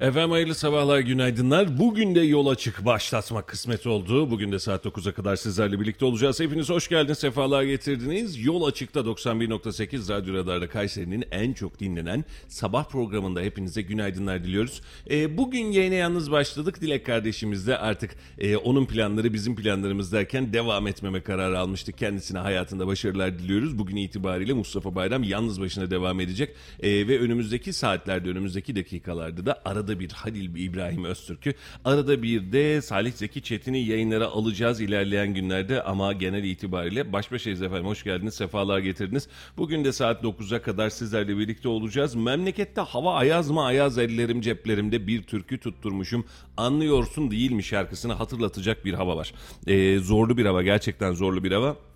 Efendim hayırlı sabahlar, günaydınlar. Bugün de yol açık başlatmak kısmet oldu. Bugün de saat 9'a kadar sizlerle birlikte olacağız. Hepiniz hoş geldiniz, sefalar getirdiniz. Yol açıkta 91.8 Radyo Radar'da Kayseri'nin en çok dinlenen sabah programında hepinize günaydınlar diliyoruz. Ee, bugün yayına yalnız başladık. Dilek kardeşimiz de artık e, onun planları bizim planlarımız derken devam etmeme kararı almıştık. Kendisine hayatında başarılar diliyoruz. Bugün itibariyle Mustafa Bayram yalnız başına devam edecek. Ee, ve önümüzdeki saatlerde, önümüzdeki dakikalarda da arada bir Halil İbrahim Öztürk'ü, arada bir de Salih Zeki Çetin'i yayınlara alacağız ilerleyen günlerde ama genel itibariyle baş başayız efendim. Hoş geldiniz, sefalar getirdiniz. Bugün de saat 9'a kadar sizlerle birlikte olacağız. Memlekette hava ayaz mı ayaz ellerim ceplerimde bir türkü tutturmuşum. Anlıyorsun değil mi şarkısını hatırlatacak bir hava var. Ee, zorlu bir hava, gerçekten zorlu bir hava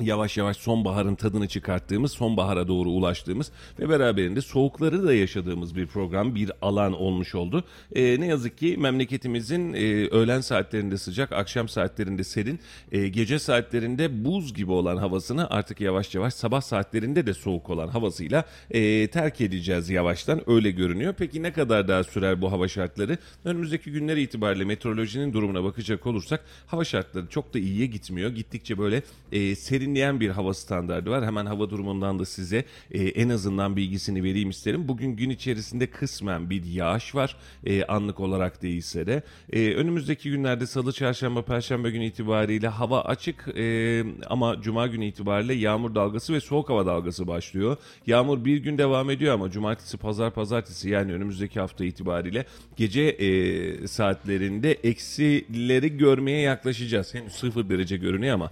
yavaş yavaş sonbaharın tadını çıkarttığımız, sonbahara doğru ulaştığımız ve beraberinde soğukları da yaşadığımız bir program, bir alan olmuş oldu. E, ne yazık ki memleketimizin e, öğlen saatlerinde sıcak, akşam saatlerinde serin, e, gece saatlerinde buz gibi olan havasını artık yavaş yavaş sabah saatlerinde de soğuk olan havasıyla e, terk edeceğiz yavaştan. Öyle görünüyor. Peki ne kadar daha sürer bu hava şartları? Önümüzdeki günler itibariyle meteorolojinin durumuna bakacak olursak hava şartları çok da iyiye gitmiyor. Gittikçe böyle e, serin serinleyen bir hava standardı var. Hemen hava durumundan da size e, en azından bilgisini vereyim isterim. Bugün gün içerisinde kısmen bir yağış var. E, anlık olarak değilse de. E, önümüzdeki günlerde salı, çarşamba, perşembe günü itibariyle hava açık e, ama cuma günü itibariyle yağmur dalgası ve soğuk hava dalgası başlıyor. Yağmur bir gün devam ediyor ama cumartesi, pazar, pazartesi yani önümüzdeki hafta itibariyle gece e, saatlerinde eksileri görmeye yaklaşacağız. Henüz sıfır derece görünüyor ama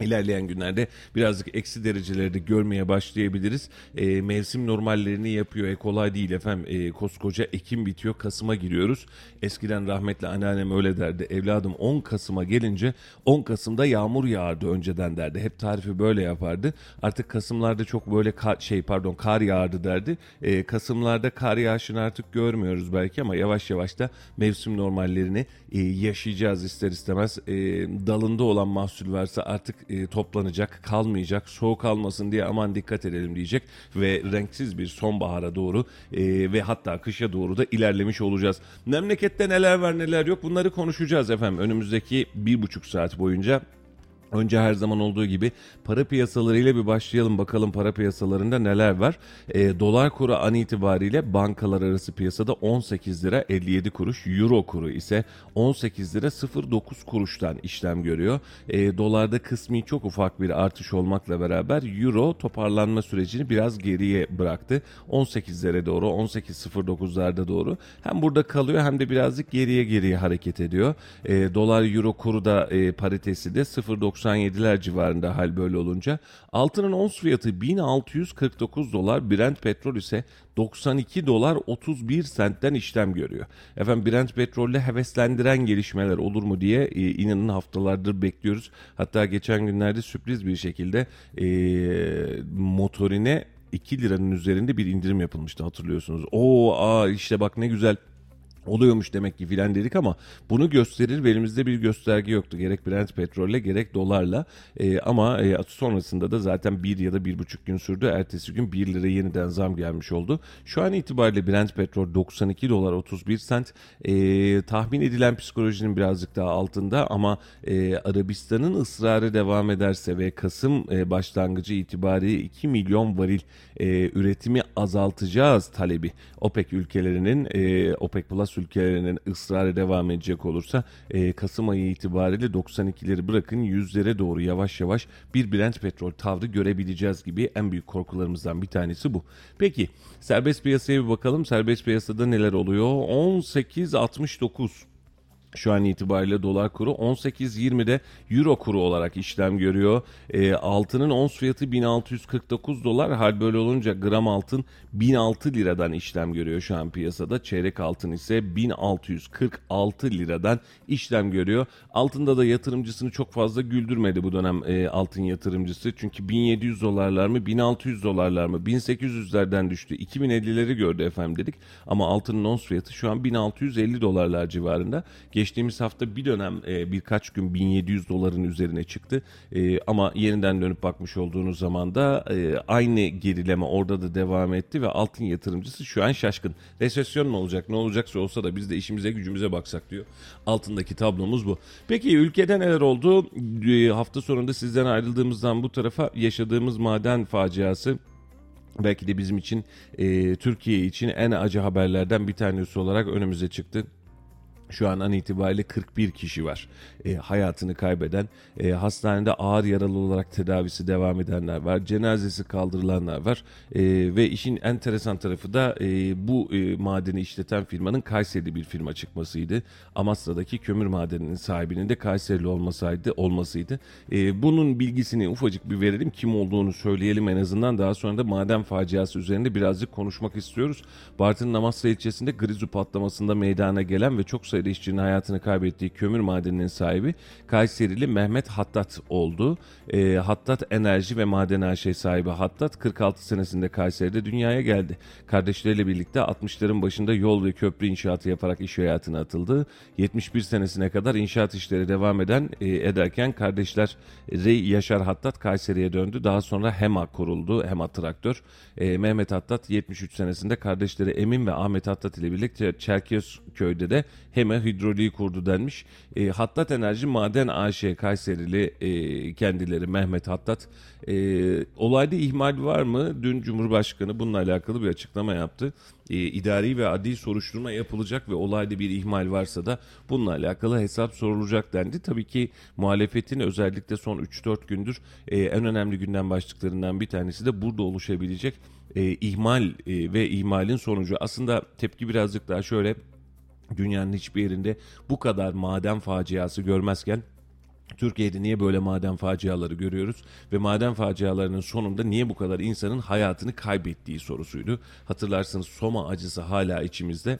İlerleyen günlerde birazcık eksi dereceleri de görmeye başlayabiliriz. E, mevsim normallerini yapıyor. E, kolay değil efendim. E, koskoca Ekim bitiyor. Kasım'a giriyoruz. Eskiden rahmetli anneannem öyle derdi. Evladım 10 Kasım'a gelince 10 Kasım'da yağmur yağardı önceden derdi. Hep tarifi böyle yapardı. Artık Kasım'larda çok böyle kar, şey pardon kar yağardı derdi. E, Kasım'larda kar yağışını artık görmüyoruz belki ama yavaş yavaş da mevsim normallerini e, yaşayacağız ister istemez. E, dalında olan mahsul varsa artık e, toplanacak, kalmayacak, soğuk almasın diye aman dikkat edelim diyecek ve renksiz bir sonbahara doğru e, ve hatta kışa doğru da ilerlemiş olacağız. Memlekette neler var neler yok bunları konuşacağız efendim önümüzdeki bir buçuk saat boyunca. Önce her zaman olduğu gibi para piyasalarıyla bir başlayalım bakalım para piyasalarında neler var. E, dolar kuru an itibariyle bankalar arası piyasada 18 lira 57 kuruş. Euro kuru ise 18 lira 09 kuruştan işlem görüyor. E, dolarda kısmi çok ufak bir artış olmakla beraber Euro toparlanma sürecini biraz geriye bıraktı. 18'lere doğru 18.09'larda doğru hem burada kalıyor hem de birazcık geriye geriye hareket ediyor. E, dolar Euro kuru da e, paritesi de 0.90 97'ler civarında hal böyle olunca. Altının ons fiyatı 1649 dolar, Brent petrol ise 92 dolar 31 sentten işlem görüyor. Efendim Brent petrolle heveslendiren gelişmeler olur mu diye e, inanın haftalardır bekliyoruz. Hatta geçen günlerde sürpriz bir şekilde e, motorine 2 liranın üzerinde bir indirim yapılmıştı hatırlıyorsunuz. Oo aa işte bak ne güzel oluyormuş demek ki filan dedik ama bunu gösterir ve elimizde bir gösterge yoktu. Gerek Brent petrolle gerek dolarla e, ama e, sonrasında da zaten bir ya da bir buçuk gün sürdü. Ertesi gün 1 lira yeniden zam gelmiş oldu. Şu an itibariyle Brent petrol 92 dolar 31 sent. E, tahmin edilen psikolojinin birazcık daha altında ama e, Arabistan'ın ısrarı devam ederse ve Kasım e, başlangıcı itibariyle 2 milyon varil e, üretimi azaltacağız talebi OPEC ülkelerinin e, OPEC Plus ülkelerinin ısrarı devam edecek olursa e, Kasım ayı itibariyle 92'leri bırakın yüzlere doğru yavaş yavaş bir Brent petrol tavrı görebileceğiz gibi en büyük korkularımızdan bir tanesi bu. Peki serbest piyasaya bir bakalım. Serbest piyasada neler oluyor? 18.69 şu an itibariyle dolar kuru 18.20'de euro kuru olarak işlem görüyor. E, altının ons fiyatı 1649 dolar. Hal böyle olunca gram altın 1006 liradan işlem görüyor şu an piyasada. Çeyrek altın ise 1646 liradan işlem görüyor. Altında da yatırımcısını çok fazla güldürmedi bu dönem e, altın yatırımcısı. Çünkü 1700 dolarlar mı 1600 dolarlar mı 1800'lerden düştü. 2050'leri gördü efendim dedik. Ama altının ons fiyatı şu an 1650 dolarlar civarında. Geçtiğimiz hafta bir dönem e, birkaç gün 1700 doların üzerine çıktı. E, ama yeniden dönüp bakmış olduğunuz zaman da e, aynı gerileme orada da devam etti ve altın yatırımcısı şu an şaşkın. Resesyon mu olacak ne olacaksa olsa da biz de işimize gücümüze baksak diyor. Altındaki tablomuz bu. Peki ülkede neler oldu? E, hafta sonunda sizden ayrıldığımızdan bu tarafa yaşadığımız maden faciası belki de bizim için e, Türkiye için en acı haberlerden bir tanesi olarak önümüze çıktı. Şu an an itibariyle 41 kişi var e, hayatını kaybeden, e, hastanede ağır yaralı olarak tedavisi devam edenler var, cenazesi kaldırılanlar var e, ve işin enteresan tarafı da e, bu e, madeni işleten firmanın Kayseri'de bir firma çıkmasıydı. Amasra'daki kömür madeninin sahibinin de Kayserili olmasaydı olmasıydı. E, bunun bilgisini ufacık bir verelim, kim olduğunu söyleyelim en azından daha sonra da maden faciası üzerinde birazcık konuşmak istiyoruz. Bartın'ın Amasra ilçesinde Grizu patlamasında meydana gelen ve çok sayıda sayıda işçinin hayatını kaybettiği kömür madeninin sahibi Kayserili Mehmet Hattat oldu. E, Hattat Enerji ve Maden AŞ sahibi Hattat 46 senesinde Kayseri'de dünyaya geldi. Kardeşleriyle birlikte 60'ların başında yol ve köprü inşaatı yaparak iş hayatına atıldı. 71 senesine kadar inşaat işleri devam eden e, ederken kardeşler Rey Yaşar Hattat Kayseri'ye döndü. Daha sonra HEMA kuruldu. HEMA Traktör. E, Mehmet Hattat 73 senesinde kardeşleri Emin ve Ahmet Hattat ile birlikte Çerkezköy'de de HEMA hidroliği kurdu denmiş. E, Hattat Enerji Maden AŞ Kayserili e, kendileri Mehmet Hattat. E, olayda ihmal var mı? Dün Cumhurbaşkanı bununla alakalı bir açıklama yaptı. E, idari ve adli soruşturma yapılacak ve olayda bir ihmal varsa da bununla alakalı hesap sorulacak dendi. Tabii ki muhalefetin özellikle son 3-4 gündür e, en önemli gündem başlıklarından bir tanesi de burada oluşabilecek e, ihmal e, ve ihmalin sonucu. Aslında tepki birazcık daha şöyle dünyanın hiçbir yerinde bu kadar maden faciası görmezken Türkiye'de niye böyle maden faciaları görüyoruz ve maden facialarının sonunda niye bu kadar insanın hayatını kaybettiği sorusuydu. Hatırlarsınız Soma acısı hala içimizde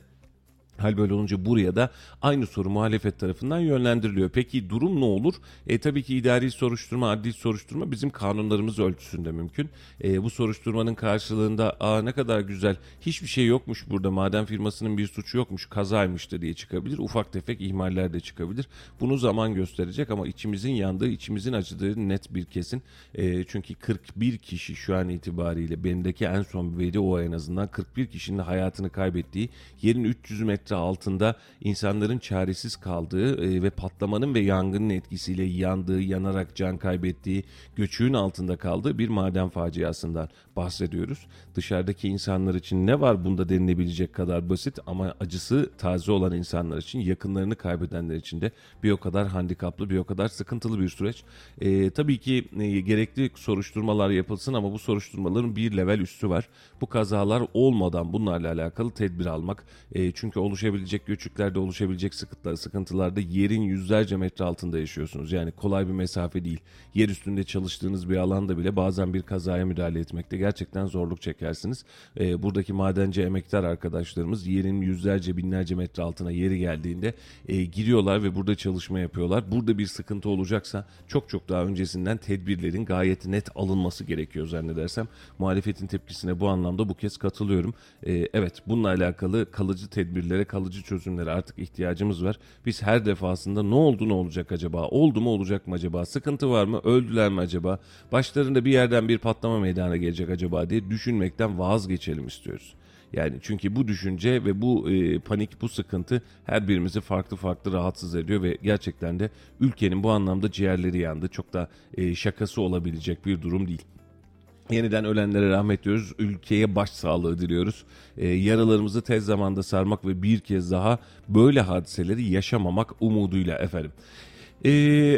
Hal böyle olunca buraya da aynı soru muhalefet tarafından yönlendiriliyor. Peki durum ne olur? E tabii ki idari soruşturma, adli soruşturma bizim kanunlarımız ölçüsünde mümkün. E, bu soruşturmanın karşılığında aa ne kadar güzel hiçbir şey yokmuş burada maden firmasının bir suçu yokmuş kazaymıştı diye çıkabilir. Ufak tefek ihmaller de çıkabilir. Bunu zaman gösterecek ama içimizin yandığı, içimizin acıdığı net bir kesin. E, çünkü 41 kişi şu an itibariyle benimdeki en son veri o en azından 41 kişinin hayatını kaybettiği yerin 300 metre metre altında insanların çaresiz kaldığı e, ve patlamanın ve yangının etkisiyle yandığı, yanarak can kaybettiği, göçüğün altında kaldığı bir maden faciasından bahsediyoruz. Dışarıdaki insanlar için ne var bunda denilebilecek kadar basit ama acısı taze olan insanlar için, yakınlarını kaybedenler için de bir o kadar handikaplı, bir o kadar sıkıntılı bir süreç. E, tabii ki e, gerekli soruşturmalar yapılsın ama bu soruşturmaların bir level üstü var. Bu kazalar olmadan bunlarla alakalı tedbir almak. E, çünkü oluşabilecek göçüklerde oluşabilecek sıkıntılar, sıkıntılarda yerin yüzlerce metre altında yaşıyorsunuz. Yani kolay bir mesafe değil. Yer üstünde çalıştığınız bir alanda bile bazen bir kazaya müdahale etmekte gerçekten zorluk çekersiniz. E, buradaki madenci emektar arkadaşlarımız yerin yüzlerce binlerce metre altına yeri geldiğinde e, giriyorlar ve burada çalışma yapıyorlar. Burada bir sıkıntı olacaksa çok çok daha öncesinden tedbirlerin gayet net alınması gerekiyor zannedersem. Muhalefetin tepkisine bu anlamda bu kez katılıyorum. E, evet bununla alakalı kalıcı tedbirlere, kalıcı çözümlere artık ihtiyacımız var. Biz her defasında ne oldu ne olacak acaba? Oldu mu olacak mı acaba? Sıkıntı var mı? Öldüler mi acaba? Başlarında bir yerden bir patlama meydana gelecek acaba diye düşünmekten vazgeçelim istiyoruz. Yani çünkü bu düşünce ve bu e, panik, bu sıkıntı her birimizi farklı farklı rahatsız ediyor ve gerçekten de ülkenin bu anlamda ciğerleri yandı. Çok da e, şakası olabilecek bir durum değil. Yeniden ölenlere rahmet diyoruz. Ülkeye başsağlığı diliyoruz. Ee, yaralarımızı tez zamanda sarmak ve bir kez daha böyle hadiseleri yaşamamak umuduyla efendim. Ee,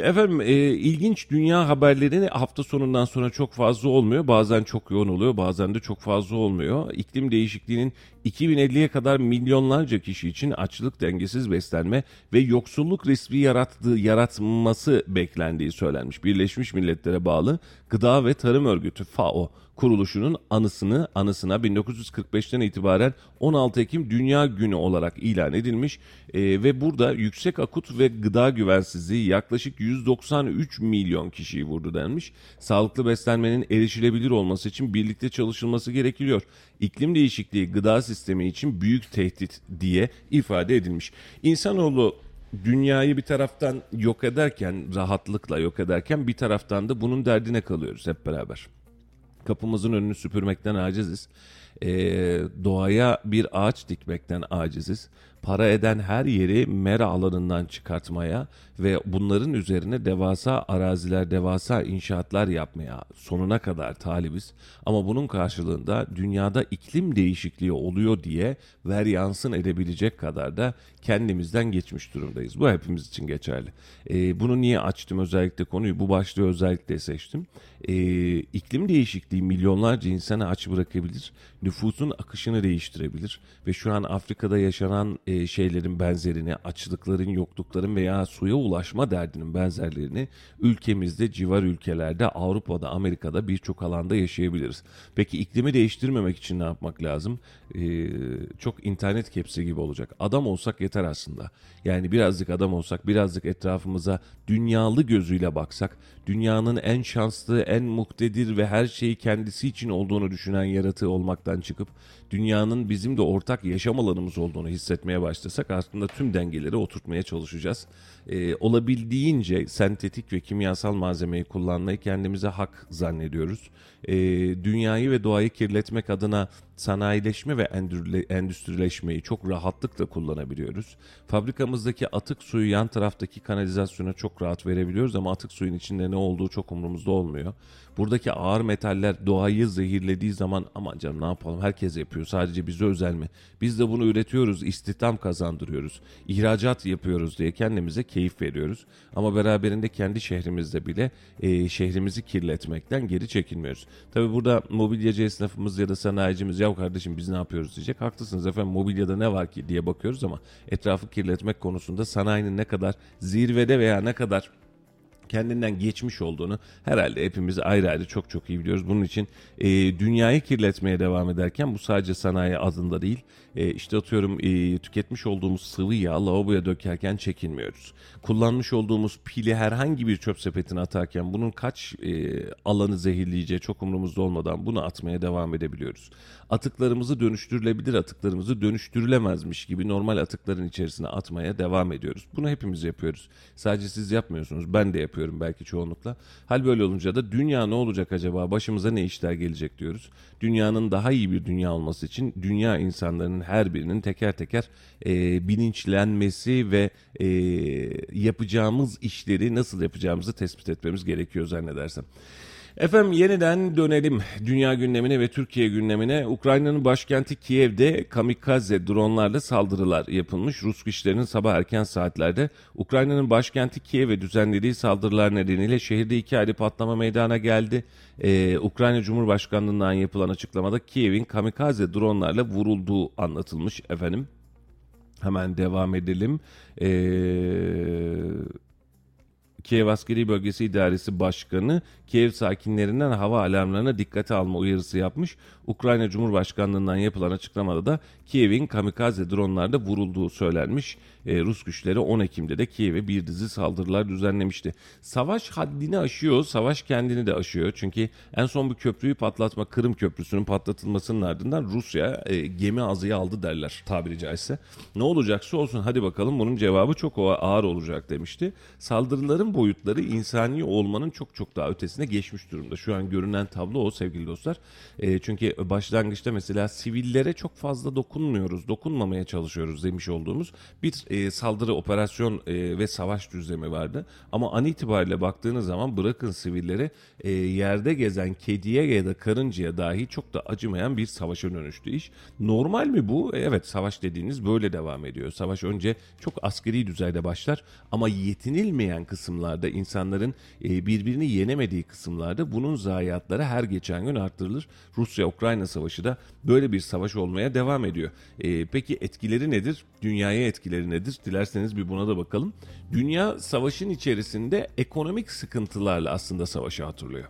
efendim e, ilginç dünya haberleri hafta sonundan sonra çok fazla olmuyor. Bazen çok yoğun oluyor bazen de çok fazla olmuyor. İklim değişikliğinin 2050'ye kadar milyonlarca kişi için açlık, dengesiz beslenme ve yoksulluk riski yarattığı, yaratması beklendiği söylenmiş. Birleşmiş Milletler'e bağlı Gıda ve Tarım Örgütü FAO kuruluşunun anısını anısına 1945'ten itibaren 16 Ekim Dünya Günü olarak ilan edilmiş e, ve burada yüksek akut ve gıda güvensizliği yaklaşık 193 milyon kişiyi vurdu denmiş. Sağlıklı beslenmenin erişilebilir olması için birlikte çalışılması gerekiyor. İklim değişikliği gıda sistemi için büyük tehdit diye ifade edilmiş. İnsanoğlu dünyayı bir taraftan yok ederken, rahatlıkla yok ederken bir taraftan da bunun derdine kalıyoruz hep beraber. Kapımızın önünü süpürmekten aciziz. Ee, doğaya bir ağaç dikmekten aciziz. Para eden her yeri mera alanından çıkartmaya ve bunların üzerine devasa araziler, devasa inşaatlar yapmaya sonuna kadar talibiz. Ama bunun karşılığında dünyada iklim değişikliği oluyor diye ver yansın edebilecek kadar da kendimizden geçmiş durumdayız. Bu hepimiz için geçerli. Ee, bunu niye açtım özellikle konuyu? Bu başlığı özellikle seçtim. Ee, iklim değişikliği milyonlarca insanı aç bırakabilir, nüfusun akışını değiştirebilir ve şu an Afrika'da yaşanan e, şeylerin benzerini, açlıkların, yoklukların veya suya ulaşma derdinin benzerlerini ülkemizde, civar ülkelerde, Avrupa'da, Amerika'da birçok alanda yaşayabiliriz. Peki iklimi değiştirmemek için ne yapmak lazım? Ee, çok internet kepsi gibi olacak. Adam olsak yeter aslında. Yani birazcık adam olsak, birazcık etrafımıza dünyalı gözüyle baksak, dünyanın en şanslı, en muktedir ve her şeyi kendisi için olduğunu düşünen yaratığı olmaktan çıkıp dünyanın bizim de ortak yaşam alanımız olduğunu hissetmeye başlasak aslında tüm dengeleri oturtmaya çalışacağız. Ee, olabildiğince sentetik ve kimyasal malzemeyi kullanmayı kendimize hak zannediyoruz. Ee, dünyayı ve doğayı kirletmek adına sanayileşme ve endüstrileşmeyi çok rahatlıkla kullanabiliyoruz. Fabrikamızdaki atık suyu yan taraftaki kanalizasyona çok rahat verebiliyoruz ama atık suyun içinde ne olduğu çok umurumuzda olmuyor. Buradaki ağır metaller doğayı zehirlediği zaman aman canım ne yapalım herkes yapıyor sadece bize özel mi? Biz de bunu üretiyoruz, istihdam kazandırıyoruz, ihracat yapıyoruz diye kendimize keyif veriyoruz. Ama beraberinde kendi şehrimizde bile e, şehrimizi kirletmekten geri çekinmiyoruz. Tabi burada mobilyacı esnafımız ya da sanayicimiz ya kardeşim biz ne yapıyoruz diyecek. Haklısınız efendim mobilyada ne var ki diye bakıyoruz ama etrafı kirletmek konusunda sanayinin ne kadar zirvede veya ne kadar kendinden geçmiş olduğunu herhalde hepimiz ayrı ayrı çok çok iyi biliyoruz. Bunun için e, dünyayı kirletmeye devam ederken bu sadece sanayi adında değil. E, işte atıyorum e, tüketmiş olduğumuz sıvı yağ lavaboya dökerken çekinmiyoruz. Kullanmış olduğumuz pili herhangi bir çöp sepetine atarken bunun kaç e, alanı zehirleyeceği çok umurumuzda olmadan bunu atmaya devam edebiliyoruz. Atıklarımızı dönüştürülebilir atıklarımızı dönüştürülemezmiş gibi normal atıkların içerisine atmaya devam ediyoruz. Bunu hepimiz yapıyoruz. Sadece siz yapmıyorsunuz ben de yapıyorum belki çoğunlukla. Hal böyle olunca da dünya ne olacak acaba başımıza ne işler gelecek diyoruz. Dünyanın daha iyi bir dünya olması için dünya insanlarının her birinin teker teker e, bilinçlenmesi ve e, yapacağımız işleri nasıl yapacağımızı tespit etmemiz gerekiyor zannedersem. Efendim yeniden dönelim dünya gündemine ve Türkiye gündemine. Ukrayna'nın başkenti Kiev'de kamikaze dronlarla saldırılar yapılmış. Rus güçlerinin sabah erken saatlerde Ukrayna'nın başkenti Kiev'e düzenlediği saldırılar nedeniyle şehirde iki ayrı patlama meydana geldi. Ee, Ukrayna Cumhurbaşkanlığından yapılan açıklamada Kiev'in kamikaze dronlarla vurulduğu anlatılmış efendim. Hemen devam edelim. Eee Kiev Askeri Bölgesi İdaresi Başkanı Kiev sakinlerinden hava alarmlarına dikkate alma uyarısı yapmış. Ukrayna Cumhurbaşkanlığından yapılan açıklamada da Kiev'in kamikaze dronlarda vurulduğu söylenmiş. E, Rus güçleri 10 Ekim'de de Kiev'e bir dizi saldırılar düzenlemişti. Savaş haddini aşıyor, savaş kendini de aşıyor. Çünkü en son bir köprüyü patlatma, Kırım Köprüsü'nün patlatılmasının ardından Rusya e, gemi azıya aldı derler tabiri caizse. Ne olacaksa olsun hadi bakalım bunun cevabı çok ağır olacak demişti. Saldırıların boyutları insani olmanın çok çok daha ötesine geçmiş durumda. Şu an görünen tablo o sevgili dostlar. E, çünkü başlangıçta mesela sivillere çok fazla dokunmuyoruz, dokunmamaya çalışıyoruz demiş olduğumuz bir e, saldırı operasyon e, ve savaş düzlemi vardı. Ama an itibariyle baktığınız zaman bırakın sivilleri e, yerde gezen kediye ya da karıncaya dahi çok da acımayan bir savaşa dönüştü iş. Normal mi bu? E, evet savaş dediğiniz böyle devam ediyor. Savaş önce çok askeri düzeyde başlar ama yetinilmeyen kısımlarda insanların e, birbirini yenemediği kısımlarda bunun zayiatları her geçen gün arttırılır. Rusya-Ukrayna savaşı da böyle bir savaş olmaya devam ediyor. E, peki etkileri nedir? Dünyaya etkileri nedir? Dilerseniz bir buna da bakalım. Dünya savaşın içerisinde ekonomik sıkıntılarla aslında savaşı hatırlıyor.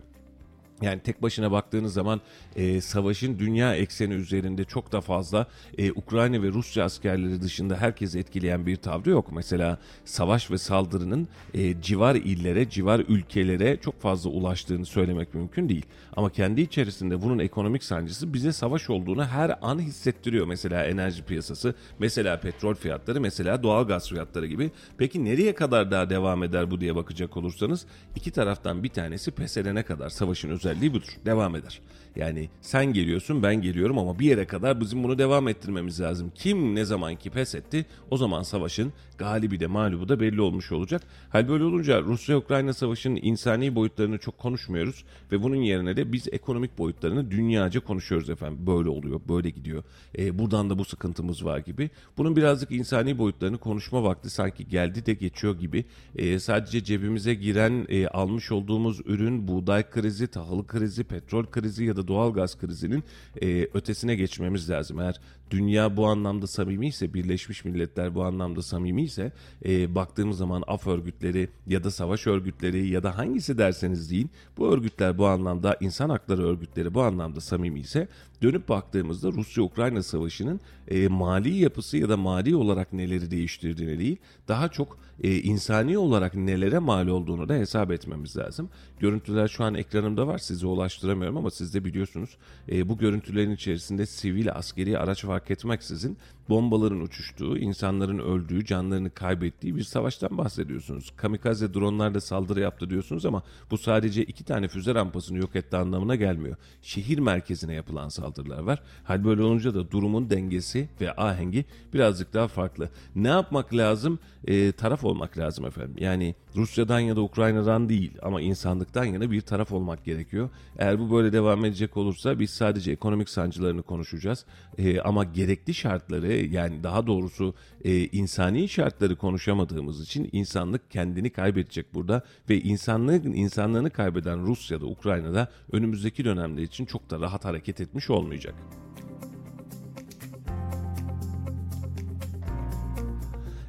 Yani tek başına baktığınız zaman e, savaşın dünya ekseni üzerinde çok da fazla e, Ukrayna ve Rusya askerleri dışında herkesi etkileyen bir tavrı yok. Mesela savaş ve saldırının e, civar illere, civar ülkelere çok fazla ulaştığını söylemek mümkün değil. Ama kendi içerisinde bunun ekonomik sancısı bize savaş olduğunu her an hissettiriyor. Mesela enerji piyasası, mesela petrol fiyatları, mesela doğal gaz fiyatları gibi. Peki nereye kadar daha devam eder bu diye bakacak olursanız iki taraftan bir tanesi pes edene kadar savaşın özelliği budur. Devam eder. Yani sen geliyorsun ben geliyorum ama bir yere kadar bizim bunu devam ettirmemiz lazım. Kim ne zaman ki pes etti o zaman savaşın galibi de mağlubu da belli olmuş olacak. Hal böyle olunca Rusya-Ukrayna savaşının insani boyutlarını çok konuşmuyoruz ve bunun yerine de biz ekonomik boyutlarını dünyaca konuşuyoruz efendim. Böyle oluyor, böyle gidiyor. E, buradan da bu sıkıntımız var gibi. Bunun birazcık insani boyutlarını konuşma vakti sanki geldi de geçiyor gibi. E, sadece cebimize giren e, almış olduğumuz ürün, buğday krizi, tahıl krizi, petrol krizi ya da doğal gaz krizinin e, ötesine geçmemiz lazım. Eğer dünya bu anlamda samimi ise, Birleşmiş Milletler bu anlamda samimi ise e, baktığımız zaman af örgütleri ya da savaş örgütleri ya da hangisi derseniz deyin bu örgütler bu anlamda insan hakları örgütleri bu anlamda samimi ise dönüp baktığımızda Rusya-Ukrayna savaşının e, mali yapısı ya da mali olarak neleri değiştirdiğini değil daha çok e, insani olarak nelere mal olduğunu da hesap etmemiz lazım. Görüntüler şu an ekranımda var size ulaştıramıyorum ama siz de biliyorsunuz e, bu görüntülerin içerisinde sivil askeri araç fark etmeksizin bombaların uçuştuğu, insanların öldüğü, canlarını kaybettiği bir savaştan bahsediyorsunuz. Kamikaze dronlarla saldırı yaptı diyorsunuz ama bu sadece iki tane füze rampasını yok etti anlamına gelmiyor. Şehir merkezine yapılan saldırılar var. Hal böyle olunca da durumun dengesi ve ahengi birazcık daha farklı. Ne yapmak lazım? E, taraf olmak lazım efendim. Yani Rusya'dan ya da Ukrayna'dan değil ama insanlıktan yana bir taraf olmak gerekiyor. Eğer bu böyle devam edecek olursa biz sadece ekonomik sancılarını konuşacağız. E, ama gerekli şartları yani daha doğrusu e, insani şartları konuşamadığımız için insanlık kendini kaybedecek burada ve insanlığın insanlığını kaybeden Rusya'da Ukrayna'da önümüzdeki dönemler için çok da rahat hareket etmiş olmayacak.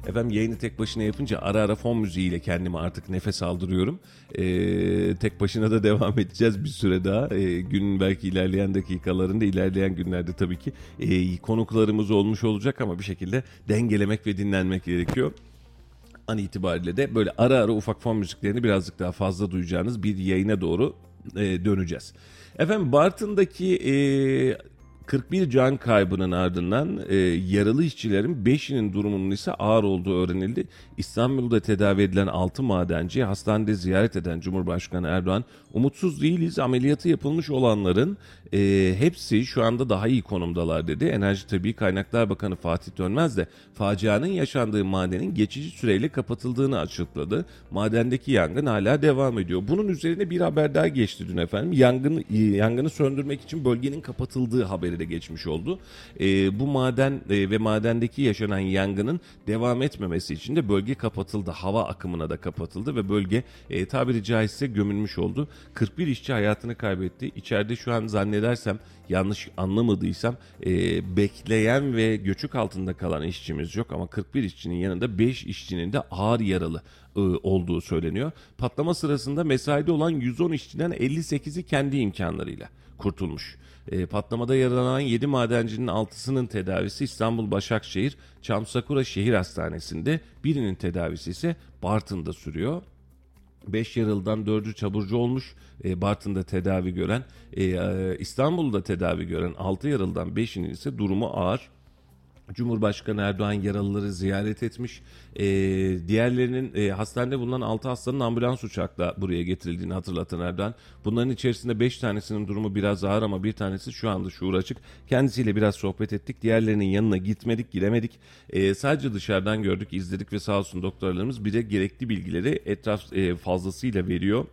Efendim yayını tek başına yapınca ara ara fon müziğiyle kendime artık nefes aldırıyorum. Ee, tek başına da devam edeceğiz bir süre daha. Ee, günün belki ilerleyen dakikalarında, ilerleyen günlerde tabii ki e, konuklarımız olmuş olacak ama bir şekilde dengelemek ve dinlenmek gerekiyor an itibariyle de böyle ara ara ufak fon müziklerini birazcık daha fazla duyacağınız bir yayına doğru e, döneceğiz. Efendim Bartın'daki e, 41 can kaybının ardından e, yaralı işçilerin 5'inin durumunun ise ağır olduğu öğrenildi. İstanbul'da tedavi edilen 6 madenci hastanede ziyaret eden Cumhurbaşkanı Erdoğan umutsuz değiliz ameliyatı yapılmış olanların e, hepsi şu anda daha iyi konumdalar dedi. Enerji Tabii Kaynaklar Bakanı Fatih Dönmez de facianın yaşandığı madenin geçici süreyle kapatıldığını açıkladı. Madendeki yangın hala devam ediyor. Bunun üzerine bir haber daha geçti dün efendim. Yangın yangını söndürmek için bölgenin kapatıldığı haberi de geçmiş oldu. E, bu maden e, ve madendeki yaşanan yangının devam etmemesi için de bölge kapatıldı. Hava akımına da kapatıldı ve bölge e, tabiri caizse gömülmüş oldu. 41 işçi hayatını kaybetti. İçeride şu an zannedersem yanlış anlamadıysam e, bekleyen ve göçük altında kalan işçimiz yok ama 41 işçinin yanında 5 işçinin de ağır yaralı e, olduğu söyleniyor. Patlama sırasında mesaide olan 110 işçiden 58'i kendi imkanlarıyla kurtulmuş. E, patlamada yaralanan 7 madencinin 6'sının tedavisi İstanbul Başakşehir Çamsakura Şehir Hastanesi'nde, birinin tedavisi ise Bartın'da sürüyor. 5 yaralıdan 4'ü çaburcu olmuş e, Bartın'da tedavi gören, e, e, İstanbul'da tedavi gören 6 yaralıdan 5'inin ise durumu ağır. Cumhurbaşkanı Erdoğan yaralıları ziyaret etmiş. Ee, diğerlerinin e, hastanede bulunan 6 hastanın ambulans uçakla buraya getirildiğini hatırlatan Erdoğan. Bunların içerisinde 5 tanesinin durumu biraz ağır ama bir tanesi şu anda şuur açık. Kendisiyle biraz sohbet ettik. Diğerlerinin yanına gitmedik, gidemedik. Ee, sadece dışarıdan gördük, izledik ve sağ olsun doktorlarımız bize gerekli bilgileri etraf e, fazlasıyla veriyor.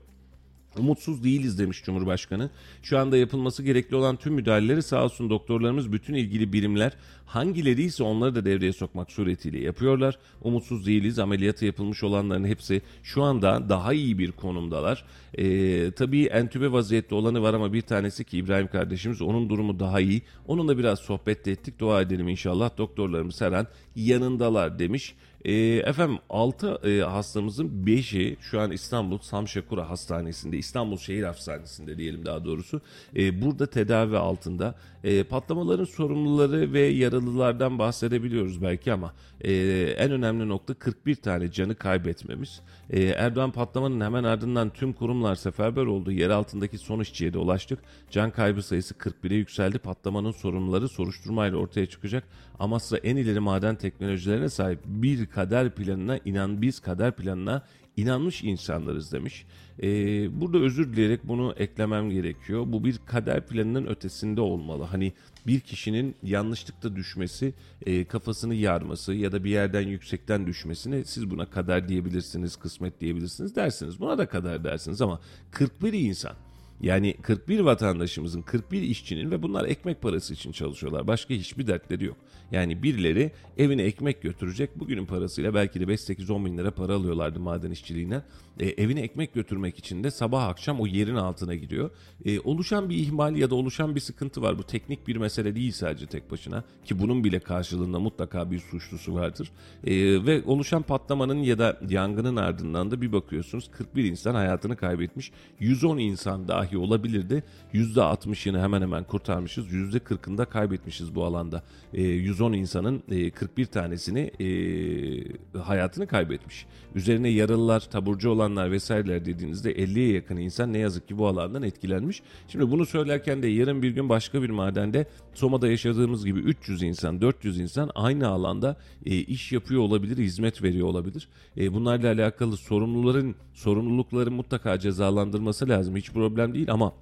Umutsuz değiliz demiş Cumhurbaşkanı. Şu anda yapılması gerekli olan tüm müdahaleleri sağ olsun doktorlarımız bütün ilgili birimler hangileri ise onları da devreye sokmak suretiyle yapıyorlar. Umutsuz değiliz. Ameliyatı yapılmış olanların hepsi şu anda daha iyi bir konumdalar. Ee, tabii entübe vaziyette olanı var ama bir tanesi ki İbrahim kardeşimiz onun durumu daha iyi. Onunla biraz sohbet ettik. Dua edelim inşallah doktorlarımız her an yanındalar demiş. E, efendim 6 e, hastamızın 5'i şu an İstanbul Samşakura Hastanesi'nde, İstanbul Şehir Hastanesi'nde diyelim daha doğrusu. E, burada tedavi altında. E, patlamaların sorumluları ve yaralılardan bahsedebiliyoruz belki ama e, en önemli nokta 41 tane canı kaybetmemiz. E, Erdoğan patlamanın hemen ardından tüm kurumlar seferber oldu. Yer altındaki son işçiye de ulaştık. Can kaybı sayısı 41'e yükseldi. Patlamanın sorumluları soruşturmayla ortaya çıkacak. Amasra en ileri maden teknolojilerine sahip bir kader planına inan biz kader planına inanmış insanlarız demiş. Ee, burada özür dileyerek bunu eklemem gerekiyor. Bu bir kader planının ötesinde olmalı. Hani bir kişinin yanlışlıkla düşmesi, e, kafasını yarması ya da bir yerden yüksekten düşmesine siz buna kader diyebilirsiniz, kısmet diyebilirsiniz dersiniz. Buna da kader dersiniz ama 41 insan yani 41 vatandaşımızın, 41 işçinin ve bunlar ekmek parası için çalışıyorlar. Başka hiçbir dertleri yok. Yani birileri evine ekmek götürecek. Bugünün parasıyla belki de 5-8-10 bin lira para alıyorlardı maden işçiliğinden. E, evine ekmek götürmek için de sabah akşam o yerin altına giriyor. E, oluşan bir ihmal ya da oluşan bir sıkıntı var. Bu teknik bir mesele değil sadece tek başına. Ki bunun bile karşılığında mutlaka bir suçlusu vardır. E, ve oluşan patlamanın ya da yangının ardından da bir bakıyorsunuz 41 insan hayatını kaybetmiş. 110 insan dahi olabilirdi. %60'ını hemen hemen kurtarmışız. %40'ını da kaybetmişiz bu alanda. E, 110 insanın e, 41 tanesini e, hayatını kaybetmiş. Üzerine yaralılar, taburcu olanlar vesaireler dediğinizde 50'ye yakın insan ne yazık ki bu alandan etkilenmiş. Şimdi bunu söylerken de yarın bir gün başka bir madende Soma'da yaşadığımız gibi 300 insan, 400 insan aynı alanda e, iş yapıyor olabilir, hizmet veriyor olabilir. E, bunlarla alakalı sorumluların sorumlulukları mutlaka cezalandırması lazım. Hiç problem değil ama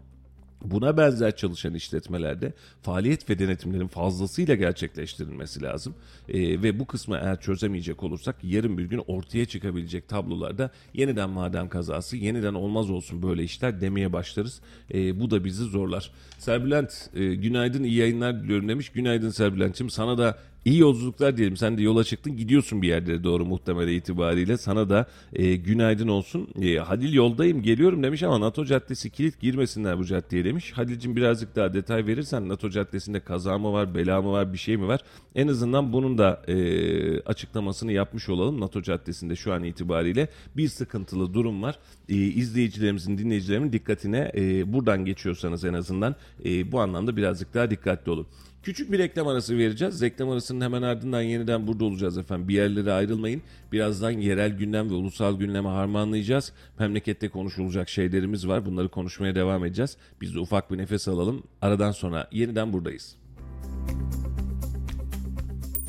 Buna benzer çalışan işletmelerde faaliyet ve denetimlerin fazlasıyla gerçekleştirilmesi lazım. E, ve bu kısmı eğer çözemeyecek olursak yarın bir gün ortaya çıkabilecek tablolarda yeniden maden kazası, yeniden olmaz olsun böyle işler demeye başlarız. E, bu da bizi zorlar. Serbülent e, günaydın iyi yayınlar diliyorum demiş. Günaydın Serbülent'ciğim sana da İyi yolculuklar diyelim. Sen de yola çıktın gidiyorsun bir yerlere doğru muhtemelen itibariyle. Sana da e, günaydın olsun. E, Halil yoldayım geliyorum demiş ama NATO Caddesi kilit girmesinler bu caddeye demiş. Halil'cim birazcık daha detay verirsen NATO Caddesi'nde kaza mı var, bela mı var, bir şey mi var? En azından bunun da e, açıklamasını yapmış olalım. NATO Caddesi'nde şu an itibariyle bir sıkıntılı durum var. E, izleyicilerimizin, dinleyicilerimin dikkatine e, buradan geçiyorsanız en azından e, bu anlamda birazcık daha dikkatli olun. Küçük bir reklam arası vereceğiz. Reklam arasının hemen ardından yeniden burada olacağız efendim. Bir yerlere ayrılmayın. Birazdan yerel gündem ve ulusal gündeme harmanlayacağız. Memlekette konuşulacak şeylerimiz var. Bunları konuşmaya devam edeceğiz. Biz de ufak bir nefes alalım. Aradan sonra yeniden buradayız.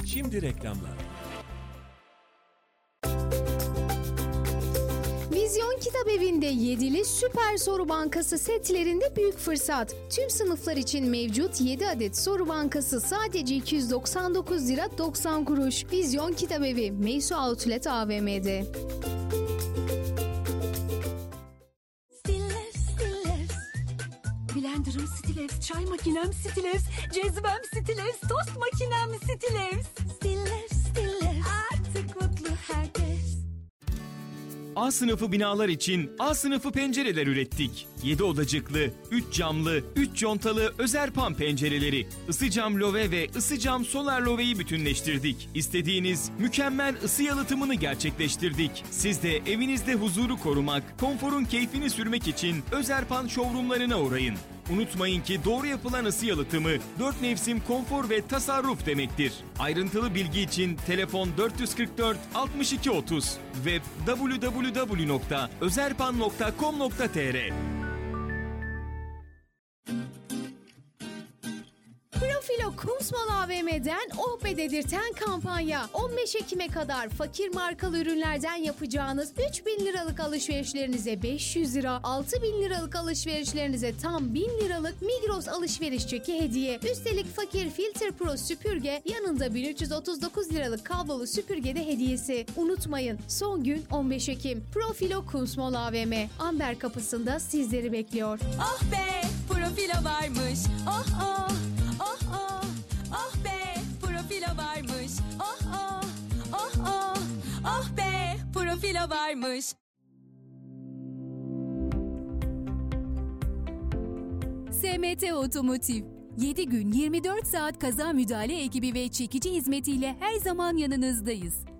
Şimdi reklamlar. Vizyon Kitap Evi'nde yedili Süper Soru Bankası setlerinde büyük fırsat. Tüm sınıflar için mevcut 7 adet soru bankası sadece 299 lira 90 kuruş. Vizyon Kitap Evi Meysu Outlet AVM'de. Blender'ım Stillers, çay makinem Stillers, cezvem Stillers, tost makinem Stillers. Stillers, A sınıfı binalar için A sınıfı pencereler ürettik. 7 odacıklı, 3 camlı, 3 contalı Özerpan pencereleri. Isı cam love ve ısı cam solar loveyi bütünleştirdik. İstediğiniz mükemmel ısı yalıtımını gerçekleştirdik. Siz de evinizde huzuru korumak, konforun keyfini sürmek için Özerpan showroomlarına uğrayın. Unutmayın ki doğru yapılan ısı yalıtımı 4 mevsim konfor ve tasarruf demektir. Ayrıntılı bilgi için telefon 444 62 30 ve www.özerpan.com.tr Profilo Kumsmal AVM'den oh be dedirten kampanya. 15 Ekim'e kadar fakir markalı ürünlerden yapacağınız 3000 liralık alışverişlerinize 500 lira, 6000 liralık alışverişlerinize tam 1000 liralık Migros alışveriş çeki hediye. Üstelik fakir Filter Pro süpürge yanında 1339 liralık kablolu süpürge de hediyesi. Unutmayın son gün 15 Ekim. Profilo Kumsmal AVM Amber kapısında sizleri bekliyor. Oh be profilo varmış. Oh oh profilo varmış. SMT Otomotiv 7 gün 24 saat kaza müdahale ekibi ve çekici hizmetiyle her zaman yanınızdayız.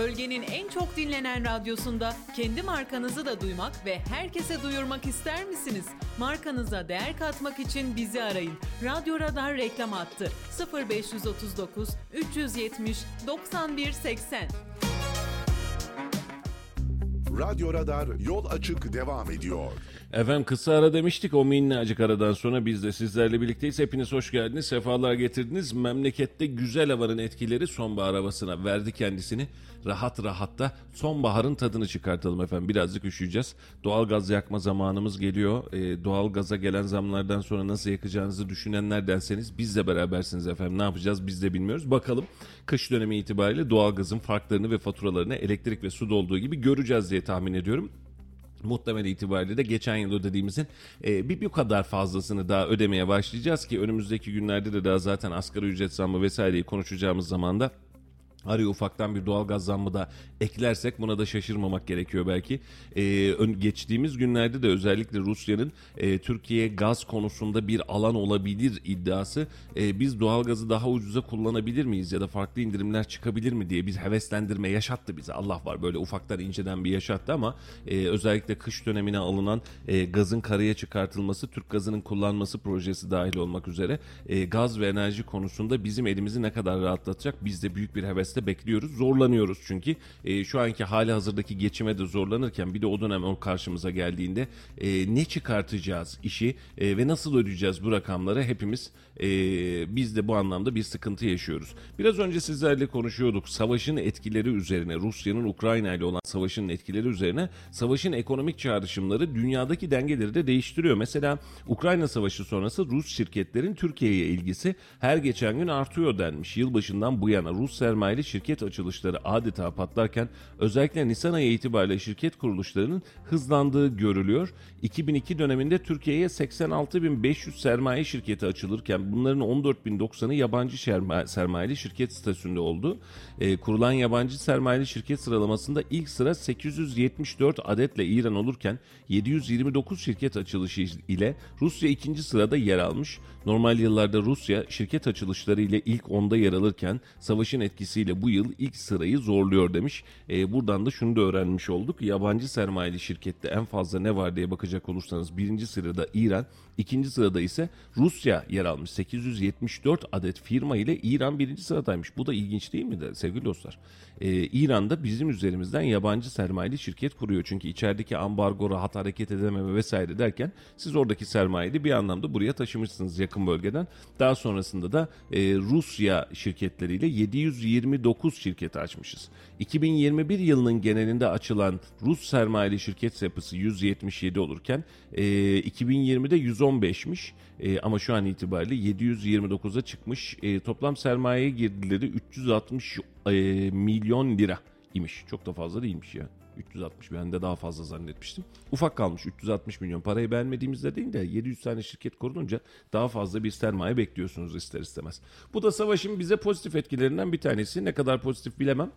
Bölgenin en çok dinlenen radyosunda kendi markanızı da duymak ve herkese duyurmak ister misiniz? Markanıza değer katmak için bizi arayın. Radyo Radar reklam attı. 0539 370 91 80. Radyo Radar yol açık devam ediyor. Efendim kısa ara demiştik o minnacık aradan sonra biz de sizlerle birlikteyiz. Hepiniz hoş geldiniz, sefalar getirdiniz. Memlekette güzel havanın etkileri sonbahar havasına verdi kendisini. Rahat rahat da sonbaharın tadını çıkartalım efendim. Birazcık üşüyeceğiz. Doğal gaz yakma zamanımız geliyor. Ee, doğal gaza gelen zamlardan sonra nasıl yakacağınızı düşünenler derseniz bizle berabersiniz efendim. Ne yapacağız biz de bilmiyoruz. Bakalım kış dönemi itibariyle doğal gazın farklarını ve faturalarını elektrik ve su olduğu gibi göreceğiz diye tahmin ediyorum muhtemel itibariyle de geçen yıl ödediğimizin e, bir, bir kadar fazlasını daha ödemeye başlayacağız ki önümüzdeki günlerde de daha zaten asgari ücret zammı vesaireyi konuşacağımız zaman da Araya ufaktan bir doğalgaz zammı da eklersek buna da şaşırmamak gerekiyor belki. Ee, geçtiğimiz günlerde de özellikle Rusya'nın e, Türkiye gaz konusunda bir alan olabilir iddiası. E, biz doğalgazı daha ucuza kullanabilir miyiz ya da farklı indirimler çıkabilir mi diye bir heveslendirme yaşattı bize. Allah var böyle ufaktan inceden bir yaşattı ama e, özellikle kış dönemine alınan e, gazın karaya çıkartılması, Türk gazının kullanması projesi dahil olmak üzere e, gaz ve enerji konusunda bizim elimizi ne kadar rahatlatacak biz de büyük bir heves hevesle bekliyoruz. Zorlanıyoruz çünkü e, şu anki hali hazırdaki geçime de zorlanırken bir de o dönem on karşımıza geldiğinde e, ne çıkartacağız işi e, ve nasıl ödeyeceğiz bu rakamları hepimiz e, biz de bu anlamda bir sıkıntı yaşıyoruz. Biraz önce sizlerle konuşuyorduk savaşın etkileri üzerine Rusya'nın Ukrayna ile olan savaşın etkileri üzerine savaşın ekonomik çağrışımları dünyadaki dengeleri de değiştiriyor. Mesela Ukrayna Savaşı sonrası Rus şirketlerin Türkiye'ye ilgisi her geçen gün artıyor denmiş. Yılbaşından bu yana Rus sermayeli şirket açılışları adeta patlarken özellikle Nisan ayı itibariyle şirket kuruluşlarının hızlandığı görülüyor. 2002 döneminde Türkiye'ye 86.500 sermaye şirketi açılırken bunların 14.090'ı yabancı sermayeli şirket statüsünde oldu. E, kurulan yabancı sermayeli şirket sıralamasında ilk sıra 874 adetle İran olurken 729 şirket açılışı ile Rusya ikinci sırada yer almış. Normal yıllarda Rusya şirket açılışları ile ilk onda yer alırken savaşın etkisiyle bu yıl ilk sırayı zorluyor demiş. E, buradan da şunu da öğrenmiş olduk. Yabancı sermayeli şirkette en fazla ne var diye bakacak olursanız birinci sırada İran, ikinci sırada ise Rusya yer almış. 874 adet firma ile İran birinci sıradaymış. Bu da ilginç değil mi de sevgili dostlar? E, İran'da bizim üzerimizden yabancı sermayeli şirket kuruyor. Çünkü içerideki ambargo, rahat hareket edememe vesaire derken siz oradaki sermayeyi bir anlamda buraya taşımışsınız yakın bölgeden. Daha sonrasında da e, Rusya şirketleriyle 29 şirket açmışız. 2021 yılının genelinde açılan Rus sermayeli şirket yapısı 177 olurken e, 2020'de 115'miş E, ama şu an itibariyle 729'a çıkmış. E, toplam sermaye girdileri 360 e, milyon lira imiş. Çok da fazla değilmiş ya. 360 ben de daha fazla zannetmiştim. Ufak kalmış 360 milyon parayı beğenmediğimizde değil de 700 tane şirket kurulunca daha fazla bir sermaye bekliyorsunuz ister istemez. Bu da savaşın bize pozitif etkilerinden bir tanesi. Ne kadar pozitif bilemem.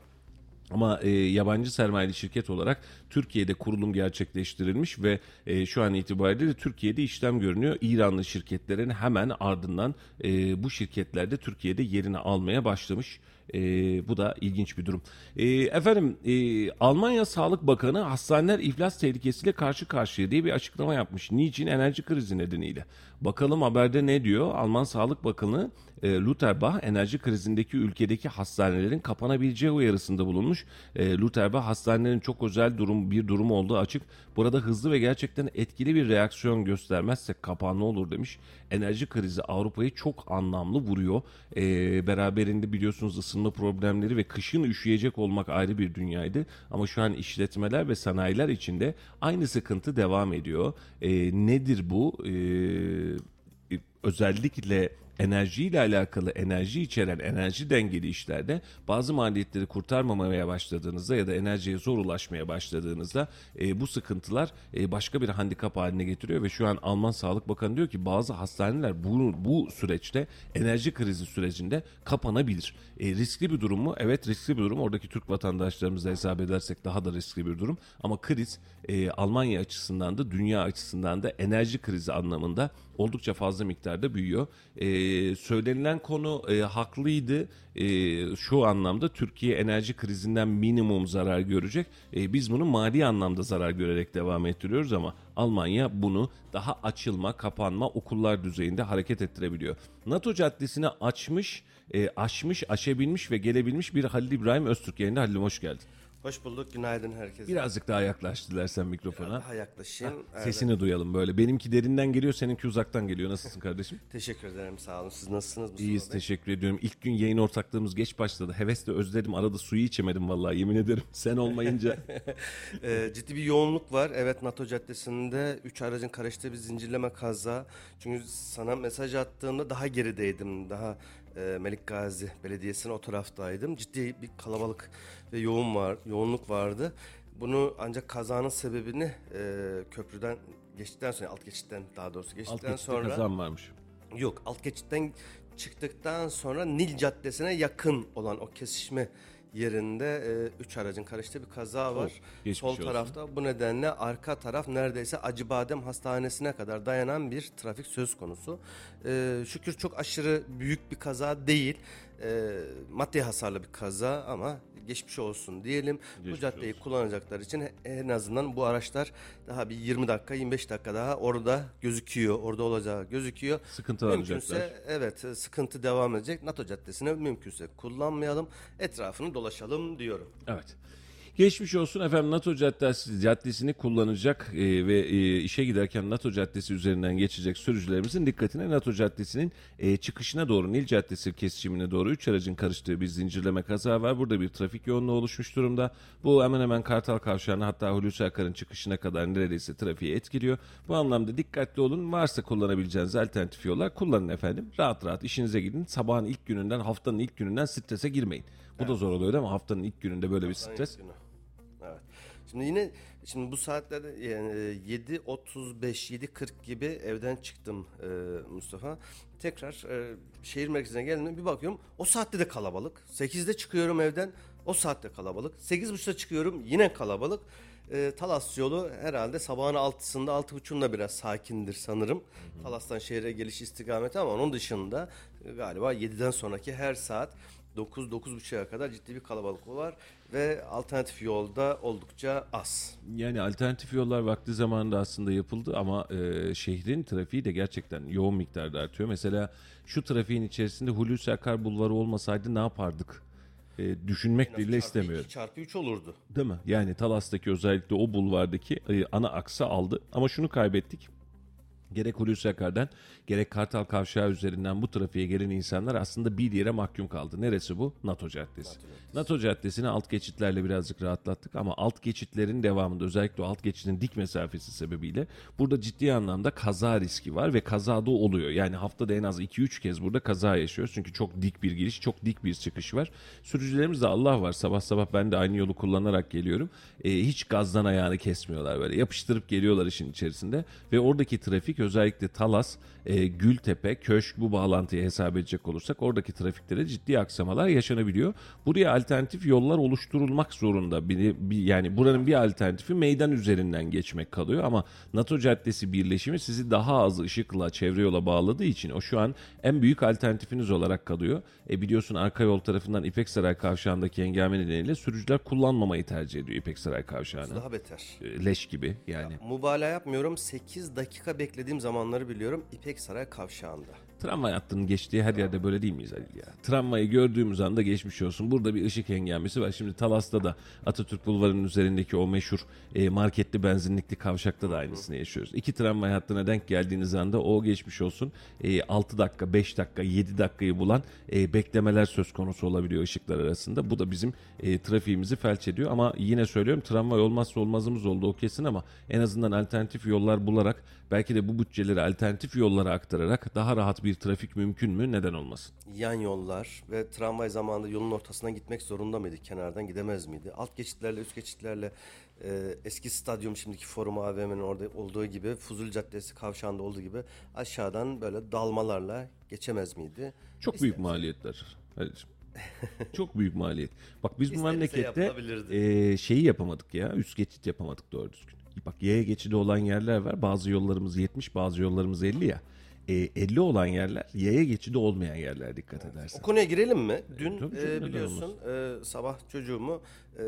Ama e, yabancı sermayeli şirket olarak Türkiye'de kurulum gerçekleştirilmiş ve e, şu an itibariyle de Türkiye'de işlem görünüyor. İranlı şirketlerin hemen ardından e, bu şirketlerde Türkiye'de yerini almaya başlamış. E, bu da ilginç bir durum. E, efendim e, Almanya Sağlık Bakanı hastaneler iflas tehlikesiyle karşı karşıya diye bir açıklama yapmış. Niçin? Enerji krizi nedeniyle. Bakalım haberde ne diyor? Alman Sağlık Bakanı e, Lutherbach enerji krizindeki ülkedeki hastanelerin kapanabileceği uyarısında bulunmuş. E, Lutherbach hastanelerin çok özel durum bir durum olduğu açık. Burada hızlı ve gerçekten etkili bir reaksiyon göstermezsek kapanma olur demiş. Enerji krizi Avrupa'yı çok anlamlı vuruyor. E, beraberinde biliyorsunuz ısınma problemleri ve kışın üşüyecek olmak ayrı bir dünyaydı. Ama şu an işletmeler ve sanayiler içinde aynı sıkıntı devam ediyor. E, nedir bu? E, özellikle enerjiyle alakalı enerji içeren enerji dengeli işlerde bazı maliyetleri kurtarmamaya başladığınızda ya da enerjiye zor ulaşmaya başladığınızda e, bu sıkıntılar e, başka bir handikap haline getiriyor ve şu an Alman Sağlık Bakanı diyor ki bazı hastaneler bu, bu süreçte enerji krizi sürecinde kapanabilir. E, riskli bir durum mu? Evet riskli bir durum. Oradaki Türk vatandaşlarımızla hesap edersek daha da riskli bir durum. Ama kriz e, Almanya açısından da dünya açısından da enerji krizi anlamında oldukça fazla miktarda büyüyor. E, söylenilen konu e, haklıydı. E, şu anlamda Türkiye enerji krizinden minimum zarar görecek. E, biz bunu mali anlamda zarar görerek devam ettiriyoruz ama Almanya bunu daha açılma, kapanma, okullar düzeyinde hareket ettirebiliyor. NATO caddesini açmış, e, aşmış, aşabilmiş ve gelebilmiş bir Halil İbrahim Öztürk yayında. Halil'im hoş geldin. Hoş bulduk. Günaydın herkese. Birazcık daha yaklaş dilersen mikrofona. Daha yaklaşayım. Evet. Sesini duyalım böyle. Benimki derinden geliyor, seninki uzaktan geliyor. Nasılsın kardeşim? Teşekkür ederim. Sağ olun. Siz nasılsınız? Mustafa İyiyiz, Bey? teşekkür ediyorum. İlk gün yayın ortaklığımız geç başladı. Hevesle özledim. Arada suyu içemedim vallahi yemin ederim. Sen olmayınca. Ee, ciddi bir yoğunluk var. Evet NATO Caddesi'nde 3 aracın karıştığı bir zincirleme kaza. Çünkü sana mesaj attığımda daha gerideydim. Daha e, Melik Gazi Belediyesi'nin o taraftaydım. Ciddi bir kalabalık ve yoğun var, yoğunluk vardı. Bunu ancak kazanın sebebini e, köprüden geçtikten sonra alt geçitten daha doğrusu Alt geçtikten geçitte sonra kazan varmış. Yok alt geçitten çıktıktan sonra Nil Caddesi'ne yakın olan o kesişme yerinde 3 aracın karıştığı bir kaza var. geçmiş Sol olsun. tarafta bu nedenle arka taraf neredeyse Acıbadem Hastanesi'ne kadar dayanan bir trafik söz konusu. E, şükür çok aşırı büyük bir kaza değil. E, maddi hasarlı bir kaza ama geçmiş olsun diyelim. bu Geçmiş caddeyi olsun. kullanacaklar için en azından bu araçlar daha bir 20 dakika 25 dakika daha orada gözüküyor. Orada olacağı gözüküyor. Sıkıntı Mümkünse arayacaklar. evet sıkıntı devam edecek. NATO Caddesi'ne mümkünse kullanmayalım. Etrafını dolaşalım diyorum. Evet. Geçmiş olsun efendim NATO caddesi, caddesini kullanacak e, ve e, işe giderken NATO caddesi üzerinden geçecek sürücülerimizin dikkatine NATO caddesinin e, çıkışına doğru Nil Caddesi kesişimine doğru 3 aracın karıştığı bir zincirleme kaza var. Burada bir trafik yoğunluğu oluşmuş durumda. Bu hemen hemen Kartal Kavşağı'na hatta Hulusi Akar'ın çıkışına kadar neredeyse trafiği etkiliyor. Bu anlamda dikkatli olun. Varsa kullanabileceğiniz alternatif yollar kullanın efendim. Rahat rahat işinize gidin. Sabahın ilk gününden, haftanın ilk gününden strese girmeyin. Bu da zor oluyor değil mi? Haftanın ilk gününde böyle bir Haftanın stres. ilk günü. Şimdi yine şimdi bu saatlerde yani e, 7.35 7.40 gibi evden çıktım e, Mustafa. Tekrar e, şehir merkezine geldim bir bakıyorum o saatte de kalabalık. 8'de çıkıyorum evden o saatte kalabalık. 8.30'da çıkıyorum yine kalabalık. E, Talas yolu herhalde sabahın 6'sında 6.30'da biraz sakindir sanırım. Talas'tan şehre geliş istikameti ama onun dışında e, galiba 7'den sonraki her saat 9-9.30'a kadar ciddi bir kalabalık var ve alternatif yolda oldukça az. Yani alternatif yollar vakti zamanında aslında yapıldı ama e, şehrin trafiği de gerçekten yoğun miktarda artıyor. Mesela şu trafiğin içerisinde Hulusi Akar Bulvarı olmasaydı ne yapardık? E, düşünmek bile Çarpı istemiyorum. iki, Çarpı 3 olurdu. Değil mi? Yani Talas'taki özellikle o bulvardaki e, ana aksa aldı. Ama şunu kaybettik. Gerek Hulusi Akar'dan gerek Kartal Kavşağı üzerinden bu trafiğe gelen insanlar aslında bir yere mahkum kaldı. Neresi bu? NATO Caddesi. NATO Caddesi'ni alt geçitlerle birazcık rahatlattık ama alt geçitlerin devamında özellikle alt geçitin dik mesafesi sebebiyle burada ciddi anlamda kaza riski var ve kaza da oluyor. Yani haftada en az 2-3 kez burada kaza yaşıyoruz. Çünkü çok dik bir giriş, çok dik bir çıkış var. Sürücülerimiz de Allah var. Sabah sabah ben de aynı yolu kullanarak geliyorum. Ee, hiç gazdan ayağını kesmiyorlar böyle. Yapıştırıp geliyorlar işin içerisinde ve oradaki trafik özellikle Talas, e, Gültepe, Köşk bu bağlantıyı hesap edecek olursak oradaki trafikte de ciddi aksamalar yaşanabiliyor. Buraya alternatif yollar oluşturulmak zorunda. Bir, bir, yani buranın bir alternatifi meydan üzerinden geçmek kalıyor ama NATO Caddesi birleşimi sizi daha az ışıkla çevre yola bağladığı için o şu an en büyük alternatifiniz olarak kalıyor. E biliyorsun arka yol tarafından İpek Saray kavşağındaki engame nedeniyle sürücüler kullanmamayı tercih ediyor İpek Saray kavşağını. Daha beter. E, Leş gibi yani. Mübalağa yapmıyorum. 8 dakika beklediğim zamanları biliyorum İpek Saray kavşağında. Tramvay hattının geçtiği her yerde böyle değil miyiz Halil ya? Tramvayı gördüğümüz anda geçmiş olsun. Burada bir ışık engelmesi var. Şimdi Talas'ta da Atatürk Bulvarı'nın üzerindeki o meşhur e, marketli benzinlikli kavşakta da aynısını yaşıyoruz. İki tramvay hattına denk geldiğiniz anda o geçmiş olsun. E, 6 dakika, 5 dakika, 7 dakikayı bulan e, beklemeler söz konusu olabiliyor ışıklar arasında. Bu da bizim e, trafiğimizi felç ediyor. Ama yine söylüyorum tramvay olmazsa olmazımız oldu o kesin ama en azından alternatif yollar bularak belki de bu bütçeleri alternatif yollara aktararak daha rahat bir trafik mümkün mü? Neden olmasın? Yan yollar ve tramvay zamanında yolun ortasından gitmek zorunda mıydı? Kenardan gidemez miydi? Alt geçitlerle, üst geçitlerle e, eski stadyum şimdiki Forum AVM'nin orada olduğu gibi Fuzul Caddesi kavşağında olduğu gibi aşağıdan böyle dalmalarla geçemez miydi? Çok büyük maliyetler. Halicim. Çok büyük maliyet. Bak biz bu memlekette e, şeyi yapamadık ya. Üst geçit yapamadık doğru düzgün. Bak yaya geçidi olan yerler var. Bazı yollarımız 70, bazı yollarımız 50 ya. E, 50 olan yerler yaya geçidi olmayan yerler dikkat edersen. O konuya girelim mi? Dün tabii e, canım, neden biliyorsun e, sabah çocuğumu e,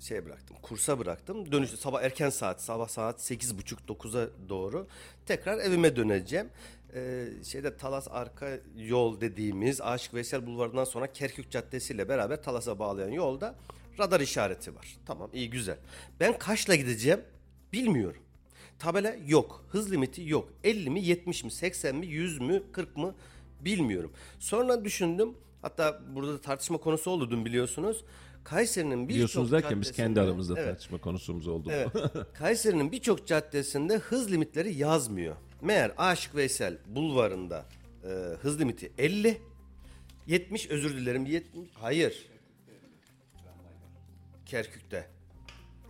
şey bıraktım, kursa bıraktım. Dönüşte sabah erken saat, sabah saat 8.30-9'a doğru tekrar evime döneceğim. E, şeyde Talas arka yol dediğimiz Aşık Veysel Bulvarı'ndan sonra Kerkük Caddesi ile beraber Talas'a bağlayan yolda radar işareti var. Tamam iyi güzel. Ben kaçla gideceğim bilmiyorum. Tabela yok. Hız limiti yok. 50 mi 70 mi 80 mi 100 mü 40 mı bilmiyorum. Sonra düşündüm. Hatta burada da tartışma konusu oldu dün biliyorsunuz. Kayseri'nin birçok Biliyorsunuz derken biz kendi aramızda Evet, tartışma konusumuz oldu. Evet. Kayseri'nin birçok caddesinde hız limitleri yazmıyor. Meğer Aşık Veysel bulvarında e, hız limiti 50. 70 özür dilerim 70 hayır. Kerkük'te.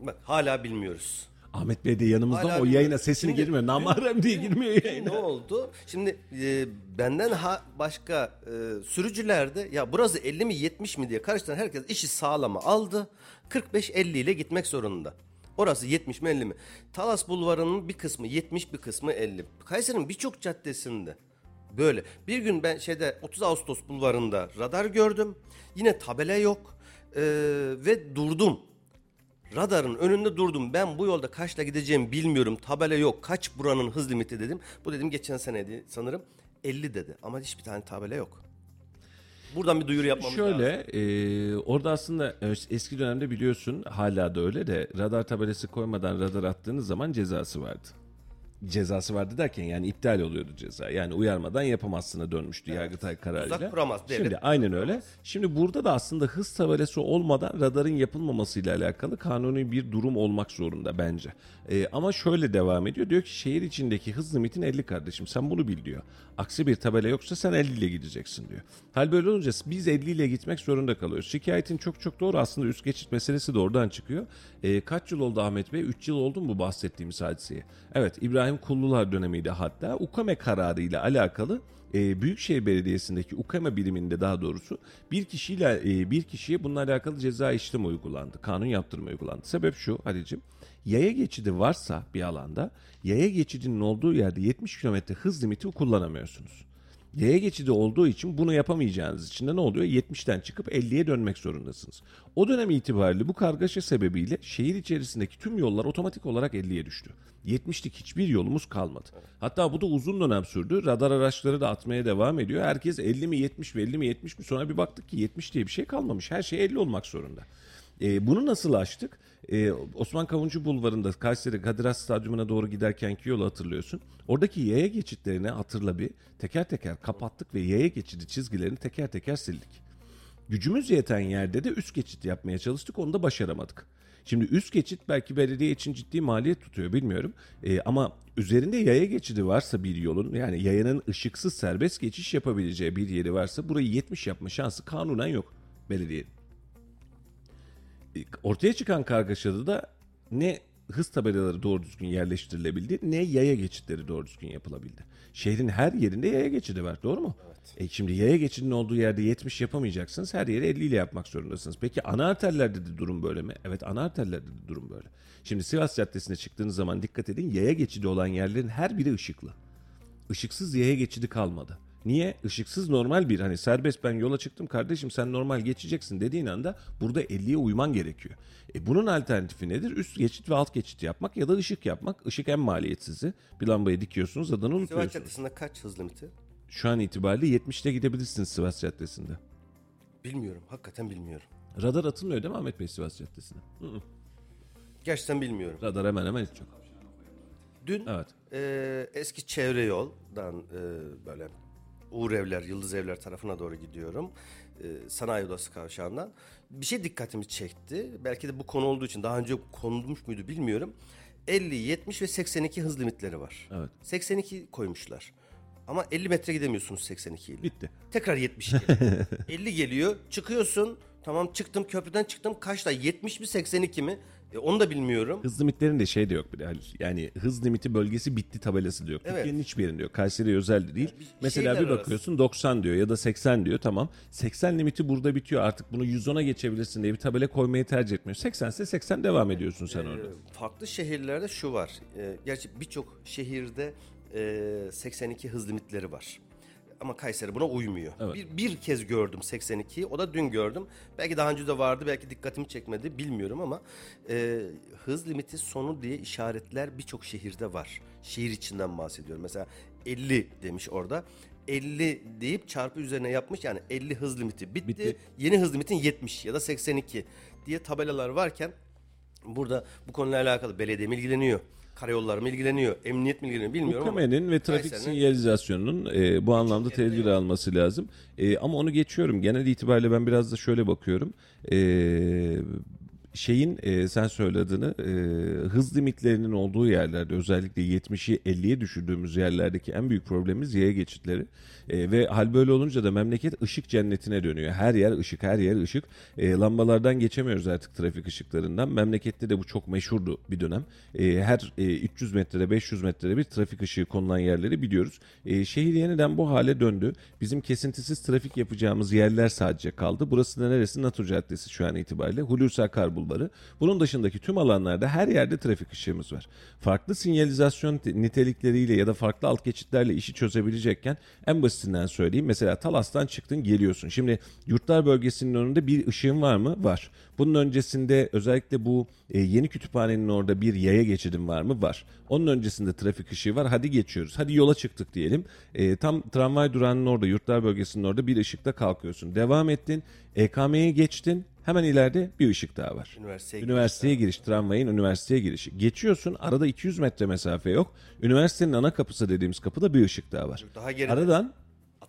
Bak hala bilmiyoruz. Ahmet Bey de yanımızda Hala ama o bilmiyorum. yayına sesini Şimdi- girmiyor. Namarem diye girmiyor ne yayına. oldu? Şimdi e, benden ha başka e, sürücülerde ya burası 50 mi 70 mi diye karıştıran herkes işi sağlama aldı. 45-50 ile gitmek zorunda. Orası 70 mi 50 mi? Talas Bulvarı'nın bir kısmı 70 bir kısmı 50. Kayseri'nin birçok caddesinde böyle. Bir gün ben şeyde 30 Ağustos Bulvarı'nda radar gördüm. Yine tabela yok. E, ve durdum. Radarın önünde durdum. Ben bu yolda kaçla gideceğimi bilmiyorum. Tabela yok. Kaç buranın hız limiti dedim. Bu dedim geçen seneydi sanırım. 50 dedi. Ama hiçbir tane tabela yok. Buradan bir duyuru yapmamız lazım. Şöyle e, orada aslında e, eski dönemde biliyorsun hala da öyle de radar tabelası koymadan radar attığınız zaman cezası vardı. Cezası vardı derken yani iptal oluyordu ceza. Yani uyarmadan yapamazsına dönmüştü Yargıtay kararıyla. Tuzak kuramaz, devlet Şimdi aynen öyle. Şimdi burada da aslında hız tabelası olmadan radarın yapılmamasıyla alakalı kanuni bir durum olmak zorunda bence. E, ama şöyle devam ediyor. Diyor ki şehir içindeki hız limitin 50 kardeşim sen bunu bil diyor. Aksi bir tabela yoksa sen 50 ile gideceksin diyor. Hal böyle olunca biz 50 ile gitmek zorunda kalıyoruz. Şikayetin çok çok doğru aslında üst geçit meselesi de oradan çıkıyor. E, kaç yıl oldu Ahmet Bey? 3 yıl oldu mu bu bahsettiğimiz hadiseye? Evet İbrahim Kullular dönemiydi hatta. UKAME kararı ile alakalı e, Büyükşehir Belediyesi'ndeki UKAME biriminde daha doğrusu bir kişiyle e, bir kişiye bununla alakalı ceza işlem uygulandı. Kanun yaptırma uygulandı. Sebep şu Halicim. Yaya geçidi varsa bir alanda yaya geçidinin olduğu yerde 70 km hız limiti kullanamıyorsunuz. Yaya geçidi olduğu için bunu yapamayacağınız için de ne oluyor? 70'ten çıkıp 50'ye dönmek zorundasınız. O dönem itibariyle bu kargaşa sebebiyle şehir içerisindeki tüm yollar otomatik olarak 50'ye düştü. 70'lik hiçbir yolumuz kalmadı. Hatta bu da uzun dönem sürdü. Radar araçları da atmaya devam ediyor. Herkes 50 mi 70 mi 50 mi 70 mi sonra bir baktık ki 70 diye bir şey kalmamış. Her şey 50 olmak zorunda. E, bunu nasıl aştık? Ee, Osman Kavuncu Bulvarı'nda Kayseri Kadir Has Stadyumuna doğru giderkenki yolu hatırlıyorsun. Oradaki yaya geçitlerini hatırla bir teker teker kapattık ve yaya geçidi çizgilerini teker teker sildik. Gücümüz yeten yerde de üst geçit yapmaya çalıştık onu da başaramadık. Şimdi üst geçit belki belediye için ciddi maliyet tutuyor bilmiyorum. Ee, ama üzerinde yaya geçidi varsa bir yolun yani yayanın ışıksız serbest geçiş yapabileceği bir yeri varsa burayı 70 yapma şansı kanunen yok belediyenin. Ortaya çıkan kargaşada da ne hız tabelaları doğru düzgün yerleştirilebildi ne yaya geçitleri doğru düzgün yapılabildi. Şehrin her yerinde yaya geçidi var doğru mu? E şimdi yaya geçidinin olduğu yerde 70 yapamayacaksınız. Her yeri 50 ile yapmak zorundasınız. Peki ana arterlerde de durum böyle mi? Evet ana arterlerde de durum böyle. Şimdi Sivas Caddesi'ne çıktığınız zaman dikkat edin yaya geçidi olan yerlerin her biri ışıklı. Işıksız yaya geçidi kalmadı. Niye? Işıksız normal bir hani serbest ben yola çıktım kardeşim sen normal geçeceksin dediğin anda burada 50'ye uyman gerekiyor. E bunun alternatifi nedir? Üst geçit ve alt geçit yapmak ya da ışık yapmak. Işık en maliyetsizi. Bir lambayı dikiyorsunuz adını Sivas unutuyorsunuz. Caddesi'nde kaç hız limiti? Şu an itibariyle 70'te gidebilirsiniz Sivas Caddesi'nde. Bilmiyorum. Hakikaten bilmiyorum. Radar atılmıyor değil mi Ahmet Bey Sivas Caddesi'ne? Gerçekten bilmiyorum. Radar hemen hemen hiç yok. Dün Evet. e, eski çevre yoldan e, böyle Uğur Evler, Yıldız Evler tarafına doğru gidiyorum. E, Sanayi Odası kavşağından. Bir şey dikkatimi çekti. Belki de bu konu olduğu için daha önce konulmuş muydu bilmiyorum. 50, 70 ve 82 hız limitleri var. Evet. 82 koymuşlar. Ama 50 metre gidemiyorsunuz 82 ile. Bitti. Tekrar 70 geliyor. 50 geliyor. Çıkıyorsun. Tamam çıktım köprüden çıktım. Kaçta? 70 mi 82 mi? E, onu da bilmiyorum. Hız limitlerinde şey de yok bir de Halil. Yani hız limiti bölgesi bitti tabelası da yok. Evet. Türkiye'nin hiçbir yerinde yok. Kayseri özel de değil. bir Mesela bir bakıyorsun 90 diyor ya da 80 diyor tamam. 80 limiti burada bitiyor artık bunu 110'a geçebilirsin diye bir tabela koymayı tercih etmiyor. 80 ise 80 devam ediyorsun sen orada. Farklı şehirlerde şu var. E, gerçi birçok şehirde e, 82 hız limitleri var. Ama Kayseri buna uymuyor. Evet. Bir, bir kez gördüm 82'yi. O da dün gördüm. Belki daha önce de vardı. Belki dikkatimi çekmedi. Bilmiyorum ama e, hız limiti sonu diye işaretler birçok şehirde var. Şehir içinden bahsediyorum. Mesela 50 demiş orada. 50 deyip çarpı üzerine yapmış. Yani 50 hız limiti bitti. Bitti. Yeni hız limitin 70 ya da 82 diye tabelalar varken Burada bu konuyla alakalı belediye ilgileniyor? Karayolları mı ilgileniyor? Emniyet mi ilgileniyor bilmiyorum ama. UKM'nin ve trafik Kayseri'nin- sinyalizasyonunun e, bu anlamda tedbir alması lazım. E, ama onu geçiyorum. Genel itibariyle ben biraz da şöyle bakıyorum. E, şeyin e, sen söylediğini e, hız limitlerinin olduğu yerlerde özellikle 70'i 50'ye düşürdüğümüz yerlerdeki en büyük problemimiz yaya geçitleri. E, ve hal böyle olunca da memleket ışık cennetine dönüyor. Her yer ışık, her yer ışık. E, lambalardan geçemiyoruz artık trafik ışıklarından. Memlekette de bu çok meşhurdu bir dönem. E, her e, 300 metrede 500 metrede bir trafik ışığı konulan yerleri biliyoruz. E, şehir yeniden bu hale döndü. Bizim kesintisiz trafik yapacağımız yerler sadece kaldı. Burası da neresi? Natur Caddesi şu an itibariyle. Hulusi Akar Bulvarı. Bunun dışındaki tüm alanlarda her yerde trafik ışığımız var. Farklı sinyalizasyon te- nitelikleriyle ya da farklı alt geçitlerle işi çözebilecekken en basitinden söyleyeyim. Mesela Talas'tan çıktın geliyorsun. Şimdi yurtlar bölgesinin önünde bir ışığın var mı? Var. Bunun öncesinde özellikle bu e, yeni kütüphanenin orada bir yaya geçidim var mı? Var. Onun öncesinde trafik ışığı var. Hadi geçiyoruz. Hadi yola çıktık diyelim. E, tam tramvay durağının orada, yurtlar bölgesinin orada bir ışıkta kalkıyorsun. Devam ettin. EKM'ye geçtin. Hemen ileride bir ışık daha var. Üniversiteye Üniversiteye giriş, tramvayın üniversiteye girişi. Geçiyorsun, arada 200 metre mesafe yok. Üniversitenin ana kapısı dediğimiz kapıda bir ışık daha var. Daha geride. Aradan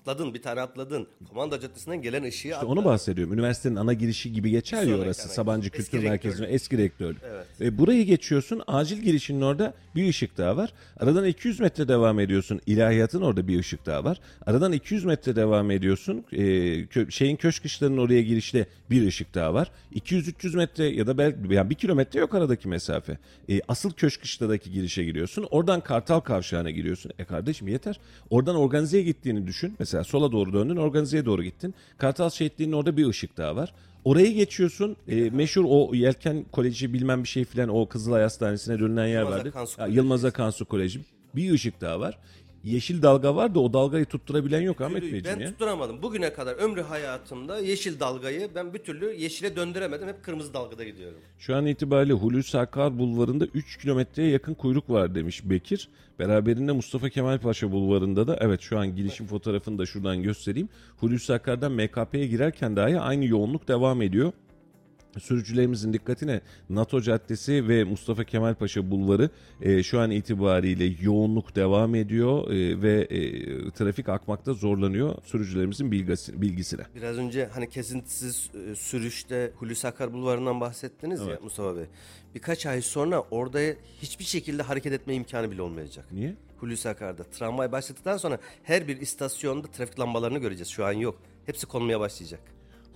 Atladın bir tane atladın. Komanda Caddesi'nden gelen ışığı İşte atladın. onu bahsediyorum. Üniversitenin ana girişi gibi geçer ya Sonraki orası. ana Sabancı giriş. Kültür Eski Merkezi'nin eski rektörlük. Evet. Ve burayı geçiyorsun. Acil girişinin orada bir ışık daha var. Aradan 200 metre devam ediyorsun. İlahiyatın orada bir ışık daha var. Aradan 200 metre devam ediyorsun. Ee, kö- şeyin köşk kışlarının oraya girişte bir ışık daha var. 200-300 metre ya da belki yani bir kilometre yok aradaki mesafe. Ee, asıl köşk kışladaki girişe giriyorsun. Oradan Kartal Kavşağı'na giriyorsun. E kardeşim yeter. Oradan organizeye gittiğini düşün. Mesela sola doğru döndün organizeye doğru gittin. Kartal Şehitliği'nin orada bir ışık daha var. Orayı geçiyorsun. E, meşhur o Yelken Koleji bilmem bir şey filan o Kızılay Hastanesi'ne dönülen yer vardı. Yılmaz Akansu Koleji. Bir ışık daha var. Yeşil dalga var da o dalgayı tutturabilen yok Ahmet Ben Beyciğim ya. tutturamadım. Bugüne kadar ömrü hayatımda yeşil dalgayı ben bir türlü yeşile döndüremedim. Hep kırmızı dalgada gidiyorum. Şu an itibariyle Hulusi Akar Bulvarı'nda 3 kilometreye yakın kuyruk var demiş Bekir. Beraberinde Mustafa Kemal Paşa Bulvarı'nda da evet şu an girişim fotoğrafını da şuradan göstereyim. Hulusi Akar'dan MKP'ye girerken dahi aynı yoğunluk devam ediyor. Sürücülerimizin dikkatine NATO Caddesi ve Mustafa Kemal Paşa Bulvarı e, şu an itibariyle yoğunluk devam ediyor e, ve e, trafik akmakta zorlanıyor sürücülerimizin bilgisi, bilgisine. Biraz önce hani kesintisiz e, sürüşte Hulusi Akar Bulvarı'ndan bahsettiniz ya Evet. Mustafa Bey. Birkaç ay sonra orada hiçbir şekilde hareket etme imkanı bile olmayacak. Niye? Hulusi Akar'da. Tramvay başladıktan sonra her bir istasyonda trafik lambalarını göreceğiz. Şu an yok. Hepsi konmaya başlayacak.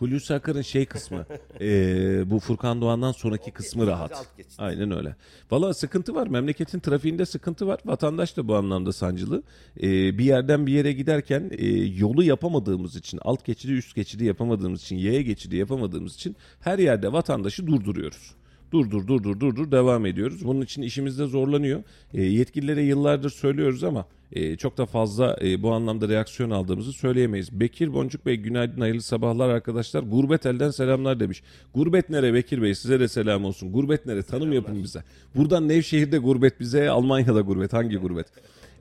Hulusi Akar'ın şey kısmı e, bu Furkan Doğan'dan sonraki kısmı rahat. Aynen öyle. Valla sıkıntı var. Memleketin trafiğinde sıkıntı var. Vatandaş da bu anlamda sancılı. E, bir yerden bir yere giderken e, yolu yapamadığımız için, alt geçidi üst geçidi yapamadığımız için, yaya geçidi yapamadığımız için her yerde vatandaşı durduruyoruz. Dur dur dur dur dur dur devam ediyoruz. Bunun için işimizde zorlanıyor. E, yetkililere yıllardır söylüyoruz ama e, çok da fazla e, bu anlamda reaksiyon aldığımızı söyleyemeyiz. Bekir Boncuk Bey günaydın hayırlı sabahlar arkadaşlar. Gurbet elden selamlar demiş. Gurbet nere Bekir Bey size de selam olsun. Gurbet nere tanım yapın bize. Buradan Nevşehir'de gurbet bize Almanya'da gurbet hangi gurbet?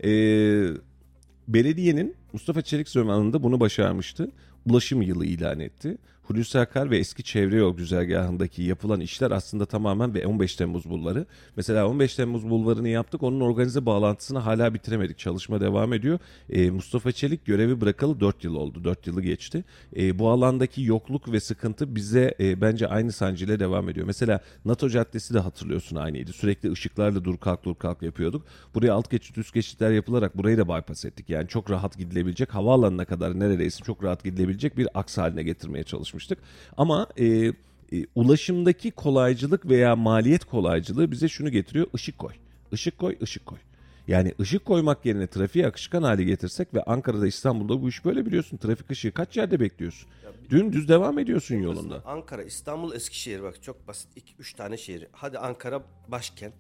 Eee belediyenin Mustafa Çelik zamanında bunu başarmıştı. Ulaşım yılı ilan etti. Hulusi Akar ve eski çevre yol güzergahındaki yapılan işler aslında tamamen ve 15 Temmuz bulvarı. Mesela 15 Temmuz bulvarını yaptık. Onun organize bağlantısını hala bitiremedik. Çalışma devam ediyor. Ee, Mustafa Çelik görevi bırakalı 4 yıl oldu. 4 yılı geçti. Ee, bu alandaki yokluk ve sıkıntı bize e, bence aynı sancıyla devam ediyor. Mesela NATO Caddesi de hatırlıyorsun aynıydı. Sürekli ışıklarla dur kalk dur kalk yapıyorduk. Buraya alt geçit üst geçitler yapılarak burayı da bypass ettik. Yani çok rahat gidilebilecek havaalanına kadar neredeyse çok rahat gidilebilecek bir aks haline getirmeye çalışmıştık. Ama e, e, ulaşımdaki kolaycılık veya maliyet kolaycılığı bize şunu getiriyor. Işık koy. Işık koy, ışık koy. Yani ışık koymak yerine trafiği akışkan hale getirsek ve Ankara'da İstanbul'da bu iş böyle biliyorsun. Trafik ışığı kaç yerde bekliyorsun? Dümdüz devam ediyorsun yolunda. Ankara, İstanbul, Eskişehir bak çok basit. 2-3 tane şehir. Hadi Ankara başkent.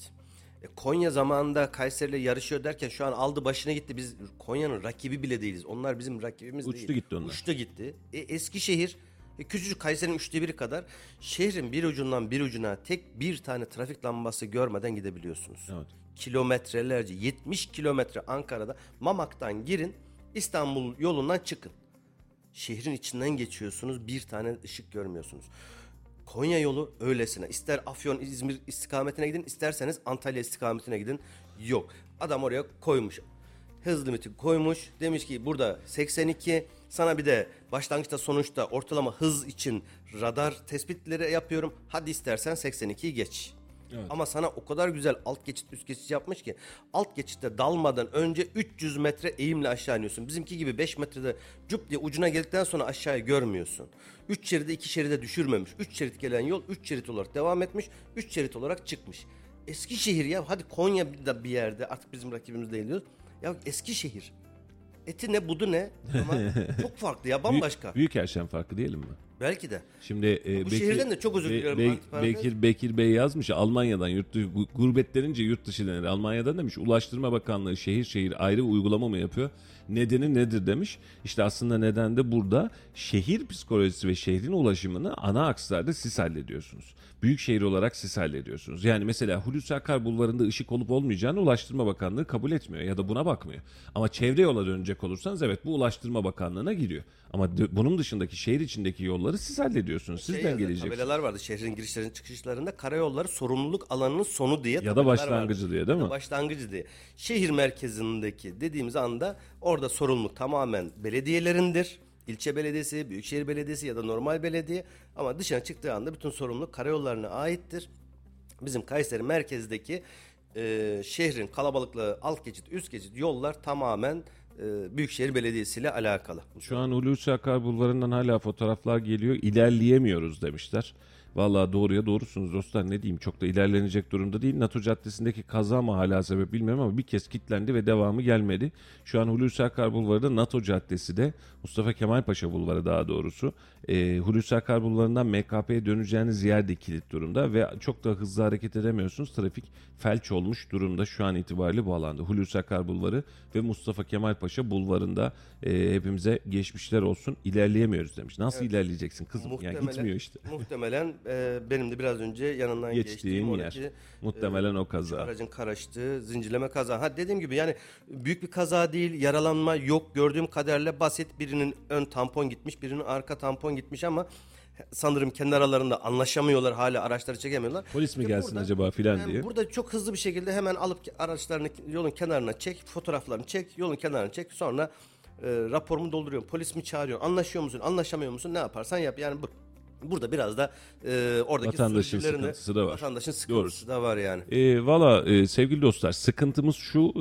E, Konya zamanında Kayseri'yle yarışıyor derken şu an aldı başına gitti. Biz Konya'nın rakibi bile değiliz. Onlar bizim rakibimiz Uçtu değil. gitti onlar. Uçtu gitti. E, Eskişehir e, küçücük Kayseri'nin üçte biri kadar şehrin bir ucundan bir ucuna tek bir tane trafik lambası görmeden gidebiliyorsunuz. Evet. Kilometrelerce 70 kilometre Ankara'da Mamak'tan girin İstanbul yolundan çıkın. Şehrin içinden geçiyorsunuz bir tane ışık görmüyorsunuz. Konya yolu öylesine. İster Afyon, İzmir istikametine gidin, isterseniz Antalya istikametine gidin. Yok. Adam oraya koymuş. Hız limiti koymuş. Demiş ki burada 82. Sana bir de başlangıçta sonuçta ortalama hız için radar tespitleri yapıyorum. Hadi istersen 82'yi geç. Ama sana o kadar güzel alt geçit üst geçit yapmış ki alt geçitte dalmadan önce 300 metre eğimle aşağı iniyorsun. Bizimki gibi 5 metrede cup diye ucuna geldikten sonra aşağıyı görmüyorsun. 3 şeride 2 şeride düşürmemiş. 3 şerit gelen yol 3 şerit olarak devam etmiş. 3 şerit olarak çıkmış. Eskişehir ya hadi Konya'da bir yerde artık bizim rakibimiz değil diyoruz. Ya Eskişehir. Eti ne budu ne ama çok farklı ya bambaşka. Büyük, büyük erşen farkı diyelim mi? Belki de. Şimdi e, Bu şehirden de çok özür diliyorum, antiparantez. Bekir, Bekir Bey yazmış ya, Almanya'dan yurt dışı, gu- gurbet denince yurt dışı denir. Almanya'dan demiş Ulaştırma Bakanlığı şehir şehir ayrı uygulama mı yapıyor? Nedeni nedir demiş. İşte aslında neden de burada şehir psikolojisi ve şehrin ulaşımını ana akslarda siz hallediyorsunuz. Büyük şehir olarak siz hallediyorsunuz. Yani mesela Hulusi Akar bulvarında ışık olup olmayacağını Ulaştırma Bakanlığı kabul etmiyor ya da buna bakmıyor. Ama çevre yola dönecek olursanız evet bu Ulaştırma Bakanlığı'na giriyor. Ama dö- bunun dışındaki şehir içindeki yolları siz hallediyorsunuz. Şey Sizden yazıyor, geleceksiniz. Tabelalar vardı şehrin girişlerinin çıkışlarında karayolları sorumluluk alanının sonu diye Ya da başlangıcı vardı. diye, değil mi? Başlangıcı diye. Şehir merkezindeki dediğimiz anda orada sorumluluk tamamen belediyelerindir. İlçe belediyesi, büyükşehir belediyesi ya da normal belediye ama dışına çıktığı anda bütün sorumluluk karayollarına aittir. Bizim Kayseri merkezdeki e, şehrin kalabalıklığı alt geçit, üst geçit yollar tamamen e, Büyükşehir Belediyesi ile alakalı. Şu an Hulusi Akar bulvarından hala fotoğraflar geliyor. İlerleyemiyoruz demişler. Vallahi doğruya doğrusunuz dostlar ne diyeyim çok da ilerlenecek durumda değil. NATO Caddesi'ndeki kaza mı hala sebep bilmiyorum ama bir kez kilitlendi ve devamı gelmedi. Şu an Hulusi Akar Bulvarı da NATO Caddesi de Mustafa Kemal Paşa Bulvarı daha doğrusu. E, Hulusi Akar Bulvarı'ndan MKP'ye döneceğiniz yer de kilit durumda ve çok da hızlı hareket edemiyorsunuz. Trafik felç olmuş durumda şu an itibariyle bu alanda. Hulusi Akar Bulvarı ve Mustafa Kemal Paşa Bulvarı'nda e, hepimize geçmişler olsun. İlerleyemiyoruz demiş. Nasıl ilerleyeceksin kızım? Yani gitmiyor işte. Muhtemelen e, benim de biraz önce yanından geçtiğim Geçtiğin yer. oradaki Muhtemelen o kaza. aracın karıştığı zincirleme kaza. Ha dediğim gibi yani büyük bir kaza değil, yaralanma yok. Gördüğüm kadarıyla basit birinin ön tampon gitmiş, birinin arka tampon gitmiş ama sanırım kendi aralarında anlaşamıyorlar hala araçları çekemiyorlar. Polis mi İşte gelsin burada- acaba filan yani diye. Burada çok hızlı bir şekilde hemen alıp araçlarını yolun kenarına çek, fotoğraflarını çek, yolun kenarına çek. Sonra e, raporumu dolduruyorum. Polis mi çağırıyorsun? Anlaşıyor musun? Anlaşamıyor musun? Ne yaparsan yap. Yani bu, burada biraz da e, oradaki Vatandaşın sıkıntısı da var. Vatandaşın sıkıntısı da var yani. E, Valla e, sevgili dostlar sıkıntımız şu e,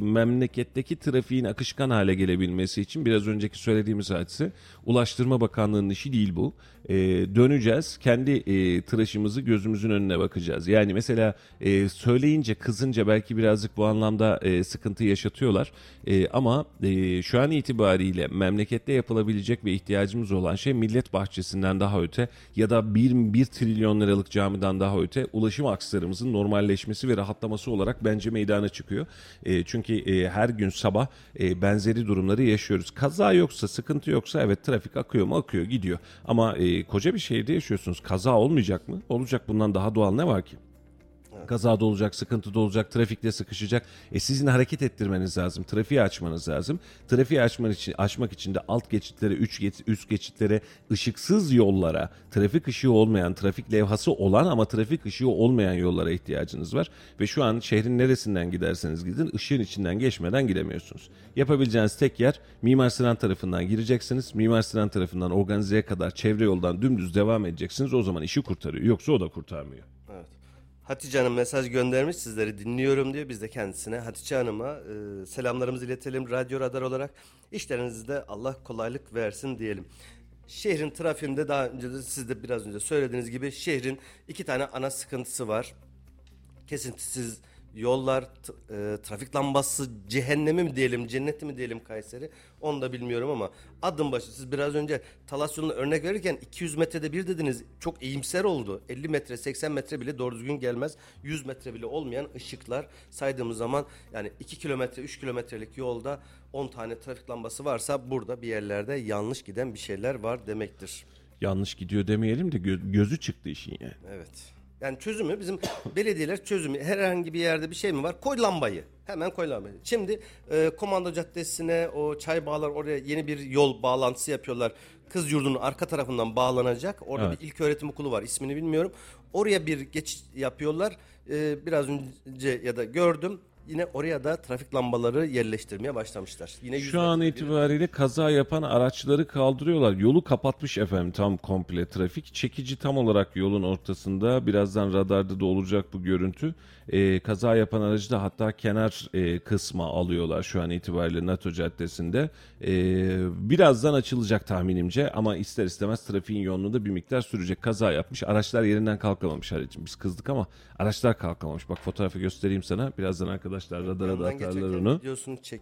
memleketteki trafiğin akışkan hale gelebilmesi için biraz önceki söylediğimiz hadise Ulaştırma Bakanlığı'nın işi değil bu. E, döneceğiz kendi e, tıraşımızı gözümüzün önüne bakacağız. Yani mesela e, söyleyince kızınca belki birazcık bu anlamda e, sıkıntı yaşatıyorlar. E, ama e, şu an itibariyle memlekette yapılabilecek ve ihtiyacımız olan şey millet bahçesinden daha öte ya da 1, 1 trilyon liralık camiden daha öte ulaşım akslarımızın normalleşmesi ve rahatlaması olarak bence meydana çıkıyor. E, çünkü e, her gün sabah e, benzeri durumları yaşıyoruz. Kaza yoksa, sıkıntı yoksa evet trafik akıyor mu akıyor gidiyor. Ama e, koca bir şehirde yaşıyorsunuz. Kaza olmayacak mı? Olacak bundan daha doğal ne var ki? Kazada olacak, sıkıntıda olacak, trafikte sıkışacak. E sizin hareket ettirmeniz lazım. Trafiği açmanız lazım. Trafiği açmak için, açmak için de alt geçitlere, üç geç, üst geçitlere, ışıksız yollara, trafik ışığı olmayan, trafik levhası olan ama trafik ışığı olmayan yollara ihtiyacınız var. Ve şu an şehrin neresinden giderseniz gidin ışığın içinden geçmeden gidemiyorsunuz. Yapabileceğiniz tek yer Mimar Sinan tarafından gireceksiniz. Mimar Sinan tarafından organizeye kadar çevre yoldan dümdüz devam edeceksiniz. O zaman işi kurtarıyor. Yoksa o da kurtarmıyor. Hatice Hanım mesaj göndermiş sizleri dinliyorum diyor. Biz de kendisine Hatice Hanım'a e, selamlarımızı iletelim radyo radar olarak. İşlerinizde Allah kolaylık versin diyelim. Şehrin trafiğinde daha önce de siz de biraz önce söylediğiniz gibi şehrin iki tane ana sıkıntısı var. Kesintisiz yollar, e, trafik lambası cehennemi mi diyelim, cenneti mi diyelim Kayseri onu da bilmiyorum ama adım başı siz biraz önce Talas yoluna örnek verirken 200 metrede bir dediniz çok iyimser oldu. 50 metre 80 metre bile doğru düzgün gelmez. 100 metre bile olmayan ışıklar saydığımız zaman yani 2 kilometre 3 kilometrelik yolda 10 tane trafik lambası varsa burada bir yerlerde yanlış giden bir şeyler var demektir. yanlış gidiyor demeyelim de gö- gözü çıktı işin yani. Evet. Yani çözümü bizim belediyeler çözümü herhangi bir yerde bir şey mi var? Koy lambayı. Hemen koy lambayı. Şimdi e, Komando Caddesi'ne o çay bağlar oraya yeni bir yol bağlantısı yapıyorlar. Kız yurdunun arka tarafından bağlanacak. Orada Evet. bir ilk öğretim okulu var. ismini bilmiyorum. Oraya bir geçiş yapıyorlar. E, biraz önce ya da gördüm. Yine oraya da trafik lambaları yerleştirmeye başlamışlar. Yine Şu an itibariyle kaza yapan araçları kaldırıyorlar. Yolu kapatmış efendim tam komple trafik. Çekici tam olarak yolun ortasında. Birazdan radarda da olacak bu görüntü. Ee, kaza yapan aracı da hatta kenar e, kısma alıyorlar şu an itibariyle NATO Caddesi'nde. Ee, birazdan açılacak tahminimce ama ister istemez trafiğin yoğunluğu da bir miktar sürecek. Kaza yapmış. Araçlar yerinden kalkamamış aracım. Biz kızdık ama araçlar kalkamamış. Bak fotoğrafı göstereyim sana. Birazdan arkadaşlar radara da atarlar onu.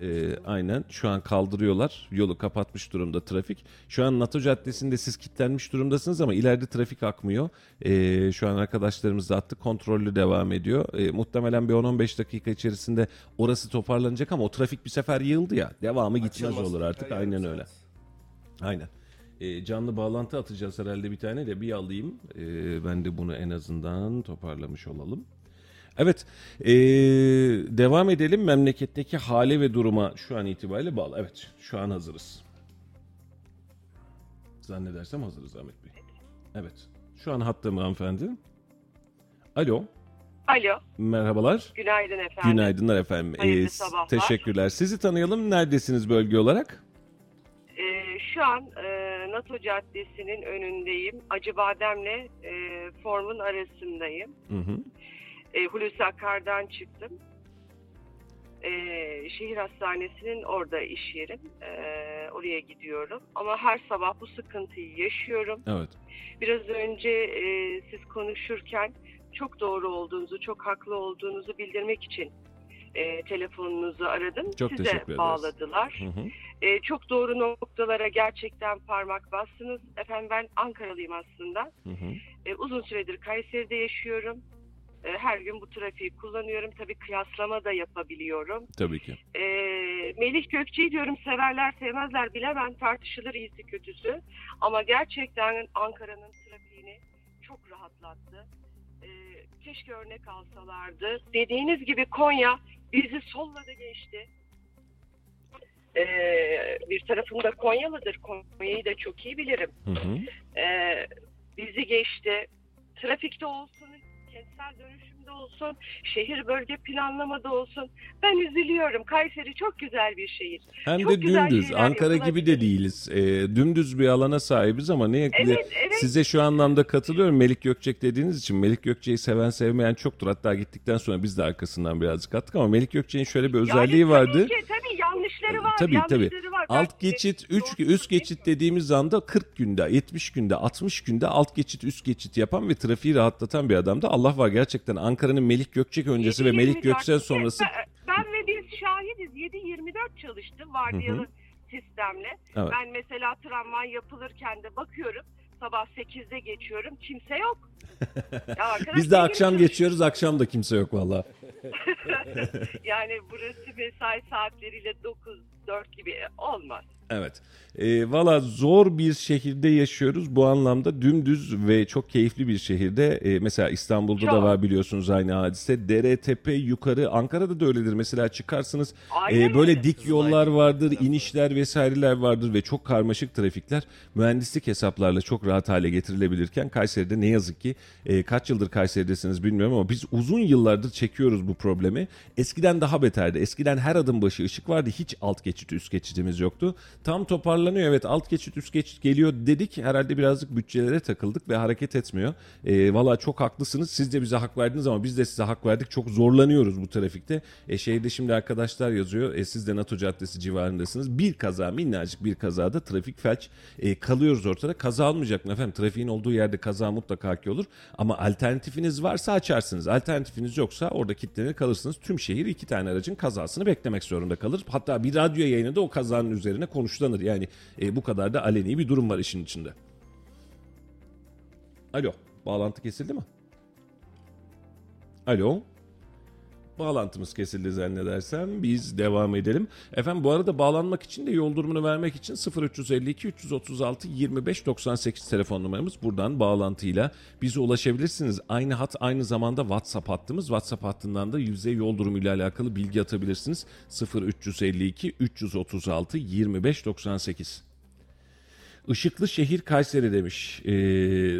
Ee, aynen şu an kaldırıyorlar. Yolu kapatmış durumda trafik. Şu an NATO Caddesi'nde siz kilitlenmiş durumdasınız ama ileride trafik akmıyor. Ee, şu an arkadaşlarımız da attı. Kontrollü devam ediyor. Ee, muhtemelen bir 10-15 dakika içerisinde orası toparlanacak ama o trafik bir sefer yığıldı ya. Devamı gitmez Açılması olur artık. Aynen saat. öyle. Aynen. Ee, canlı bağlantı atacağız herhalde bir tane de bir alayım. Ee, ben de bunu en azından toparlamış olalım. Evet, ee, devam edelim memleketteki hale ve duruma şu an itibariyle bağlı. Evet, şu an hazırız. Zannedersem hazırız Ahmet Bey. Evet, şu an hattım hanımefendi. Alo, Alo, merhabalar. günaydın efendim. Günaydınlar efendim. Hayırlı Ee, sabahlar. teşekkürler. Sizi tanıyalım. Neredesiniz bölge olarak? Ee, şu an e, NATO Caddesi'nin önündeyim. Acıbadem'le e, Form'un arasındayım. Hı hı. E, Hulusi Akar'dan çıktım. E, şehir hastanesinin orada iş yerim. E, oraya gidiyorum. Ama her sabah bu sıkıntıyı yaşıyorum. Evet. Biraz önce e, siz konuşurken çok doğru olduğunuzu, çok haklı olduğunuzu bildirmek için e, telefonunuzu aradım. Çok Size bağladılar. Hı hı. E, çok doğru noktalara gerçekten parmak bastınız. Efendim ben Ankaralıyım aslında. Hı hı. E, uzun süredir Kayseri'de yaşıyorum. E, her gün bu trafiği kullanıyorum. Tabii kıyaslama da yapabiliyorum. Tabii ki. E, Melih Gökçe'yi diyorum severler sevmezler bilemem tartışılır iyisi kötüsü. Ama gerçekten Ankara'nın trafiğini çok rahatlattı. E, keşke örnek alsalardı. Dediğiniz gibi Konya bizi solladı geçti. E, bir tarafım da Konyalıdır. Konya'yı da çok iyi bilirim. Hı hı. E, bizi geçti. Trafikte olsun, kentsel dönüşümde olsun, şehir bölge planlamada olsun. Ben üzülüyorum. Kayseri çok güzel bir şehir. Hem Çok de dümdüz. Ankara gibi de değiliz. E, dümdüz bir alana sahibiz ama ne Evet, evet. size şu anlamda katılıyorum. Melik Gökçek dediğiniz için Melik Gökçek'i seven sevmeyen çoktur. Hatta gittikten sonra biz de arkasından birazcık attık ama Melik Gökçek'in şöyle bir özelliği yani vardı. Tabii ki tabii yanlışları var. Tabii tabii. yanlışları var. Alt geçit, üç, Doğru üst geçit dediğimiz anda 40 günde, 70 günde, 60 günde alt geçit, üst geçit yapan ve trafiği rahatlatan bir adamdı. Allah var gerçekten Ankara'nın Melik Gökçek öncesi ve 7-24 Melik Gökçek sonrası. Ben, ve biz şahidiz. 7-24 çalıştı vardiyalı sistemle. Evet. Ben mesela tramvay yapılırken de bakıyorum. Sabah 8'de geçiyorum. Kimse yok. Ya Biz de akşam geçiyoruz, akşam da kimse yok valla. Yani burası mesai saatleriyle 9-4 gibi olmaz. Evet. E, Valla zor bir şehirde yaşıyoruz. Bu anlamda dümdüz ve çok keyifli bir şehirde. E, mesela İstanbul'da da Çok. var biliyorsunuz aynı hadise. Dere, tepe, yukarı. Ankara'da da öyledir. Mesela çıkarsınız Aynen e, böyle öyle. dik yollar vardır, inişler vesaireler vardır ve çok karmaşık trafikler mühendislik hesaplarla çok rahat hale getirilebilirken Kayseri'de ne yazık ki e, kaç yıldır Kayseri'desiniz bilmiyorum ama biz uzun yıllardır çekiyoruz bu problemi. Eskiden daha beterdi. Eskiden her adım başı ışık vardı. Hiç alt geçit üst geçitimiz yoktu. Tam toparlanıyor. Evet alt geçit üst geçit geliyor dedik. Herhalde birazcık bütçelere takıldık ve hareket etmiyor. E, Valla çok haklısınız. Siz de bize hak verdiniz ama biz de size hak verdik. Çok zorlanıyoruz bu trafikte. E, şeyde şimdi arkadaşlar yazıyor. E, siz de NATO Caddesi civarındasınız. Bir kaza minnacık bir kazada trafik felç e, kalıyoruz ortada. Kaza olmayacak mı efendim? Trafiğin olduğu yerde kaza mutlaka ki olur. Ama alternatifiniz varsa açarsınız. Alternatifiniz yoksa orada kilitlenir kalırsınız. Tüm şehir iki tane aracın kazasını beklemek zorunda kalır. Hatta bir radyo yayını da o kazanın üzerine konuşlanır. Yani e, bu kadar da aleni bir durum var işin içinde. Alo. Bağlantı kesildi mi? Alo. Bağlantımız kesildi zannedersem. Biz devam edelim. Efendim bu arada bağlanmak için de yol durumunu vermek için 0352 336 25 98 telefon numaramız. Buradan bağlantıyla bize ulaşabilirsiniz. Aynı hat aynı zamanda WhatsApp hattımız. WhatsApp hattından da yüze yol durumu ile alakalı bilgi atabilirsiniz. 0352 336 25 98. Işıklı şehir Kayseri demiş ee,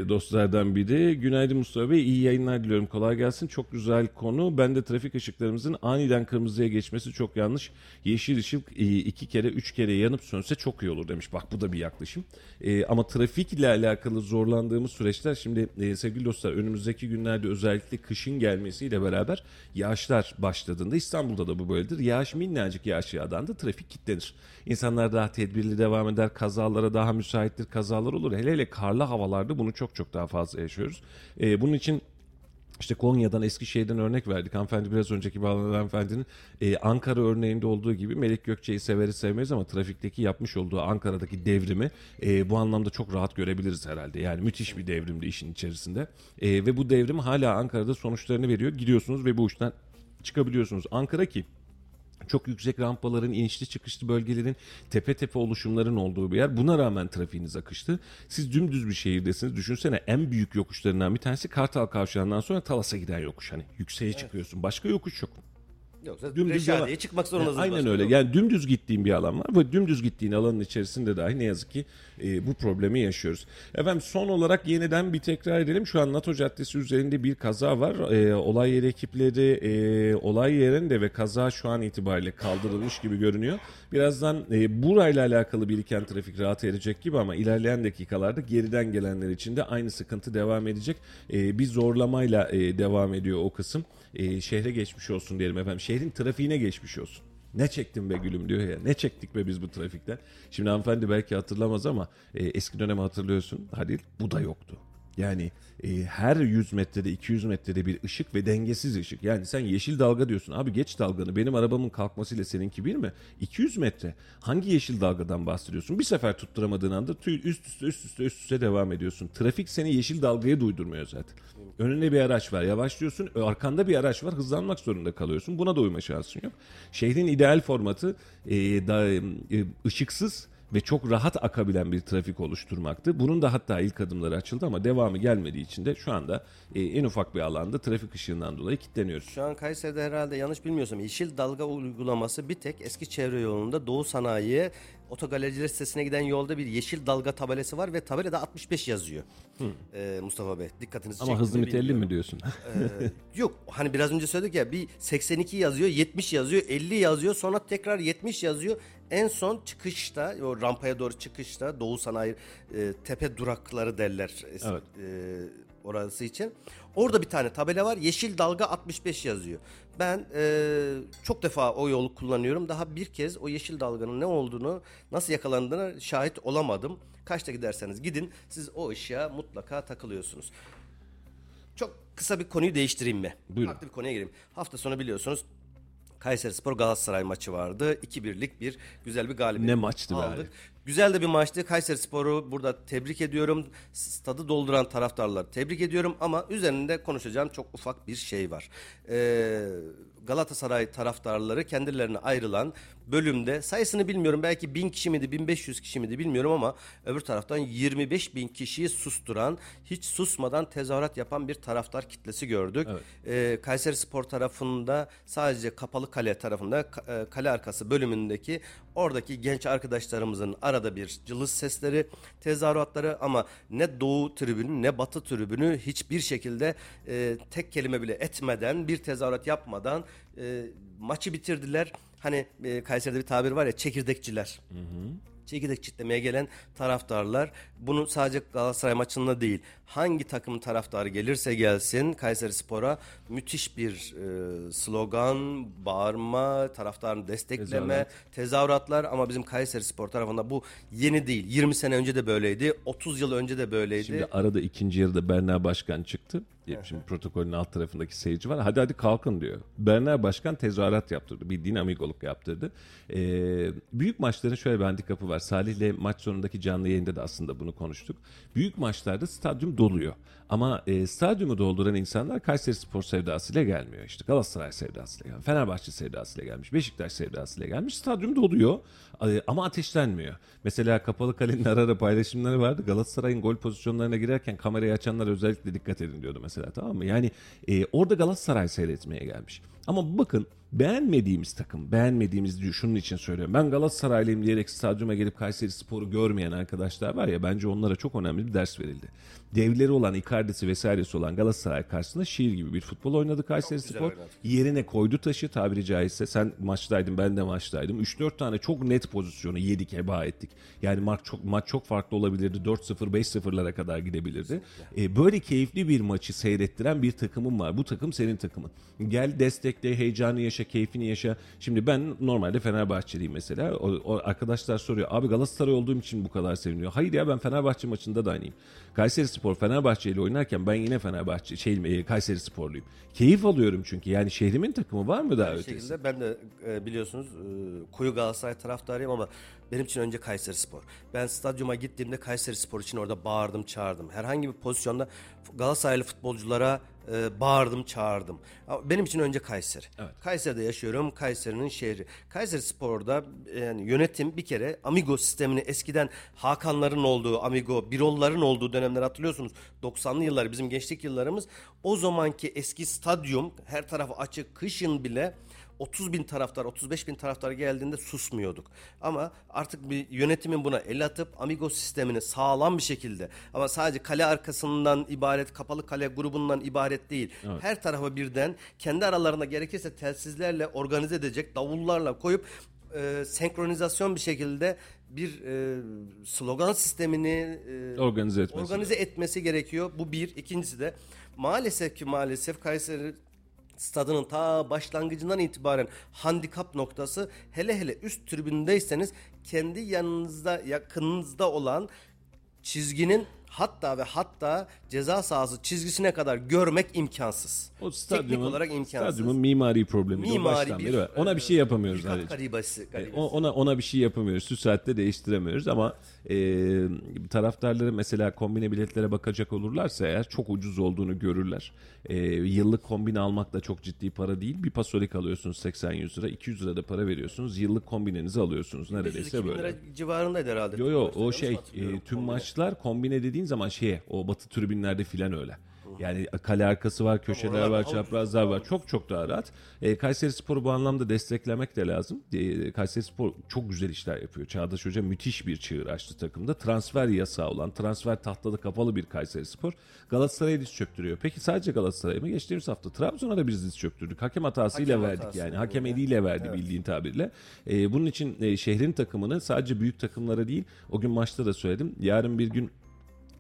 dostlardan biri. Günaydın Mustafa Bey iyi yayınlar diliyorum kolay gelsin. Çok güzel konu. Ben de trafik ışıklarımızın aniden kırmızıya geçmesi çok yanlış. Yeşil ışık e, iki kere üç kere yanıp sönse çok iyi olur demiş. Bak bu da bir yaklaşım. E, ama trafik ile alakalı zorlandığımız süreçler şimdi e, sevgili dostlar önümüzdeki günlerde özellikle kışın gelmesiyle beraber yağışlar başladığında İstanbul'da da bu böyledir. Yağış minnacık yağış yağdığında trafik kilitlenir. İnsanlar daha tedbirli devam eder. Kazalara daha müsaittir. Kazalar olur. Hele hele karlı havalarda bunu çok çok daha fazla yaşıyoruz. E, bunun için işte Konya'dan Eskişehir'den örnek verdik. Hanımefendi biraz önceki bağlanan hanımefendinin e, Ankara örneğinde olduğu gibi Melek Gökçe'yi severiz sevmeyiz ama trafikteki yapmış olduğu Ankara'daki devrimi e, bu anlamda çok rahat görebiliriz herhalde. Yani müthiş bir devrimdi işin içerisinde. E, ve bu devrim hala Ankara'da sonuçlarını veriyor. Gidiyorsunuz ve bu işten çıkabiliyorsunuz. Ankara ki çok yüksek rampaların, inişli çıkışlı bölgelerin, tepe tepe oluşumların olduğu bir yer. Buna rağmen trafiğiniz akıştı. Siz dümdüz bir şehirdesiniz. Düşünsene en büyük yokuşlarından bir tanesi Kartal Kavşağı'ndan sonra Talas'a giden yokuş. Hani yükseğe çıkıyorsun. Başka yokuş yok. Yoksa Dümdüz yalan. çıkmak zorundasınız. Aynen başka öyle. yok. Yani dümdüz gittiğin bir alan var ve dümdüz gittiğin alanın içerisinde dahi ne yazık ki e, bu problemi yaşıyoruz. Efendim son olarak yeniden bir tekrar edelim. Şu an NATO Caddesi üzerinde bir kaza var. E, olay yeri ekipleri e, olay yerinde ve kaza şu an itibariyle kaldırılmış gibi görünüyor. Birazdan e, burayla alakalı biriken trafik rahat edecek gibi ama ilerleyen dakikalarda geriden gelenler için de aynı sıkıntı devam edecek. E, bir zorlamayla e, devam ediyor o kısım. E, şehre geçmiş olsun diyelim efendim. Şehrin trafiğine geçmiş olsun. Ne çektim be gülüm diyor ya. Ne çektik be biz bu trafikten. Şimdi hanımefendi belki hatırlamaz ama e, eski dönemi hatırlıyorsun. Hadi bu da yoktu. Yani e, her 100 metrede 200 metrede bir ışık ve dengesiz ışık. Yani sen yeşil dalga diyorsun. Abi geç dalganı. Benim arabamın kalkmasıyla seninki bir mi? 200 metre. Hangi yeşil dalgadan bahsediyorsun? Bir sefer tutturamadığın anda tüy üst üste üst üste üst üste devam ediyorsun. Trafik seni yeşil dalgaya duydurmuyor zaten. Önünde bir araç var. Yavaşlıyorsun. Arkanda bir araç var. Hızlanmak zorunda kalıyorsun. Buna da uyma şansın yok. Şehrin ideal formatı e, da, e, ışıksız ve çok rahat akabilen bir trafik oluşturmaktı. Bunun da hatta ilk adımları açıldı ama devamı gelmediği için de şu anda e, en ufak bir alanda trafik ışığından dolayı kilitleniyoruz. Şu an Kayseri'de herhalde yanlış bilmiyorsam yeşil dalga uygulaması bir tek eski çevre yolunda Doğu Sanayi'ye otogalericiler sitesine giden yolda bir yeşil dalga tabelası var ve tabelada 65 yazıyor. Ee, Mustafa Bey dikkatinizi Ama çekti hız mi limiti 50 bilmiyorum. mi diyorsun? Ee, yok hani biraz önce söyledik ya bir 82 yazıyor 70 yazıyor 50 yazıyor sonra tekrar 70 yazıyor. En son çıkışta o rampaya doğru çıkışta Doğu Sanayi e, tepe durakları derler Evet. e, orası için. Orada bir tane tabela var yeşil dalga 65 yazıyor. Ben e, çok defa o yolu kullanıyorum. Daha bir kez o yeşil dalganın ne olduğunu nasıl yakalandığına şahit olamadım. Kaçta giderseniz gidin siz o ışığa mutlaka takılıyorsunuz. Çok kısa bir konuyu değiştireyim mi? Buyurun. Farklı bir konuya gireyim. Hafta sonu biliyorsunuz Kayseri Spor Galatasaray maçı vardı. 2-1'lik bir güzel bir galibiyet Ne maçtı aldık. abi. Güzel de bir maçtı. Kayseri Spor'u burada tebrik ediyorum. Stadı dolduran taraftarları tebrik ediyorum ama üzerinde konuşacağım çok ufak bir şey var. Ee, Galatasaray taraftarları kendilerine ayrılan bölümde sayısını bilmiyorum belki 1000 kişi miydi 1500 kişi miydi bilmiyorum ama öbür taraftan 25 bin kişiyi susturan hiç susmadan tezahürat yapan bir taraftar kitlesi gördük. Ee, Kayseri Spor tarafında sadece kapalı kale tarafında e, kale arkası bölümündeki oradaki genç arkadaşlarımızın arada bir cılız sesleri tezahüratları ama ne doğu tribünü ne batı tribünü hiçbir şekilde e, tek kelime bile etmeden bir tezahürat yapmadan e, maçı bitirdiler. Hani e, Kayseri'de bir tabir var ya çekirdekçiler. Çekirdek çitlemeye gelen taraftarlar bunu sadece Galatasaray maçında değil hangi takım taraftarı gelirse gelsin Kayseri Spor'a müthiş bir e, slogan, bağırma, taraftarını destekleme, Tezahürat. tezahüratlar ama bizim Kayseri Spor tarafında bu yeni değil. 20 sene önce de böyleydi, 30 yıl önce de böyleydi. Şimdi arada ikinci yarıda Berna Başkan çıktı. Şimdi protokolün alt tarafındaki seyirci var. Hadi hadi kalkın diyor. Berna Başkan tezahürat yaptırdı. Bildiğin amigoluk yaptırdı. Ee, büyük maçların şöyle bir handikapı var. Salih'le maç sonundaki canlı yayında da aslında bunu konuştuk. Büyük maçlarda stadyum doluyor. Ama e, stadyumu dolduran insanlar Kayseri Spor sevdasıyla gelmiyor. İşte Galatasaray sevdasıyla gelmiş. Fenerbahçe sevdasıyla gelmiş. Beşiktaş sevdasıyla gelmiş. Stadyum doluyor e, ama ateşlenmiyor. Mesela kapalı kalenin ara ara paylaşımları vardı. Galatasaray'ın gol pozisyonlarına girerken kamerayı açanlar özellikle dikkat edin diyordu mesela tamam mı? Yani e, orada Galatasaray seyretmeye gelmiş. Ama bakın beğenmediğimiz takım, beğenmediğimiz diyor şunun için söylüyorum. Ben Galatasaraylıyım diyerek stadyuma gelip Kayseri Spor'u görmeyen arkadaşlar var ya bence onlara çok önemli bir ders verildi. Devleri olan, Icardi'si vesairesi olan Galatasaray karşısında şiir gibi bir futbol oynadı Kayseri güzel Spor. Yerine koydu taşı tabiri caizse. Sen maçtaydın ben de maçtaydım. 3-4 tane çok net pozisyonu yedik heba ettik. Yani maç çok, maç çok farklı olabilirdi. 4-0 5-0'lara kadar gidebilirdi. Ee, böyle keyifli bir maçı seyrettiren bir takımım var. Bu takım senin takımın. Gel destekle, heyecanı yaşa, keyfini yaşa. Şimdi ben normalde Fenerbahçeliyim mesela. O, o arkadaşlar soruyor. Abi Galatasaray olduğum için bu kadar seviniyor. Hayır ya ben Fenerbahçe maçında da aynıyım. Kayseri Spor Fenerbahçe ile oynarken ben yine Fenerbahçe şey e, Kayseri Sporluyum. Keyif alıyorum çünkü. Yani şehrimin takımı var mı daha Aynı ötesi? şekilde ben de e, biliyorsunuz e, koyu Galatasaray taraftarıyım ama benim için önce Kayseri Spor. Ben stadyuma gittiğimde Kayseri Spor için orada bağırdım çağırdım. Herhangi bir pozisyonda Galatasaraylı futbolculara e, bağırdım çağırdım. Benim için önce Kayseri. Kayseri'de yaşıyorum. Kayseri'nin şehri. Kayseri Spor'da e, yani yönetim bir kere Amigo sistemini eskiden Hakanların olduğu, Amigo, Birolların olduğu dönemler hatırlıyorsunuz. 90'lı yıllar bizim gençlik yıllarımız. O zamanki eski stadyum her tarafı açık kışın bile 30 bin taraftar, 35 bin taraftar geldiğinde susmuyorduk. Ama artık bir yönetimin buna el atıp Amigo sistemini sağlam bir şekilde ama sadece kale arkasından ibaret, kapalı kale grubundan ibaret değil. Her tarafa birden kendi aralarında gerekirse telsizlerle organize edecek, davullarla koyup e, senkronizasyon bir şekilde bir e, slogan sistemini e, Organize etmesi. organize etmesi gerekiyor. Bu bir. İkincisi de maalesef ki maalesef Kayseri stadının ta başlangıcından itibaren handikap noktası hele hele üst tribündeyseniz kendi yanınızda yakınınızda olan çizginin hatta ve hatta ceza sahası çizgisine kadar görmek imkansız. O Teknik stadyumun, olarak imkansız. stadyumun mimari problemi. Mimari bir, var. Ona bir şey yapamıyoruz. bir Halil. garibası, E, Ona ona bir şey yapamıyoruz. Şu saatte değiştiremiyoruz ama e, taraftarları mesela kombine biletlere bakacak olurlarsa eğer çok ucuz olduğunu görürler. E, yıllık kombine almak da çok ciddi para değil. Bir pasolik alıyorsunuz 80-100 lira. 200 lira da para veriyorsunuz. Yıllık kombinenizi alıyorsunuz. Neredeyse 100-2000 böyle. lira civarındaydı herhalde. Yo yo o şey e, tüm Kombine. maçlar kombine dediğin zaman şeye o batı tribünlerde filan öyle. Yani kale arkası var, köşeler oralar var, çaprazlar var. Çok çok daha rahat. E, Kayseri Spor'u bu anlamda desteklemek de lazım. E, Kayseri Spor çok güzel işler yapıyor. Çağdaş Hoca müthiş bir çığır açtı takımda. Transfer yasağı olan, transfer tahtada kapalı bir Kayseri Spor. Galatasaray'ı diz çöktürüyor. Peki sadece Galatasaray mı? Geçtiğimiz hafta Trabzon'a da biz diz çöktürdük. Hakem hatasıyla Hakem verdik hatası yani. Hakem eliyle verdi bildiğin tabirle. E, bunun için e, şehrin takımını sadece büyük takımlara değil, o gün maçta da söyledim. Yarın bir gün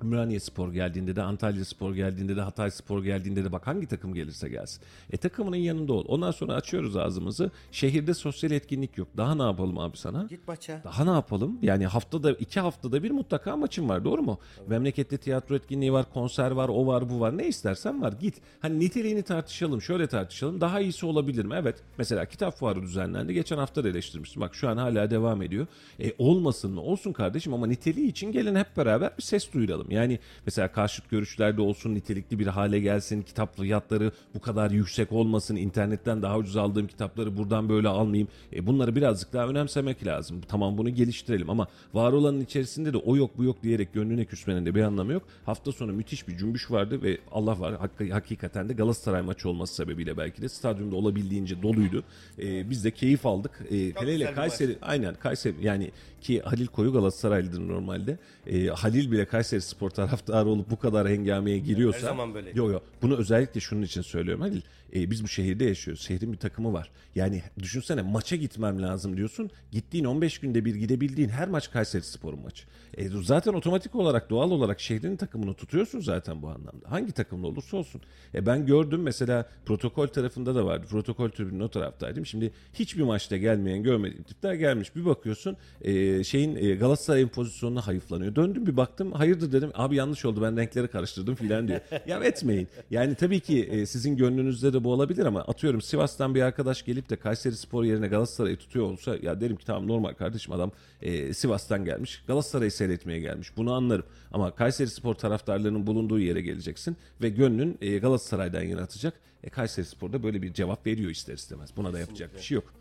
Ümraniye Spor geldiğinde de Antalya Spor geldiğinde de Hatay Spor geldiğinde de bak hangi takım gelirse gelsin. E takımının yanında ol. Ondan sonra açıyoruz ağzımızı. Şehirde sosyal etkinlik yok. Daha ne yapalım abi sana? Git maça. Daha ne yapalım? Yani haftada iki haftada bir mutlaka maçın var doğru mu? Memlekette tiyatro etkinliği var, konser var, o var, bu var. Ne istersen var. Git. Hani niteliğini tartışalım. Şöyle tartışalım. Daha iyisi olabilir mi? Evet. Mesela kitap fuarı düzenlendi. Geçen hafta da eleştirmiştim. Bak şu an hala devam ediyor. E olmasın mı? Olsun kardeşim ama niteliği için gelin hep beraber bir ses duyuralım. Yani mesela karşıt görüşlerde olsun, nitelikli bir hale gelsin. Kitap fiyatları bu kadar yüksek olmasın. internetten daha ucuz aldığım kitapları buradan böyle almayayım. E bunları birazcık daha önemsemek lazım. Tamam bunu geliştirelim ama var olanın içerisinde de o yok bu yok diyerek gönlüne küsmenin de bir anlamı yok. Hafta sonu müthiş bir cümbüş vardı ve Allah var hak- hakikaten de Galatasaray maçı olması sebebiyle belki de stadyumda olabildiğince doluydu. E, biz de keyif aldık. E, hele hele Kayseri aynen Kayseri yani ki Halil Koyu Galatasaraylıdır normalde. E, Halil bile Kayseri Spor taraftarı olup bu kadar hengameye giriyorsa. Her zaman böyle. Yo yo bunu özellikle şunun için söylüyorum Halil. E, biz bu şehirde yaşıyoruz. Şehrin bir takımı var. Yani düşünsene maça gitmem lazım diyorsun. Gittiğin 15 günde bir gidebildiğin her maç Kayseri Spor'un maçı. E, zaten otomatik olarak doğal olarak şehrin takımını tutuyorsun zaten bu anlamda. Hangi takımda olursa olsun. E, ben gördüm mesela protokol tarafında da vardı. Protokol tribünün o taraftaydım. Şimdi hiçbir maçta gelmeyen görmediğim tipler gelmiş. Bir bakıyorsun e, şeyin e, Galatasaray'ın pozisyonuna hayıflanıyor. Döndüm bir baktım hayırdır dedim. Abi yanlış oldu ben renkleri karıştırdım filan diyor. ya etmeyin. Yani tabii ki e, sizin gönlünüzde de bu olabilir ama atıyorum Sivas'tan bir arkadaş gelip de Kayseri Spor yerine Galatasaray'ı tutuyor olsa ya derim ki tamam normal kardeşim adam e, Sivas'tan gelmiş. Galatasaray'ı seyretmeye gelmiş. Bunu anlarım. Ama Kayseri Spor taraftarlarının bulunduğu yere geleceksin ve gönlün e, Galatasaray'dan yana atacak. E, Kayseri Spor da böyle bir cevap veriyor ister istemez. Buna da yapacak bir şey yok.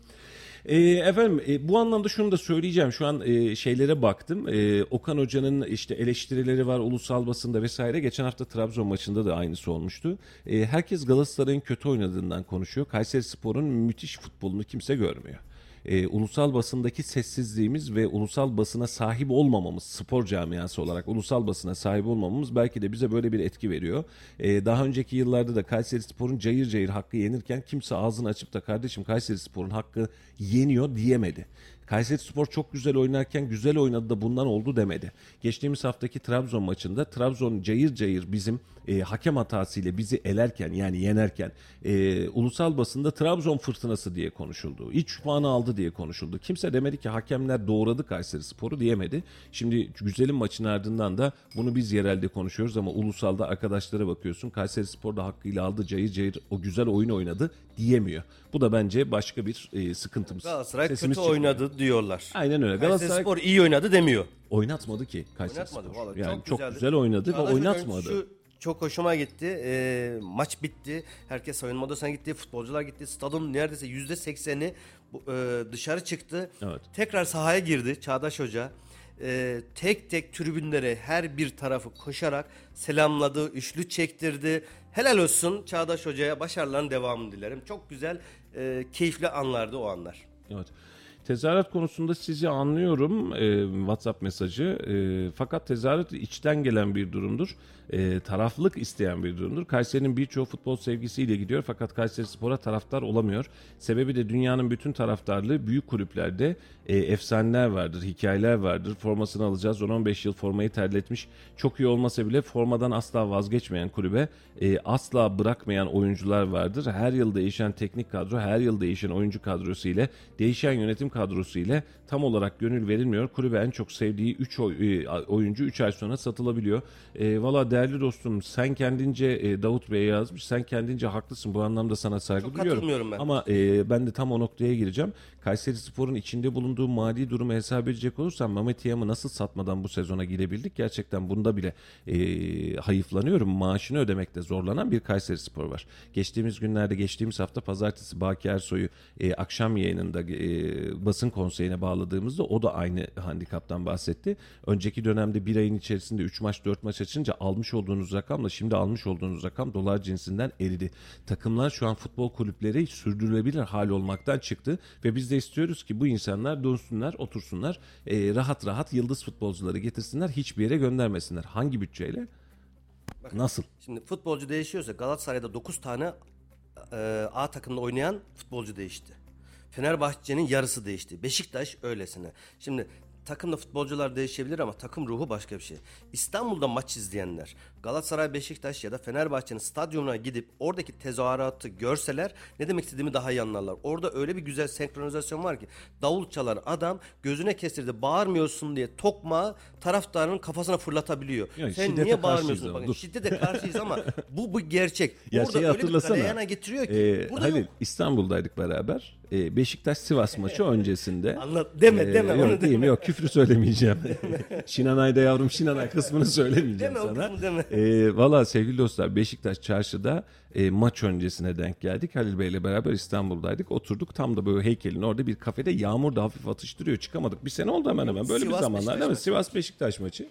E, efendim e, bu anlamda şunu da söyleyeceğim. Şu an e, şeylere baktım. E, Okan Hoca'nın işte eleştirileri var ulusal basında vesaire. Geçen hafta Trabzon maçında da aynısı olmuştu. E, herkes Galatasaray'ın kötü oynadığından konuşuyor. Kayseri Spor'un müthiş futbolunu kimse görmüyor e, ulusal basındaki sessizliğimiz ve ulusal basına sahip olmamamız spor camiası olarak ulusal basına sahip olmamamız belki de bize böyle bir etki veriyor. E, daha önceki yıllarda da Kayseri Spor'un cayır cayır hakkı yenirken kimse ağzını açıp da kardeşim Kayseri Spor'un hakkı yeniyor diyemedi. Kayseri Spor çok güzel oynarken güzel oynadı da bundan oldu demedi. Geçtiğimiz haftaki Trabzon maçında Trabzon cayır cayır bizim e, hakem hatasıyla bizi elerken yani yenerken e, ulusal basında Trabzon fırtınası diye konuşuldu. 3 puanı aldı diye konuşuldu. Kimse demedi ki hakemler doğradı Kayseri Spor'u diyemedi. Şimdi güzelim maçın ardından da bunu biz yerelde konuşuyoruz ama ulusalda arkadaşlara bakıyorsun. Kayseri Spor da hakkıyla aldı cayır cayır o güzel oyun oynadı diyemiyor. Bu da bence başka bir e, sıkıntımız. Galatasaray Sesimiz kötü çıkmıyor. oynadı diyorlar. Aynen öyle. Galatasaray Spor iyi oynadı demiyor. oynatmadı ki Kayseri Oynatmadı vallahi. Yani çok, güzeldi. güzel oynadı ve oynatmadı. Şu çok hoşuma gitti. Ee, maç bitti. Herkes soyunma odasına gitti. Futbolcular gitti. Stadın neredeyse yüzde sekseni e, dışarı çıktı. Evet. Tekrar sahaya girdi Çağdaş Hoca. Ee, tek tek tribünlere her bir tarafı koşarak selamladı, üçlü çektirdi. Helal olsun Çağdaş Hoca'ya başarıların devamını dilerim. Çok güzel, e, keyifli anlardı o anlar. Evet. Tezahürat konusunda sizi anlıyorum e, WhatsApp mesajı. E, fakat tezahürat içten gelen bir durumdur. E, taraflık isteyen bir durumdur. Kayseri'nin birçoğu futbol sevgisiyle gidiyor fakat Kayseri Spor'a taraftar olamıyor. Sebebi de dünyanın bütün taraftarlığı büyük kulüplerde e, efsaneler vardır, hikayeler vardır. Formasını alacağız 10-15 yıl formayı terletmiş. Çok iyi olmasa bile formadan asla vazgeçmeyen kulübe e, asla bırakmayan oyuncular vardır. Her yıl değişen teknik kadro, her yıl değişen oyuncu kadrosu ile değişen yönetim kadrosu ile tam olarak gönül verilmiyor. Kulübe en çok sevdiği 3 oyuncu 3 ay sonra satılabiliyor. E, Valla değerli dostum sen kendince e, Davut Bey yazmış. Sen kendince haklısın. Bu anlamda sana saygı Çok duyuyorum. katılmıyorum ben. Ama e, ben de tam o noktaya gireceğim. Kayseri Spor'un içinde bulunduğu mali durumu hesap edecek olursam Mehmet Yam'ı nasıl satmadan bu sezona girebildik? Gerçekten bunda bile e, hayıflanıyorum. Maaşını ödemekte zorlanan bir Kayseri Spor var. Geçtiğimiz günlerde geçtiğimiz hafta pazartesi Baki Ersoy'u e, akşam yayınında e, basın konseyine bağladığımızda o da aynı handikaptan bahsetti. Önceki dönemde bir ayın içerisinde 3 maç 4 maç açınca almış olduğunuz rakamla şimdi almış olduğunuz rakam dolar cinsinden eridi. Takımlar şu an futbol kulüpleri sürdürülebilir hal olmaktan çıktı ve biz de istiyoruz ki bu insanlar dönsünler, otursunlar, e, rahat rahat yıldız futbolcuları getirsinler, hiçbir yere göndermesinler. Hangi bütçeyle? Nasıl? Şimdi futbolcu değişiyorsa Galatasaray'da 9 tane e, A takımda oynayan futbolcu değişti. Fenerbahçe'nin yarısı değişti. Beşiktaş öylesine. Şimdi takımda futbolcular değişebilir ama takım ruhu başka bir şey. İstanbul'da maç izleyenler Galatasaray, Beşiktaş ya da Fenerbahçe'nin stadyumuna gidip oradaki tezahüratı görseler ne demek istediğimi daha iyi anlarlar. Orada öyle bir güzel senkronizasyon var ki davul çalan adam gözüne kestirdi bağırmıyorsun diye tokmağı taraftarın kafasına fırlatabiliyor. Yani Sen niye bağırmıyorsun? Bakın, şiddete karşıyız ama bu bu gerçek. Ya Orada şeyi öyle bir hatırlasana. getiriyor ki. Burada Halil yok. İstanbul'daydık beraber. Ee, Beşiktaş Sivas maçı öncesinde. Anlat deme Ee, deme yok, onu diyeyim, deme. yok küfrü söylemeyeceğim. Şinanay'da yavrum Şinanay kısmını söylemeyeceğim Deme, o sana. kısmı deme. Ee, Valla sevgili dostlar Beşiktaş çarşıda e, maç öncesine denk geldik. Halil Bey'le beraber İstanbul'daydık. Oturduk tam da böyle heykelin orada bir kafede yağmur da hafif atıştırıyor. Çıkamadık. Bir sene oldu hemen hemen. Böyle Sivas bir zamanlar Beşiktaş değil mi? Sivas Beşiktaş maçı.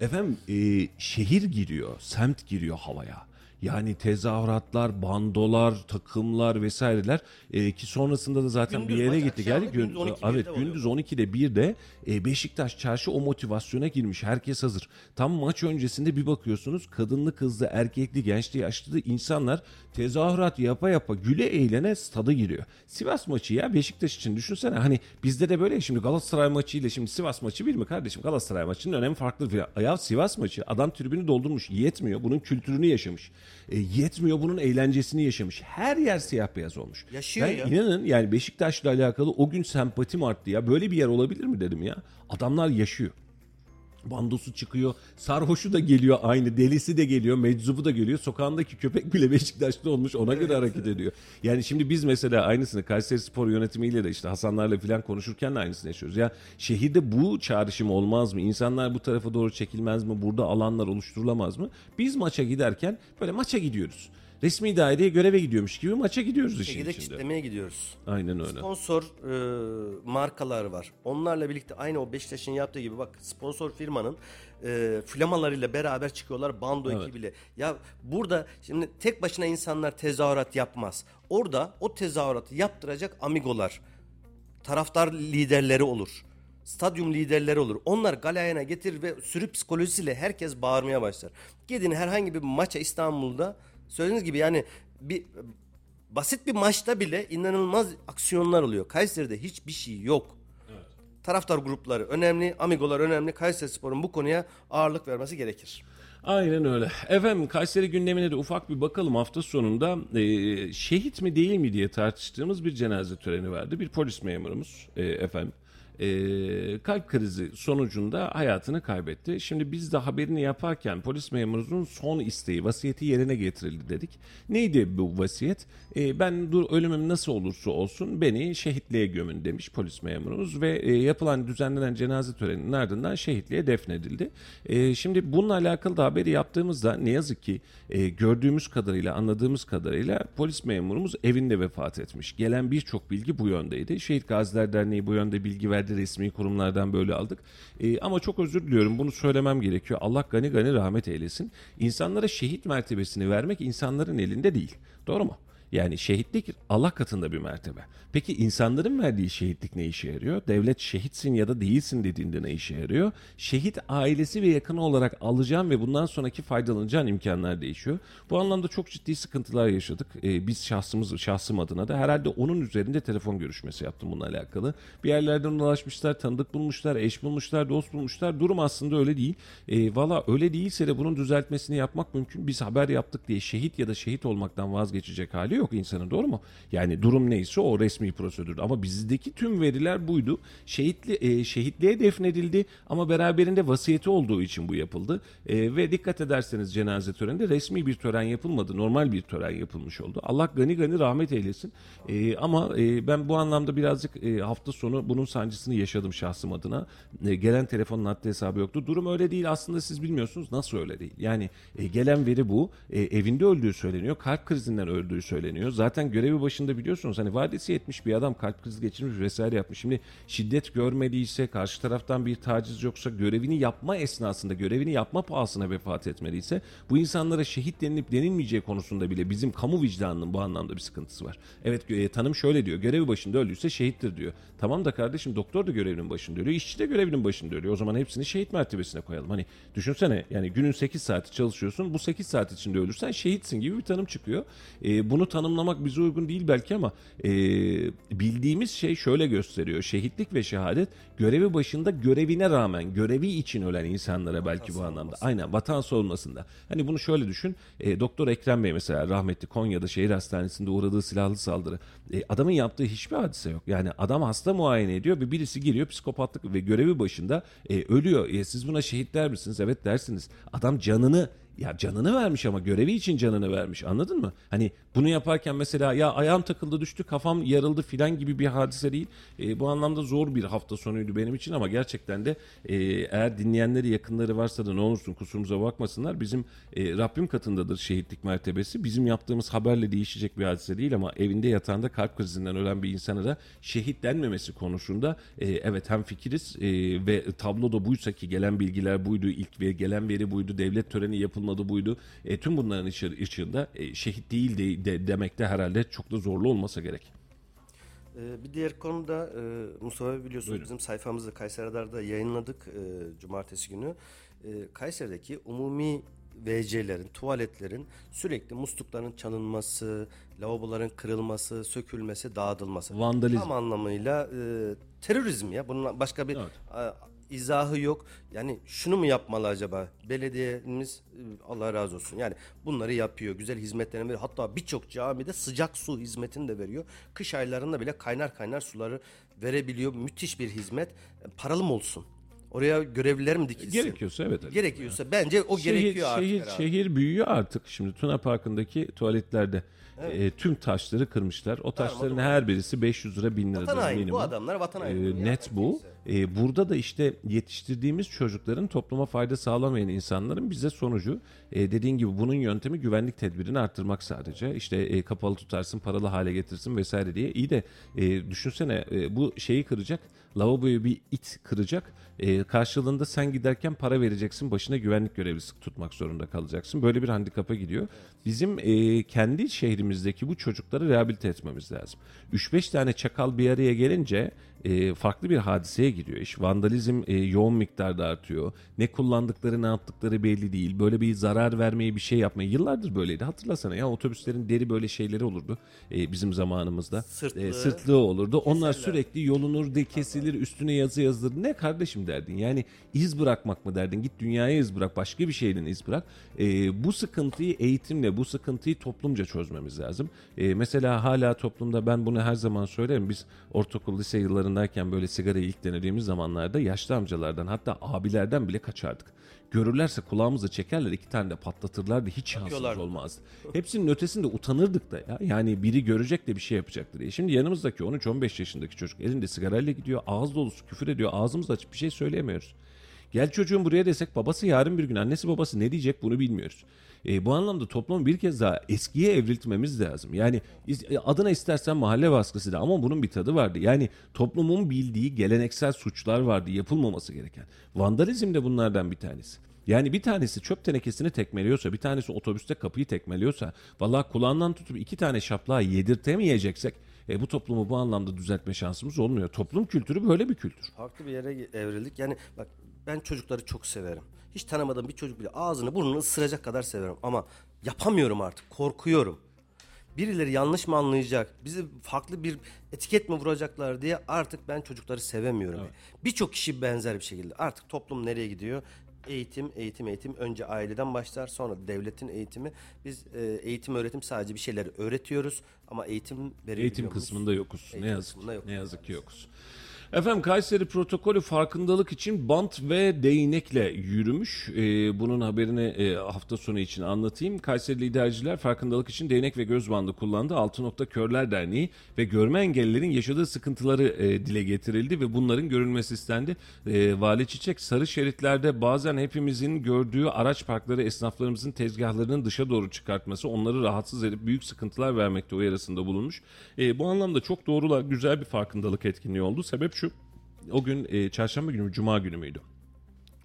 Efendim e, şehir giriyor, semt giriyor havaya. Yani tezahüratlar, bandolar, takımlar vesaireler e, ki sonrasında da zaten Gündüz bir yere gitti akşam geldi. 12'de evet gündüz 12'de 1'de e, Beşiktaş çarşı o motivasyona girmiş. Herkes hazır. Tam maç öncesinde bir bakıyorsunuz kadınlı kızlı erkekli gençli yaşlı insanlar tezahürat yapa yapa güle eğlene stada giriyor. Sivas maçı ya Beşiktaş için düşünsene hani bizde de böyle şimdi Galatasaray maçı ile şimdi Sivas maçı bir mi kardeşim? Galatasaray maçının önemi farklı. Ya Sivas maçı adam tribünü doldurmuş yetmiyor bunun kültürünü yaşamış. E, yetmiyor bunun eğlencesini yaşamış. Her yer siyah beyaz olmuş. Yaşıyor ben ya. inanın yani Beşiktaş'la alakalı o gün sempatim arttı ya. Böyle bir yer olabilir mi dedim ya. Adamlar yaşıyor. Bandosu çıkıyor. Sarhoşu da geliyor aynı. Delisi de geliyor. Meczubu da geliyor. Sokağındaki köpek bile Beşiktaşlı olmuş. Ona göre hareket ediyor. Yani şimdi biz mesela aynısını Kayseri Spor yönetimiyle de işte Hasanlarla falan konuşurken de aynısını yaşıyoruz. Ya şehirde bu çağrışım olmaz mı? İnsanlar bu tarafa doğru çekilmez mi? Burada alanlar oluşturulamaz mı? Biz maça giderken böyle maça gidiyoruz. Resmi daireye göreve gidiyormuş gibi maça gidiyoruz işin şekilde içinde. kitlemeye gidiyoruz. Aynen öyle. Sponsor e, markalar var. Onlarla birlikte aynı o Beşiktaş'ın yaptığı gibi bak sponsor firmanın e, flamalarıyla beraber çıkıyorlar bando Evet. ekibiyle. Ya burada şimdi tek başına insanlar tezahürat yapmaz. Orada o tezahüratı yaptıracak amigolar, taraftar liderleri olur. Stadyum liderleri olur. Onlar galayana getirir ve sürü psikolojisiyle herkes bağırmaya başlar. Gidin herhangi bir maça İstanbul'da söylediğiniz gibi yani bir basit bir maçta bile inanılmaz aksiyonlar oluyor. Kayseri'de hiçbir şey yok. Taraftar grupları önemli, amigolar önemli. Kayseri Spor'un bu konuya ağırlık vermesi gerekir. Aynen öyle. Efendim Kayseri gündemine de ufak bir bakalım hafta sonunda e, şehit mi değil mi diye tartıştığımız bir cenaze töreni vardı. Bir polis memurumuz e, efendim e, kalp krizi sonucunda hayatını kaybetti. Şimdi biz de haberini yaparken polis memurumuzun son isteği, vasiyeti yerine getirildi dedik. Neydi bu vasiyet? E, ben dur ölümüm nasıl olursa olsun beni şehitliğe gömün demiş polis memurumuz ve e, yapılan düzenlenen cenaze töreninin ardından şehitliğe defnedildi. E, şimdi bununla alakalı da haberi yaptığımızda ne yazık ki e, gördüğümüz kadarıyla anladığımız kadarıyla polis memurumuz evinde vefat etmiş. Gelen birçok bilgi bu yöndeydi. Şehit Gaziler Derneği bu yönde bilgi verdi resmi kurumlardan böyle aldık. E, ama çok özür diliyorum bunu söylemem gerekiyor. Allah gani gani rahmet eylesin. İnsanlara şehit mertebesini vermek insanların elinde değil. Doğru mu? Yani şehitlik Allah katında bir mertebe. Peki insanların verdiği şehitlik ne işe yarıyor? Devlet şehitsin ya da değilsin dediğinde ne işe yarıyor? Şehit ailesi ve yakını olarak alacağın ve bundan sonraki faydalanacağın imkanlar değişiyor. Bu anlamda çok ciddi sıkıntılar yaşadık. Ee, biz şahsımız, şahsım adına da herhalde onun üzerinde telefon görüşmesi yaptım bununla alakalı. Bir yerlerden ulaşmışlar, tanıdık bulmuşlar, eş bulmuşlar, dost bulmuşlar. Durum aslında öyle değil. E, Valla öyle değilse de bunun düzeltmesini yapmak mümkün. Biz haber yaptık diye şehit ya da şehit olmaktan vazgeçecek hali yok. insanın doğru mu? Yani durum neyse o resmi prosedür. Ama bizdeki tüm veriler buydu. Şehitli, e, şehitliğe defnedildi ama beraberinde vasiyeti olduğu için bu yapıldı. E, ve dikkat ederseniz cenaze töreninde resmi bir tören yapılmadı. Normal bir tören yapılmış oldu. Allah gani gani rahmet eylesin. E, ama e, ben bu anlamda birazcık e, hafta sonu bunun sancısını yaşadım şahsım adına. E, gelen telefonun haddi hesabı yoktu. Durum öyle değil aslında siz bilmiyorsunuz. Nasıl öyle değil? Yani e, gelen veri bu. E, evinde öldüğü söyleniyor. Kalp krizinden öldüğü söyleniyor. Zaten görevi başında biliyorsunuz hani vadesi yetmiş bir adam kalp krizi geçirmiş vesaire yapmış. Şimdi şiddet görmediyse, karşı taraftan bir taciz yoksa, görevini yapma esnasında, görevini yapma pahasına vefat etmeliyse bu insanlara şehit denilip denilmeyeceği konusunda bile bizim kamu vicdanının bu anlamda bir sıkıntısı var. Evet e, tanım şöyle diyor. Görevi başında öldüyse şehittir diyor. Tamam da kardeşim doktor da görevinin başında ölüyor. işçi de görevinin başında ölüyor. O zaman hepsini şehit mertebesine koyalım. Hani düşünsene yani günün 8 saati çalışıyorsun. Bu 8 saat içinde ölürsen şehitsin gibi bir tanım çıkıyor. E, bunu tanımlamak bize uygun değil belki ama e, bildiğimiz şey şöyle gösteriyor. Şehitlik ve şehadet görevi başında görevine rağmen görevi için ölen insanlara belki bu anlamda. Aynen vatan savunmasında. Hani bunu şöyle düşün. E, Doktor Ekrem Bey mesela rahmetli Konya'da şehir hastanesinde uğradığı silahlı saldırı. E, adamın yaptığı hiçbir hadise yok. Yani adam hasta muayene ediyor ve birisi giriyor psikopatlık ve görevi başında e, ölüyor. E, siz buna şehit der misiniz? Evet dersiniz. Adam canını ya canını vermiş ama görevi için canını vermiş anladın mı? Hani bunu yaparken mesela ya ayağım takıldı düştü kafam yarıldı filan gibi bir hadise değil. E, bu anlamda zor bir hafta sonuydu benim için ama gerçekten de e, eğer dinleyenleri yakınları varsa da ne olursun kusurumuza bakmasınlar. Bizim e, Rabbim katındadır şehitlik mertebesi. Bizim yaptığımız haberle değişecek bir hadise değil ama evinde yatağında kalp krizinden ölen bir insana da şehit denmemesi konusunda e, evet hem fikiriz e, ve tablo da buysa ki gelen bilgiler buydu ilk ve gelen veri buydu devlet töreni yapılmadı buydu. E, tüm bunların içi- ışığında e, şehit değil de, de demekte herhalde çok da zorlu olmasa gerek. Ee, bir diğer konuda e, Mustafa biliyorsunuz Buyurun. bizim sayfamızda Kayseri Radar'da yayınladık e, cumartesi günü. E, Kayseri'deki umumi WC'lerin, tuvaletlerin sürekli muslukların çalınması, lavaboların kırılması, sökülmesi, dağıtılması. Vandalizm. Tam anlamıyla e, terörizm ya. Bunun başka bir a, izahı yok. Yani şunu mu yapmalı acaba? Belediyemiz e, Allah razı olsun. Yani bunları yapıyor. Güzel hizmetlerini veriyor. Hatta birçok camide sıcak su hizmetini de veriyor. Kış aylarında bile kaynar kaynar suları verebiliyor. Müthiş bir hizmet. E, Paralı mı olsun? Oraya görevliler mi dikilsin? Gerekiyorsa evet. evet. Gerekiyorsa bence o şehir, gerekiyor artık şehir, herhalde. şehir büyüyor artık. Şimdi Tuna Parkı'ndaki tuvaletlerde e, tüm taşları kırmışlar. O taşların her birisi 500 lira 1000 lira Vatan haini. minimum. Bu adamlar vatan haini. E, net bu. E, burada da işte yetiştirdiğimiz çocukların topluma fayda sağlamayan insanların bize sonucu e, dediğin gibi bunun yöntemi güvenlik tedbirini arttırmak sadece. İşte e, kapalı tutarsın, paralı hale getirsin vesaire diye. İyi de e, düşünsene e, bu şeyi kıracak. Lavaboyu bir it kıracak. E, karşılığında sen giderken para vereceksin. Başına güvenlik görevlisi tutmak zorunda kalacaksın. Böyle bir handikapa gidiyor. Bizim e, kendi şehrimizdeki bu çocukları rehabilite etmemiz lazım. 3-5 tane çakal bir araya gelince e, farklı bir hadiseye giriyor iş. Vandalizm e, yoğun miktarda artıyor. Ne kullandıkları ne yaptıkları belli değil. Böyle bir zarar vermeyi bir şey yapmayı yıllardır böyleydi. Hatırlasana ya otobüslerin deri böyle şeyleri olurdu e, bizim zamanımızda. Sırtlığı. E, sırtlığı olurdu. Onlar sürekli yolunur de kesilir üstüne yazı yazılır. Ne kardeşim derdin yani iz bırakmak mı derdin? Git dünyaya iz bırak başka bir şeyden iz bırak. E, bu sıkıntıyı eğitimle bu sıkıntıyı toplumca çözmemiz lazım. E, mesela hala toplumda ben bunu her zaman söylerim. Biz ortaokul lise yıllarındayken böyle sigarayı ilk denediğimiz zamanlarda yaşlı amcalardan hatta abilerden bile kaçardık. Görürlerse kulağımızı çekerler iki tane de patlatırlardı hiç şansımız olmazdı. Hepsinin ötesinde utanırdık da ya. Yani biri görecek de bir şey yapacaktır diye. Şimdi yanımızdaki 13-15 yaşındaki çocuk elinde sigarayla gidiyor ağız dolusu küfür ediyor ağzımızı açıp bir şey söyleyemiyoruz. Gel çocuğun buraya desek babası yarın bir gün annesi babası ne diyecek bunu bilmiyoruz. E, bu anlamda toplumu bir kez daha eskiye evriltmemiz lazım. Yani e, adına istersen mahalle baskısı da ama bunun bir tadı vardı. Yani toplumun bildiği geleneksel suçlar vardı yapılmaması gereken. Vandalizm de bunlardan bir tanesi. Yani bir tanesi çöp tenekesini tekmeliyorsa, bir tanesi otobüste kapıyı tekmeliyorsa, vallahi kulağından tutup iki tane şaplağı yedirtemeyeceksek, e, bu toplumu bu anlamda düzeltme şansımız olmuyor. Toplum kültürü böyle bir kültür. Farklı bir yere evrildik. Yani bak ben çocukları çok severim. Hiç tanımadığım bir çocuk bile ağzını burnunu ısıracak kadar severim. Ama yapamıyorum artık. Korkuyorum. Birileri yanlış mı anlayacak? Bizi farklı bir etiket mi vuracaklar diye artık ben çocukları sevemiyorum. Birçok kişi benzer bir şekilde. Artık toplum nereye gidiyor? Eğitim, eğitim, eğitim. Önce aileden başlar, sonra devletin eğitimi. Biz e, eğitim, öğretim sadece bir şeyleri öğretiyoruz ama eğitim verebiliyor Eğitim kısmında yokuz. Eğitim ne yazık kısmında yok. ne yazık ki yokuz. Efendim Kayseri protokolü farkındalık için bant ve değnekle yürümüş. Ee, bunun haberini e, hafta sonu için anlatayım. Kayseri liderciler farkındalık için değnek ve göz bandı kullandı. Altı Nokta Körler Derneği ve görme engellilerin yaşadığı sıkıntıları e, dile getirildi ve bunların görülmesi istendi. E, Vali Çiçek sarı şeritlerde bazen hepimizin gördüğü araç parkları esnaflarımızın tezgahlarının dışa doğru çıkartması onları rahatsız edip büyük sıkıntılar vermekte uyarısında bulunmuş. E, bu anlamda çok doğrular güzel bir farkındalık etkinliği oldu. Sebep şu o gün e, çarşamba günü mü, cuma günü müydü?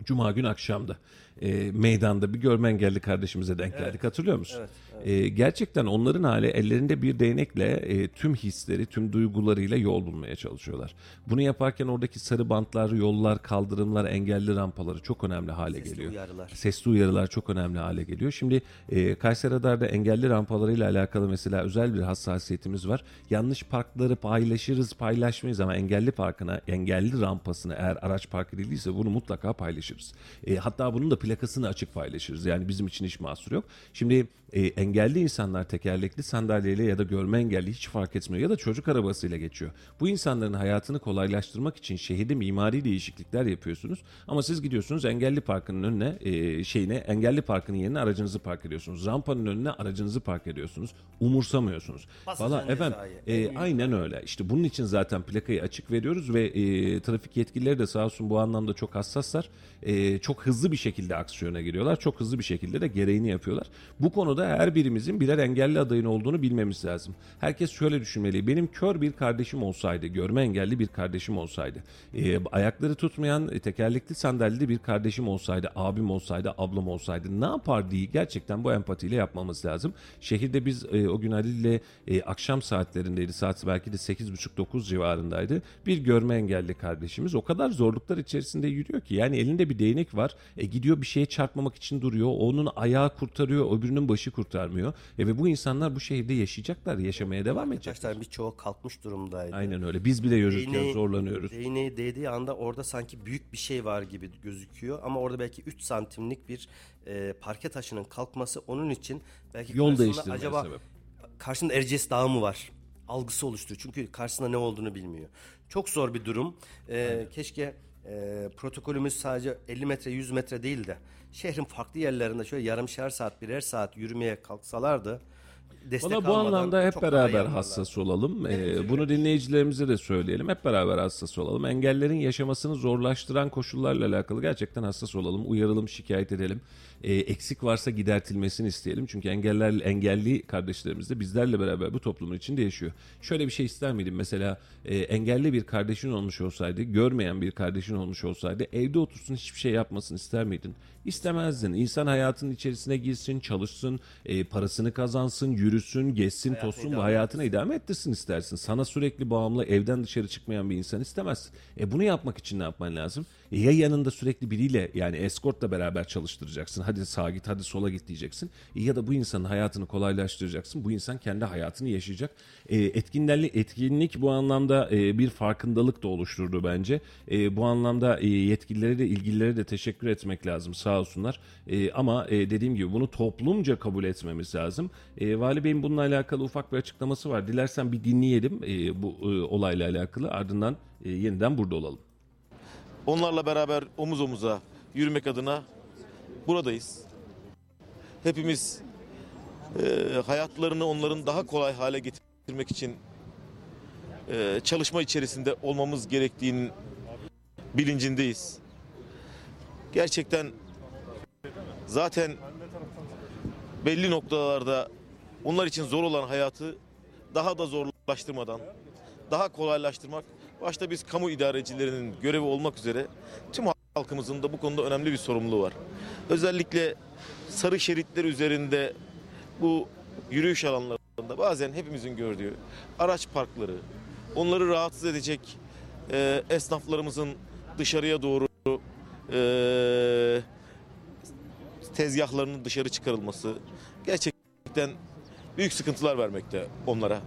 Cuma gün akşamda e, meydanda bir görme engelli kardeşimize denk geldik hatırlıyor musun? E, gerçekten onların hali ellerinde bir değnekle e, tüm hisleri, tüm duygularıyla yol bulmaya çalışıyorlar. Bunu yaparken oradaki sarı bantlar, yollar, kaldırımlar, engelli rampaları çok önemli hale Sesli geliyor. uyarılar. Sesli uyarılar çok önemli hale geliyor. Şimdi e, Kayseri Radar'da engelli rampalarıyla alakalı mesela özel bir hassasiyetimiz var. Yanlış parkları paylaşırız, paylaşmayız ama engelli parkına, engelli rampasını eğer araç park edildiyse bunu mutlaka paylaşırız. E, hatta bunun da plakasını açık paylaşırız. Yani bizim için hiç mahsur yok. Şimdi e, engelli insanlar tekerlekli sandalyeyle ya da görme engelli hiç fark etmiyor ya da çocuk arabasıyla geçiyor. Bu insanların hayatını kolaylaştırmak için şehirde mimari değişiklikler yapıyorsunuz. Ama siz gidiyorsunuz engelli parkının önüne e, şeyine engelli parkının yerine aracınızı park ediyorsunuz. Rampanın önüne aracınızı park ediyorsunuz. Umursamıyorsunuz. Valla efendim e, aynen öyle. İşte bunun için zaten plakayı açık veriyoruz ve e, trafik yetkilileri de sağ olsun bu anlamda çok hassaslar. E, çok hızlı bir şekilde aksiyona giriyorlar. Çok hızlı bir şekilde de gereğini yapıyorlar. Bu konuda her birimizin birer engelli adayın olduğunu bilmemiz lazım. Herkes şöyle düşünmeli. Benim kör bir kardeşim olsaydı, görme engelli bir kardeşim olsaydı, e, ayakları tutmayan e, tekerlekli sandalyeli bir kardeşim olsaydı, abim olsaydı, ablam olsaydı ne yapar diye gerçekten bu empatiyle yapmamız lazım. Şehirde biz e, o gün Ali ile e, akşam saatlerindeydi. Saat belki de 8.30-9 civarındaydı. Bir görme engelli kardeşimiz o kadar zorluklar içerisinde yürüyor ki. Yani elinde bir değnek var. E, gidiyor bir şeye çarpmamak için duruyor. Onun ayağı kurtarıyor, öbürünün başı kurtarmıyor. E, ve bu insanlar bu şehirde yaşayacaklar, yaşamaya devam edecekler. Arkadaşlar birçoğu kalkmış durumdaydı. Aynen öyle. Biz bile yürürken Değneği- zorlanıyoruz. Değneği değdiği anda orada sanki büyük bir şey var gibi gözüküyor ama orada belki 3 santimlik bir e, parke taşının kalkması onun için belki Yol değiştirmeye acaba sebep. karşında Erciyes Dağı mı var? Algısı oluşturuyor. Çünkü karşısında ne olduğunu bilmiyor. Çok zor bir durum. E, keşke e, protokolümüz sadece 50 metre 100 metre değil de şehrin farklı yerlerinde şöyle yarımşar saat birer saat yürümeye kalksalardı destek Valla bu anlamda hep beraber hassas olalım. Ee, bunu dinleyicilerimize de söyleyelim. Hep beraber hassas olalım. Engellerin yaşamasını zorlaştıran koşullarla alakalı gerçekten hassas olalım. Uyaralım, şikayet edelim. Ee, eksik varsa gidertilmesini isteyelim. Çünkü engeller, engelli kardeşlerimiz de bizlerle beraber bu toplumun içinde yaşıyor. Şöyle bir şey ister miydin? Mesela e, engelli bir kardeşin olmuş olsaydı, görmeyen bir kardeşin olmuş olsaydı evde otursun hiçbir şey yapmasını ister miydin? İstemezdin. İnsan hayatının içerisine girsin, çalışsın, e, parasını kazansın, yürüsün, gezsin, Hayatını tozsun ve hayatını idame ettirsin istersin. Sana sürekli bağımlı, evden dışarı çıkmayan bir insan istemezsin. E bunu yapmak için ne yapman lazım? E ya yanında sürekli biriyle yani eskortla beraber çalıştıracaksın. Hadi sağa git, hadi sola git diyeceksin. E ya da bu insanın hayatını kolaylaştıracaksın. Bu insan kendi hayatını yaşayacak. E, etkinlik, etkinlik bu anlamda e, bir farkındalık da oluşturdu bence. E, bu anlamda e, yetkililere de ilgililere de teşekkür etmek lazım sağ olsunlar. E, ama e, dediğim gibi bunu toplumca kabul etmemiz lazım. E, Vali Bey'in bununla alakalı ufak bir açıklaması var. Dilersen bir dinleyelim e, bu e, olayla alakalı. Ardından e, yeniden burada olalım. Onlarla beraber omuz omuza yürümek adına buradayız. Hepimiz e, hayatlarını onların daha kolay hale getirmek için e, çalışma içerisinde olmamız gerektiğinin bilincindeyiz. Gerçekten zaten belli noktalarda onlar için zor olan hayatı daha da zorlaştırmadan, daha kolaylaştırmak başta biz kamu idarecilerinin görevi olmak üzere tüm halkımızın da bu konuda önemli bir sorumluluğu var. Özellikle sarı şeritler üzerinde bu yürüyüş alanlarında bazen hepimizin gördüğü araç parkları, onları rahatsız edecek e, esnaflarımızın dışarıya doğru e, tezgahlarının dışarı çıkarılması gerçekten büyük sıkıntılar vermekte onlara.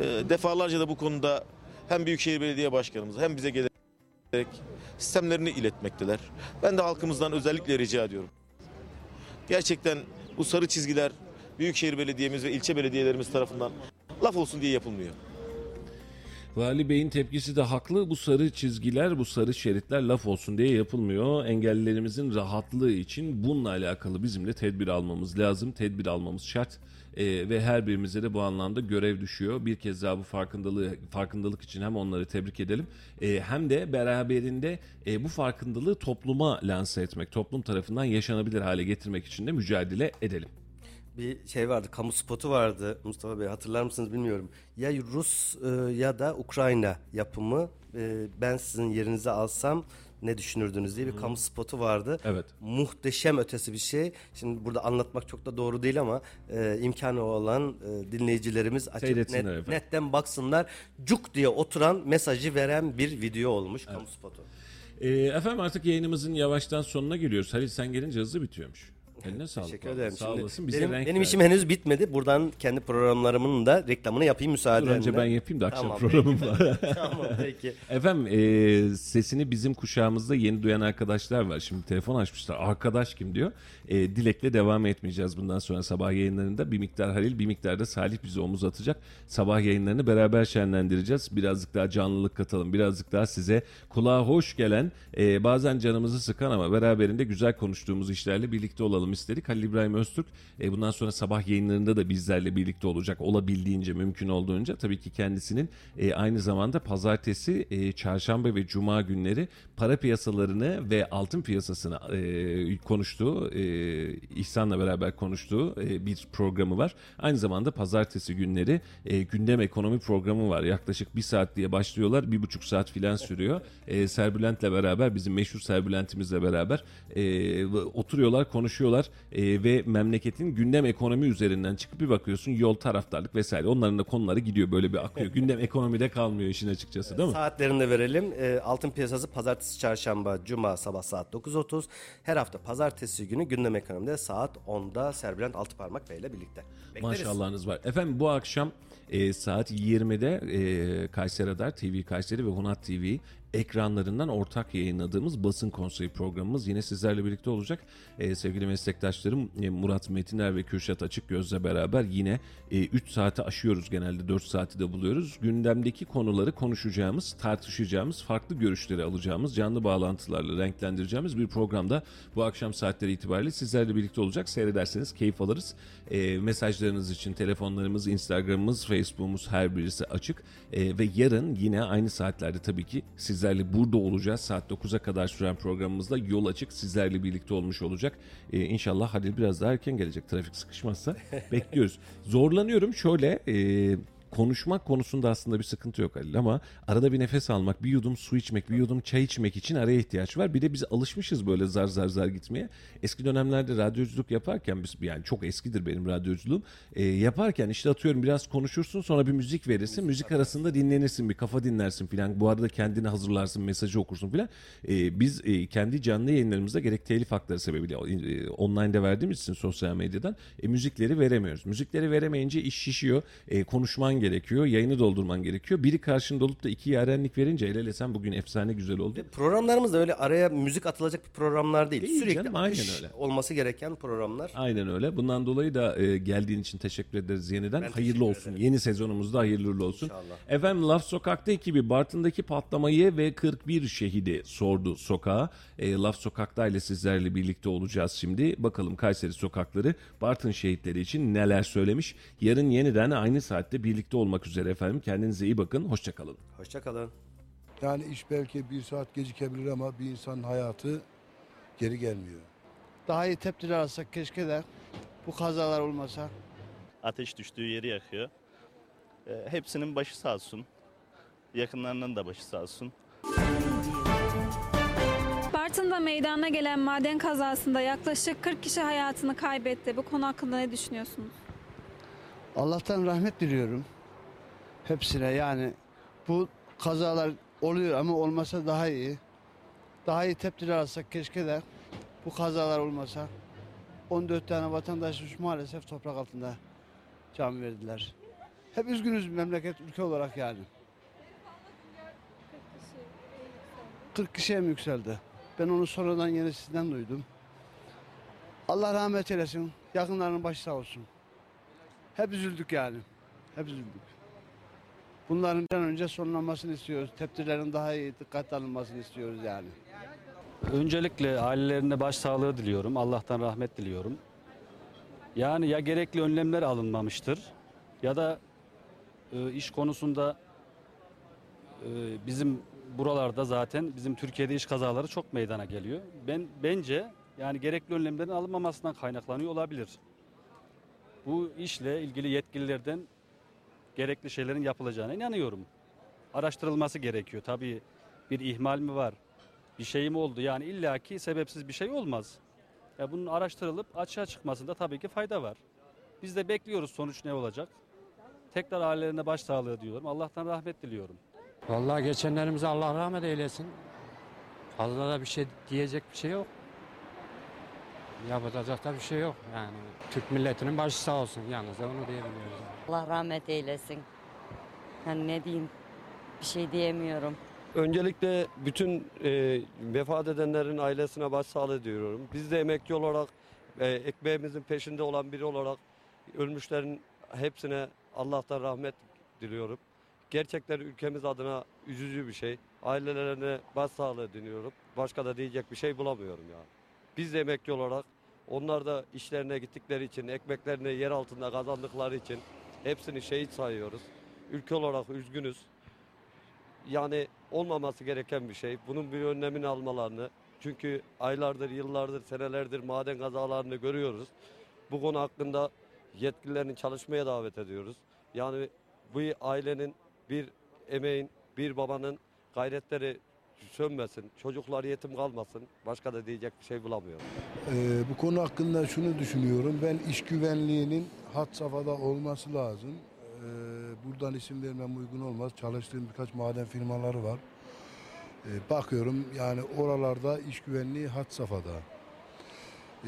E, defalarca da bu konuda hem Büyükşehir Belediye Başkanımız hem bize gelen sistemlerini iletmekteler. Ben de halkımızdan özellikle rica ediyorum. Gerçekten bu sarı çizgiler Büyükşehir Belediyemiz ve ilçe belediyelerimiz tarafından laf olsun diye yapılmıyor. Vali Bey'in tepkisi de haklı. Bu sarı çizgiler, bu sarı şeritler laf olsun diye yapılmıyor. Engellilerimizin rahatlığı için bununla alakalı bizim de tedbir almamız lazım. Tedbir almamız şart. Ee, ve her birimize de bu anlamda görev düşüyor. Bir kez daha bu farkındalığı farkındalık için hem onları tebrik edelim e, hem de beraberinde e, bu farkındalığı topluma lanse etmek, toplum tarafından yaşanabilir hale getirmek için de mücadele edelim. Bir şey vardı, kamu spotu vardı Mustafa Bey hatırlar mısınız bilmiyorum. Ya Rus e, ya da Ukrayna yapımı e, ben sizin yerinize alsam ne düşünürdünüz diye bir kamu spotu vardı. Evet. Muhteşem ötesi bir şey. Şimdi burada anlatmak çok da doğru değil ama e, imkanı olan e, dinleyicilerimiz açıp net- efendim. netten baksınlar. Cuk diye oturan mesajı veren bir video olmuş kamu spotu. E, efendim artık yayınımızın yavaştan sonuna geliyoruz. Halil sen gelince hızlı bitiyormuş. Eline sağlık. Teşekkür ederim. Sağ Şimdi olasın. Bize benim renk benim işim henüz bitmedi. Buradan kendi programlarımın da reklamını yapayım Dur müsaadenle. önce ben yapayım da akşam Tamam, programım peki. var. tamam peki. Efendim e, sesini bizim kuşağımızda yeni duyan arkadaşlar var. Şimdi telefon açmışlar. Arkadaş kim diyor. E, Dilek'le devam etmeyeceğiz bundan sonra sabah yayınlarında. Bir miktar Halil bir miktar da Salih bize omuz atacak. Sabah yayınlarını beraber şenlendireceğiz. Birazcık daha canlılık katalım. Birazcık daha size kulağa hoş gelen e, bazen canımızı sıkan ama beraberinde güzel konuştuğumuz işlerle birlikte olalım istedik. Halil İbrahim Öztürk e, bundan sonra sabah yayınlarında da bizlerle birlikte olacak. Olabildiğince mümkün olduğunca tabii ki kendisinin e, aynı zamanda pazartesi, e, çarşamba ve cuma günleri para piyasalarını ve altın piyasasını e, konuştuğu, e, İhsan'la beraber konuştuğu e, bir programı var. Aynı zamanda pazartesi günleri e, gündem ekonomi programı var. Yaklaşık bir saat diye başlıyorlar. Bir buçuk saat filan sürüyor. E, Serbülent'le beraber, bizim meşhur Serbülent'imizle beraber e, oturuyorlar, konuşuyorlar e, ve memleketin gündem ekonomi üzerinden çıkıp bir bakıyorsun yol taraftarlık vesaire. Onların da konuları gidiyor böyle bir akıyor. gündem ekonomide kalmıyor işin açıkçası değil mi? Saatlerini de verelim. E, altın piyasası pazartesi, çarşamba, cuma sabah saat 9.30. Her hafta pazartesi günü gündem ekonomide saat 10'da Serbülent Altıparmak Bey ile birlikte. Bekleriz. Maşallahınız var. Efendim bu akşam e, saat 20'de e, Kayseri Radar TV Kayseri ve Hunat TV ekranlarından ortak yayınladığımız basın konseyi programımız yine sizlerle birlikte olacak. E, sevgili meslektaşlarım e, Murat Metiner ve Kürşat Açık Göz'le beraber yine 3 saati aşıyoruz genelde 4 saati de buluyoruz. Gündemdeki konuları konuşacağımız, tartışacağımız, farklı görüşleri alacağımız, canlı bağlantılarla renklendireceğimiz bir programda bu akşam saatleri itibariyle sizlerle birlikte olacak. Seyrederseniz keyif alırız. E, mesajlarınız için telefonlarımız, Instagram'ımız, Facebook'umuz her birisi açık. E, ve yarın yine aynı saatlerde tabii ki sizlerle burada olacağız. Saat 9'a kadar süren programımızda yol açık sizlerle birlikte olmuş olacak. E, inşallah Halil biraz daha erken gelecek trafik sıkışmazsa. Bekliyoruz. Zorlanıyorum şöyle... E, konuşmak konusunda aslında bir sıkıntı yok Halil ama arada bir nefes almak, bir yudum su içmek, bir yudum çay içmek için araya ihtiyaç var. Bir de biz alışmışız böyle zar zar zar gitmeye. Eski dönemlerde radyoculuk yaparken biz yani çok eskidir benim radyoculuğum. E, yaparken işte atıyorum biraz konuşursun sonra bir müzik verirsin. Müzik arasında dinlenirsin bir kafa dinlersin filan. Bu arada kendini hazırlarsın mesajı okursun filan. E, biz e, kendi canlı yayınlarımızda gerek telif hakları sebebiyle e, online'da verdiğimiz için sosyal medyadan e, müzikleri veremiyoruz. Müzikleri veremeyince iş şişiyor. E, konuşman gerekiyor. Yayını doldurman gerekiyor. Biri karşında olup da iki yarenlik verince el ele sen bugün efsane güzel oldu. Programlarımız da öyle araya müzik atılacak bir programlar değil. Değil Sürekli canım, aynen öyle. olması gereken programlar. Aynen öyle. Bundan dolayı da e, geldiğin için teşekkür ederiz yeniden. Ben hayırlı olsun. ederim. Yeni sezonumuzda hayırlı olsun. İnşallah. Efendim Laf Sokak'ta ekibi Bartın'daki patlamayı ve 41 şehidi sordu sokağa. E, Laf Sokak'ta ile sizlerle birlikte olacağız şimdi. Bakalım Kayseri sokakları Bartın şehitleri için neler söylemiş. Yarın yeniden aynı saatte birlikte olmak üzere efendim. Kendinize iyi bakın. Hoşçakalın. Hoşçakalın. Yani iş belki bir saat gecikebilir ama bir insanın hayatı geri gelmiyor. Daha iyi tepkiler alsak keşke de bu kazalar olmasa. ateş düştüğü yeri yakıyor. E, hepsinin başı sağ olsun. Yakınlarının da başı sağ olsun. Bartın'da meydana gelen maden kazasında yaklaşık 40 kişi hayatını kaybetti. Bu konu hakkında ne düşünüyorsunuz? Allah'tan rahmet diliyorum. Hepsine yani bu kazalar oluyor ama olmasa daha iyi. Daha iyi tepkiler alsak keşke de bu kazalar olmasa. 14 tane vatandaşımız maalesef toprak altında can verdiler. Hep üzgünüz memleket ülke olarak yani. 40 kişiye mi yükseldi? Ben onu sonradan yine sizden duydum. Allah rahmet eylesin. Yakınlarının başı sağ olsun. Hep üzüldük yani. Hep üzüldük. Bunların bir an önce sonlanmasını istiyoruz. Tepkilerin daha iyi dikkate alınmasını istiyoruz yani. Öncelikle ailelerine başsağlığı diliyorum. Allah'tan rahmet diliyorum. Yani ya gerekli önlemler alınmamıştır ya da e, iş konusunda e, bizim buralarda zaten bizim Türkiye'de iş kazaları çok meydana geliyor. Ben bence yani gerekli önlemlerin alınmamasından kaynaklanıyor olabilir. Bu işle ilgili yetkililerden gerekli şeylerin yapılacağına inanıyorum. Araştırılması gerekiyor. Tabii bir ihmal mi var? Bir şey mi oldu? Yani illaki sebepsiz bir şey olmaz. Ya bunun araştırılıp açığa çıkmasında tabii ki fayda var. Biz de bekliyoruz sonuç ne olacak. Tekrar ailelerine başsağlığı diyorum. Allah'tan rahmet diliyorum. Vallahi geçenlerimize Allah rahmet eylesin. Fazla da bir şey diyecek bir şey yok. Yapacak da bir şey yok yani. Türk milletinin başı sağ olsun yalnız da onu diyebiliyoruz. Allah rahmet eylesin. Yani ne diyeyim? Bir şey diyemiyorum. Öncelikle bütün e, vefat edenlerin ailesine başsağlığı diliyorum. Biz de emekli olarak, e, ekmeğimizin peşinde olan biri olarak ölmüşlerin hepsine Allah'tan rahmet diliyorum. Gerçekten ülkemiz adına üzücü bir şey. Ailelerine başsağlığı diliyorum. Başka da diyecek bir şey bulamıyorum yani. Biz de emekli olarak onlar da işlerine gittikleri için, ekmeklerini yer altında kazandıkları için hepsini şehit sayıyoruz. Ülke olarak üzgünüz yani olmaması gereken bir şey. Bunun bir önlemini almalarını. Çünkü aylardır, yıllardır, senelerdir maden kazalarını görüyoruz. Bu konu hakkında yetkililerin çalışmaya davet ediyoruz. Yani bu ailenin bir emeğin, bir babanın gayretleri sönmesin. Çocuklar yetim kalmasın. Başka da diyecek bir şey bulamıyorum. Ee, bu konu hakkında şunu düşünüyorum. Ben iş güvenliğinin hat safhada olması lazım. Ee, buradan isim vermem uygun olmaz. Çalıştığım birkaç maden firmaları var. Ee, bakıyorum yani oralarda iş güvenliği hat safhada.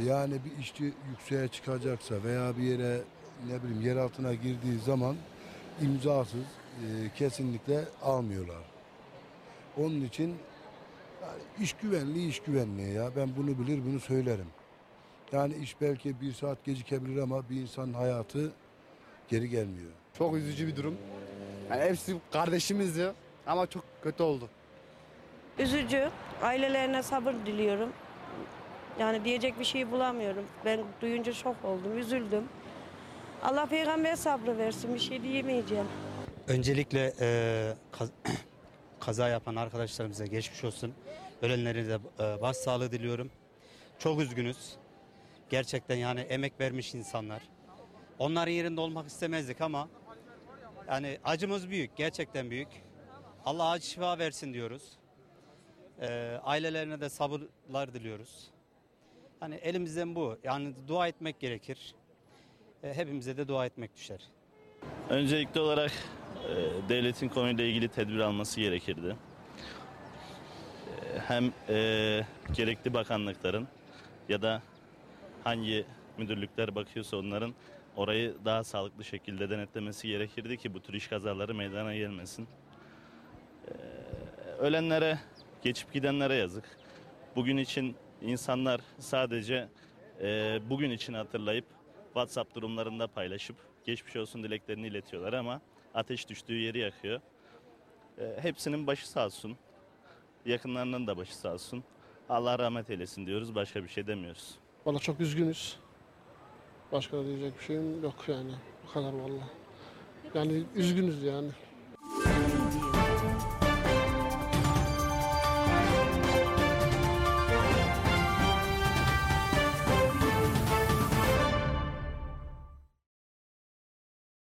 Yani bir işçi yükseğe çıkacaksa veya bir yere ne bileyim yer altına girdiği zaman imzasız e, kesinlikle almıyorlar. Onun için yani iş güvenliği iş güvenliği ya. Ben bunu bilir bunu söylerim. Yani iş belki bir saat gecikebilir ama bir insanın hayatı geri gelmiyor. Çok üzücü bir durum. Yani hepsi kardeşimizdi ama çok kötü oldu. Üzücü. Ailelerine sabır diliyorum. Yani diyecek bir şey bulamıyorum. Ben duyunca şok oldum, üzüldüm. Allah peygamber sabrı versin. Bir şey diyemeyeceğim. Öncelikle e, kaza yapan arkadaşlarımıza geçmiş olsun. Ölenlere de e, başsağlığı diliyorum. Çok üzgünüz. Gerçekten yani emek vermiş insanlar. Onların yerinde olmak istemezdik ama yani acımız büyük, gerçekten büyük. Allah acı şifa versin diyoruz. E, ailelerine de sabırlar diliyoruz. Hani elimizden bu. Yani dua etmek gerekir. E, hepimize de dua etmek düşer. Öncelikli olarak e, devletin konuyla ilgili tedbir alması gerekirdi. E, hem e, gerekli bakanlıkların ya da hangi müdürlükler bakıyorsa onların orayı daha sağlıklı şekilde denetlemesi gerekirdi ki bu tür iş kazaları meydana gelmesin. E, ölenlere, geçip gidenlere yazık. Bugün için insanlar sadece e, bugün için hatırlayıp WhatsApp durumlarında paylaşıp geçmiş olsun dileklerini iletiyorlar ama ateş düştüğü yeri yakıyor. E, hepsinin başı sağ olsun. Yakınlarının da başı sağ olsun. Allah rahmet eylesin diyoruz. Başka bir şey demiyoruz. Valla çok üzgünüz. Başka da diyecek bir şeyim yok yani. Bu kadar valla. Yani üzgünüz yani.